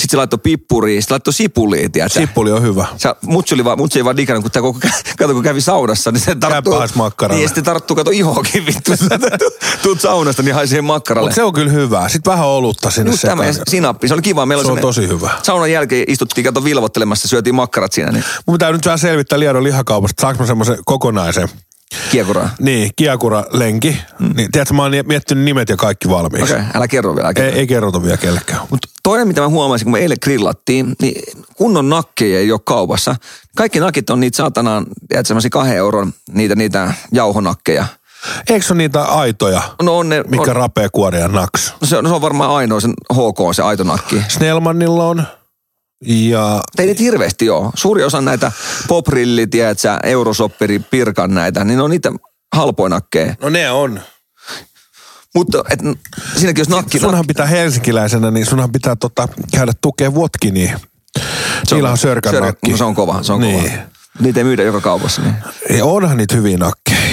S3: sitten se laittoi pippuria, sitten laittoi sipulia, tiedätkö.
S2: Sipuli on hyvä.
S3: Sä, mutsi, oli vaan, mutsi ei vaan digannut, kun, tää koko, kato, kun kävi saunassa, niin se tarttuu.
S2: haisi
S3: Niin, ja sitten tarttuu, kato ihoakin vittu. Tuut saunasta, niin haisee makkaralle.
S2: Mutta se on kyllä hyvä. Sitten vähän olutta sinne
S3: Just tämä sinappi, se oli kiva. Meillä
S2: Se on tosi hyvä.
S3: Saunan jälkeen istuttiin, kato vilvottelemassa, syötiin makkarat siinä, niin
S2: Mun pitää nyt vähän selvittää Liedon lihakaupasta, saanko mä semmoisen kokonaisen,
S3: kiekuraa.
S2: niin, kiakura-lenki. Mm. Niin, tiedätkö, mä oon miettinyt nimet ja kaikki valmiiksi.
S3: Okei, okay, älä kerro vielä. Älä kerro.
S2: Ei, ei kerrota vielä kellekään.
S3: Mutta toinen, mitä mä huomasin, kun me eilen grillattiin, niin kunnon nakkeja ei ole kaupassa. Kaikki nakit on niitä saatanaan, tiedätkö, semmoisia kahden euron, niitä, niitä jauhonakkeja.
S2: Eikö se ole niitä aitoja,
S3: No on ne,
S2: mikä
S3: on,
S2: rapee kuoria naks?
S3: se, on, se on varmaan ainoa sen HK, se aito nakki.
S2: Snellmanilla on. Ja
S3: Ei niitä hirveästi ole. Suuri osa näitä poprilli, tiedätkö, eurosopperi, pirkan näitä, niin ne on niitä halpoja nakkeja.
S2: no ne on.
S3: Mutta et, siinäkin jos nakki...
S2: Sunhan pitää helsinkiläisenä, niin sunhan pitää tota, käydä tukea Votkiniin. Niillä on sörkän
S3: sör-
S2: nakki.
S3: No se on kova, se on
S2: Niin.
S3: kova. Niitä ei myydä joka kaupassa. Niin.
S2: Ja onhan niitä hyviä nakkeja.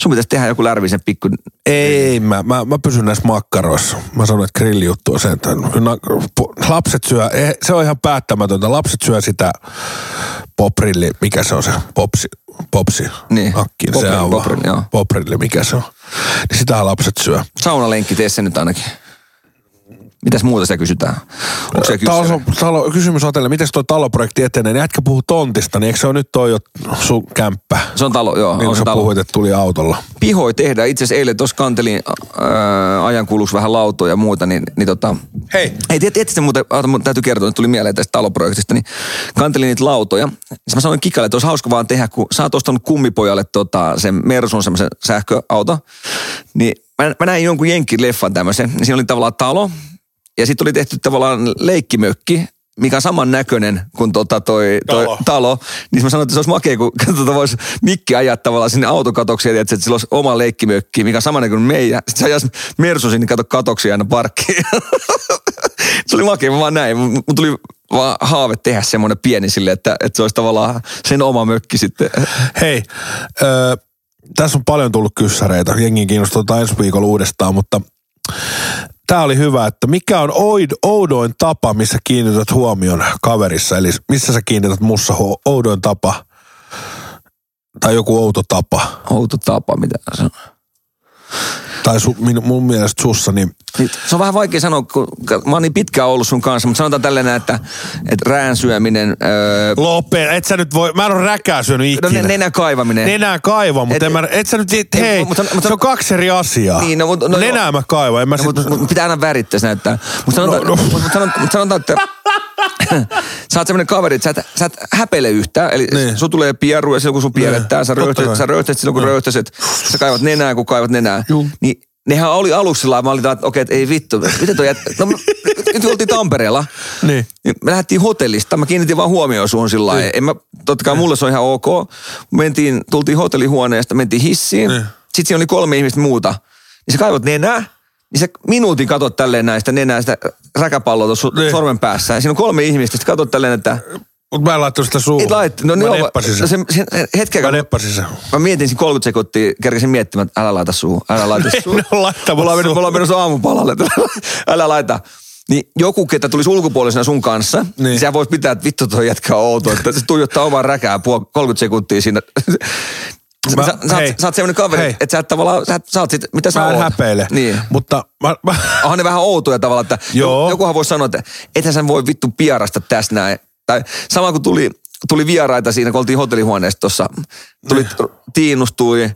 S3: Sun pitäisi tehdä joku lärvisen pikku...
S2: Ei, mä, mä, mä pysyn näissä makkaroissa. Mä sanoin, että grillijuttu on se, että lapset syö, eh, se on ihan päättämätöntä. Lapset syö sitä poprilli, mikä se on se, popsi, popsi
S3: Niin.
S2: nakki. se
S3: Poprilli,
S2: on
S3: poprilli,
S2: mikä se on. Niin sitähän lapset syö.
S3: Saunalenkki, tee se nyt ainakin. Mitäs muuta sitä kysytään? Onko se
S2: Talo,
S3: kysymys?
S2: talo, kysymys on teille, miten tuo taloprojekti etenee? Niin jätkä puhuu tontista, niin eikö se ole nyt toi jo sun kämppä?
S3: Se on talo, joo.
S2: Niin
S3: on se talo.
S2: puhuit, että tuli autolla.
S3: Pihoi tehdään. Itse asiassa eilen tuossa kantelin ää, ajankuluksi vähän lautoja ja muuta, niin, niin tota...
S2: Hei.
S3: Ei, tiedät, tiedät muuten, täytyy kertoa, että tuli mieleen tästä taloprojektista, niin kantelin niitä lautoja. Sitten mä sanoin Kikalle, että olisi hauska vaan tehdä, kun sä oot ostanut kummipojalle tota, sen Mersun semmoisen sähköauto, niin mä, mä näin jonkun jenkkileffan tämmöisen, niin siinä oli tavallaan talo, ja sitten oli tehty tavallaan leikkimökki, mikä on saman näköinen kuin tota toi, toi
S2: Talo.
S3: talo. Niin mä sanoin, että se olisi makea, kun tota voisi mikki ajaa tavallaan sinne autokatokseen, että sillä olisi oma leikkimökki, mikä on sama näköinen kuin meidän. Sitten se ajaisi Mersu sinne, kato katoksia aina parkkiin. se oli makea, mä vaan näin. Mun tuli vaan haave tehdä semmoinen pieni sille, että, että se olisi tavallaan sen oma mökki sitten.
S2: Hei, ö, tässä on paljon tullut kyssäreitä. Jengi kiinnostaa ensi viikolla uudestaan, mutta tämä oli hyvä, että mikä on oid, oudoin tapa, missä kiinnität huomion kaverissa? Eli missä sä kiinnität mussa ho- oudoin tapa? Tai joku outo tapa.
S3: Outo tapa, mitä on.
S2: Tai su, min, mun mielestä sussa, niin
S3: Niin, Se on vähän vaikea sanoa, kun mä oon niin pitkään ollut sun kanssa, mutta sanotaan tällainen, että, että rään syöminen, öö,
S2: Lope, et sä nyt voi, mä en ole räkää syönyt
S3: no,
S2: ikinä.
S3: ne- nenän kaivaminen.
S2: Nenää kaiva, mutta
S3: Et-
S2: en mä, et sä nyt, et,
S3: Ei,
S2: hei,
S3: mutta- mutta-
S2: se on kaksi eri asiaa.
S3: Niin, no, mutta- no
S2: Nenää mä kaivan, en mä
S3: No,
S2: sit,
S3: mutta, mutta pitää aina värittää se näyttää. Mutta sanotaan,
S2: No, no.
S3: Mutta sanotaan, mutta sanotaan, että sä oot semmoinen kaveri, että sä et, sä et häpeile yhtään. Eli
S2: Niin.
S3: niin. sun tulee pieru ja silloin kun sun pierrettää, sä
S2: totta
S3: röyhtäset, sä röyhtäset silloin kun röyhtäset, sä kaivat nenää kun kaivat nenää. Niin nehän oli aluksella ja mä olin, että okei, että ei vittu, miten toi jät... No, nyt oltiin Tampereella.
S2: Niin.
S3: Niin Me lähdettiin hotellista, mä kiinnitin vaan huomioon suun sillä lailla. En mä, totta kai mulle se on ihan ok. Mentiin, tultiin hotellihuoneesta, mentiin hissiin.
S2: Niin.
S3: Sitten siinä oli kolme ihmistä muuta. Niin sä kaivot nenää, niin sä minuutin katot tälleen näistä nenää, sitä räkäpalloa tuossa
S2: Niin.
S3: sormen päässä. Ja siinä on kolme ihmistä, sitten katot tälleen, että
S2: Mutta mä en laittanut sitä suuhun.
S3: et lait, no,
S2: mä
S3: niin
S2: neppasin
S3: no,
S2: sen.
S3: se, se, hetken
S2: Mä neppasin sen.
S3: mä mietin siinä 30 sekuntia, kerkesin miettimään, että älä laita suuhun, älä laita suuhun.
S2: Ne on
S3: Mulla mennyt,
S2: suuhun.
S3: mulla on mennyt aamupalalle, älä laita. Niin joku, ketä tulisi ulkopuolisena sun kanssa, niin,
S2: Niin.
S3: niin sä vois pitää, että vittu toi jätkä on outo, että se tuijottaa omaa räkää puol- 30 sekuntia siinä.
S2: Mä-
S3: sä, sä,
S2: hei.
S3: oot, sä oot semmoinen kaveri,
S2: Hei.
S3: että sä et tavallaan, sä, sä oot sit, mitä sä
S2: Mä en
S3: oot.
S2: häpeile.
S3: Niin.
S2: Mutta mä, mä,
S3: Onhan ne vähän outoja tavallaan, että
S2: Joo.
S3: jokuhan voisi sanoa, että ethän sä voi vittu pierasta tässä näin. Tai sama kun tuli, tuli vieraita siinä, kun oltiin hotellihuoneessa tuossa, tuli, tiinustui,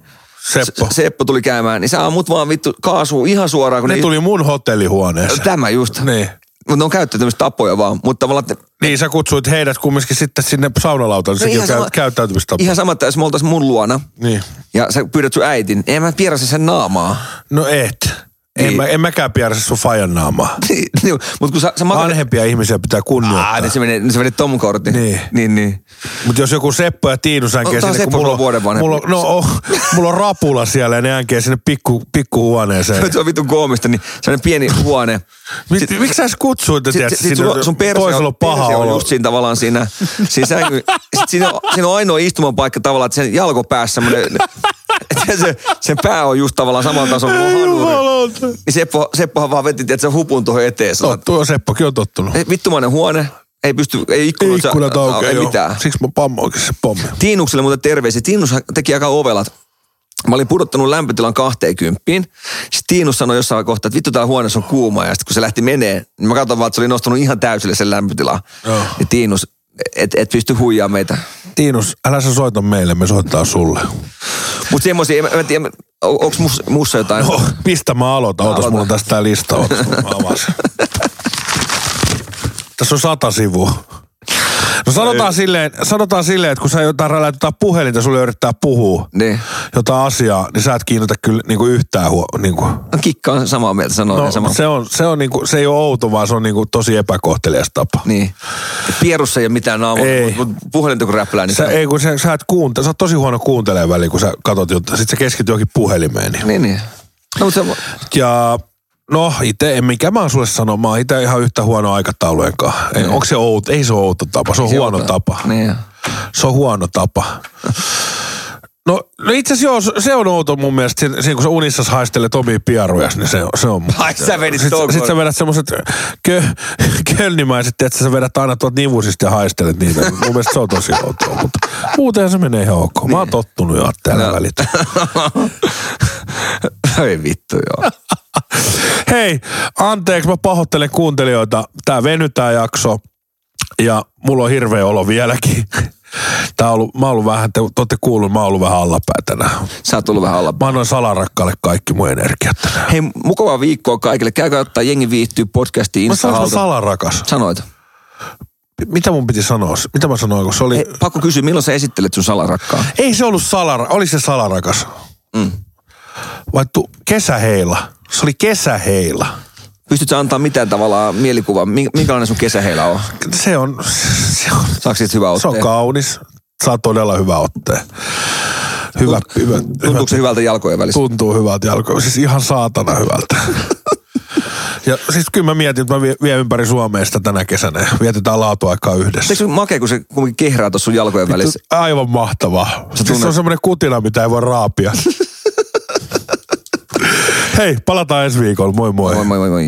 S2: Seppo.
S3: Se- Seppo tuli käymään, niin sä ammut vaan vittu kaasua ihan suoraan. Kun
S2: ne tuli mun hotellihuoneeseen.
S3: Tämä just.
S2: Niin.
S3: Mutta ne on käyttäytymistä tapoja vaan. Mutta tavallaan, että
S2: Niin sä kutsuit heidät kumminkin sitten sinne saunalautalle. Sekin on käy, käyttäytymistapa.
S3: ihan sama, että jos me oltaisiin mun luona
S2: Niin.
S3: ja sä pyydät sun äitin, niin en mä sen naamaa.
S2: No et. En,
S3: Niin.
S2: mä, en mäkään piärjä sun fajan naamaa.
S3: Mutta kun sä, sä makaat...
S2: Vanhempia ihmisiä pitää kunnioittaa.
S3: Ah, niin se meni, se meni Tom kortti.
S2: Niin.
S3: Niin, niin.
S2: Mutta jos joku Seppo ja Tiinu sänkee
S3: on
S2: sinne, kun mulla,
S3: vuoden vanhempi.
S2: mulla, no, oh, mulla on rapula siellä ja ne änkee sinne pikku, pikkuhuoneeseen.
S3: Se on vitun koomista, niin sellainen pieni huone.
S2: Mit, miksi sä kutsuit, että
S3: sit, sit sun, sun perse
S2: toisella
S3: on,
S2: paha
S3: perse on
S2: olo?
S3: just siinä tavallaan siinä, siinä sänky. Sit siinä, on, siinä on ainoa istumapaikka tavallaan, että sen jalkopäässä semmoinen, että se, sen pää on just tavallaan saman tason kuin hanuri. Niin Seppo, Seppohan vaan veti, että se hupun tuohon eteen.
S2: No, tuo Seppokin on tottunut.
S3: Ei, Vittumainen huone, ei pysty, ei ikkunat,
S2: Ikkunat aukeaa,
S3: ei
S2: joo.
S3: mitään.
S2: Siksi mä pammoinkin se pommi.
S3: Tiinukselle muuten terveisiä. Tiinus teki aika ovelat. Mä olin pudottanut lämpötilan 20. Sitten Tiinus sanoi jossain kohtaa, että vittu tää huoneessa on kuuma. Ja sitten kun se lähti menee, niin mä katson vaan, että se oli nostanut ihan täysille sen lämpötilaa.
S2: Joo.
S3: Ja Tiinus, et, et pysty huijaa meitä.
S2: Tiinus, älä sä soita meille, me soittaa sulle.
S3: Mutta semmoisia, en, mä- mä en tiedä, on- onks mus, mussa jotain?
S2: No, mistä mä aloitan? Ootas, mulla on tästä tää lista. Ootas, mä avasin. Tässä on sata sivua. No sanotaan silleen, sanotaan silleen, että kun sä jotain räläät jotain puhelinta, sulle yrittää puhua
S3: Niin.
S2: jotain asiaa, niin sä et kiinnitä kyllä niinku yhtään huo, niinku.
S3: No, Kikka on samaa mieltä, sanoo
S2: No,
S3: no, sama.
S2: se, on, se, on niinku, se ei ole outo, vaan se on niinku tosi epäkohtelias tapa.
S3: Niin. Pierussa ei ole mitään naamaa,
S2: Ei.
S3: mutta puhelinta kun räplää, niin
S2: Sä, ei, kun sä, sä, et kuunte, sä oot tosi huono kuuntelemaan väliin, kun sä katot jotain. Sitten sä keskityt johonkin puhelimeen. Niin.
S3: Niin, niin. No, mutta se,
S2: Ja no itse, en mikä mä oon sulle sanoa, mä oon itse ihan yhtä huono aikataulujen kanssa. Ei, onko se outo? Ei se ole outo tapa, se on
S3: se
S2: huono
S3: on-
S2: tapa.
S3: Niin.
S2: Se on huono tapa. No, no itse asiassa joo, se on outo mun mielestä, siinä, siinä kun sä unissa haistelet omia piarujas, niin se, on- se on...
S3: Ai, sä vedit
S2: sit, sit sä vedät semmoset kö, kölnimäiset, että sä vedät aina tuolta nivusista ja haistelet niitä. Mun mielestä se on tosi outoa, mutta muuten se menee ihan ok. Mä oon tottunut jo täällä
S3: No.
S2: välitä.
S3: Ei vittu, joo.
S2: Hei, anteeksi, mä pahoittelen kuuntelijoita. Tää venytää jakso ja mulla on hirveä olo vieläkin. Tää on ollut, mä oon ollut vähän, te, te ootte kuullut, mä oon ollut vähän allapää tänään.
S3: Sä oot tullut vähän alla.
S2: Mä annoin salarakkaalle kaikki mun energiat tänään.
S3: Hei, mukavaa viikkoa kaikille. Käykää ottaa Jengi viihtyy podcastiin
S2: Mä sanoin salarakas.
S3: Sanoit.
S2: Mitä mun piti sanoa? Mitä mä sanoin, kun se oli...
S3: Hei, pakko kysyä, milloin sä esittelet sun salarakkaan?
S2: Ei se ollut salara, oli se salarakas.
S3: Mm.
S2: Vai tu, kesäheila. Se oli kesäheila.
S3: Pystytkö antaa mitään tavallaan mielikuvaa? Min- Minkälainen sun kesäheillä on?
S2: Se on, se on,
S3: Saako siitä hyvä
S2: se on
S3: otteen?
S2: kaunis. Saa todella hyvä otteen. Hyvä, hyvä, hyvä.
S3: Tuntuuko se hyvältä jalkojen välissä?
S2: Tuntuu hyvältä jalkoja. Siis ihan saatana hyvältä. Ja siis kyllä mä mietin, että mä vie- vien ympäri Suomea sitä tänä kesänä ja vietetään laatuaikaa yhdessä.
S3: Eikö se makea, kun se kehraa tuossa sun jalkojen välissä?
S2: Aivan mahtavaa. Siis se
S3: tunnet-
S2: on semmoinen kutina, mitä ei voi raapia. Hei, palataan ensi viikolla. Moi moi.
S3: Moi moi moi moi.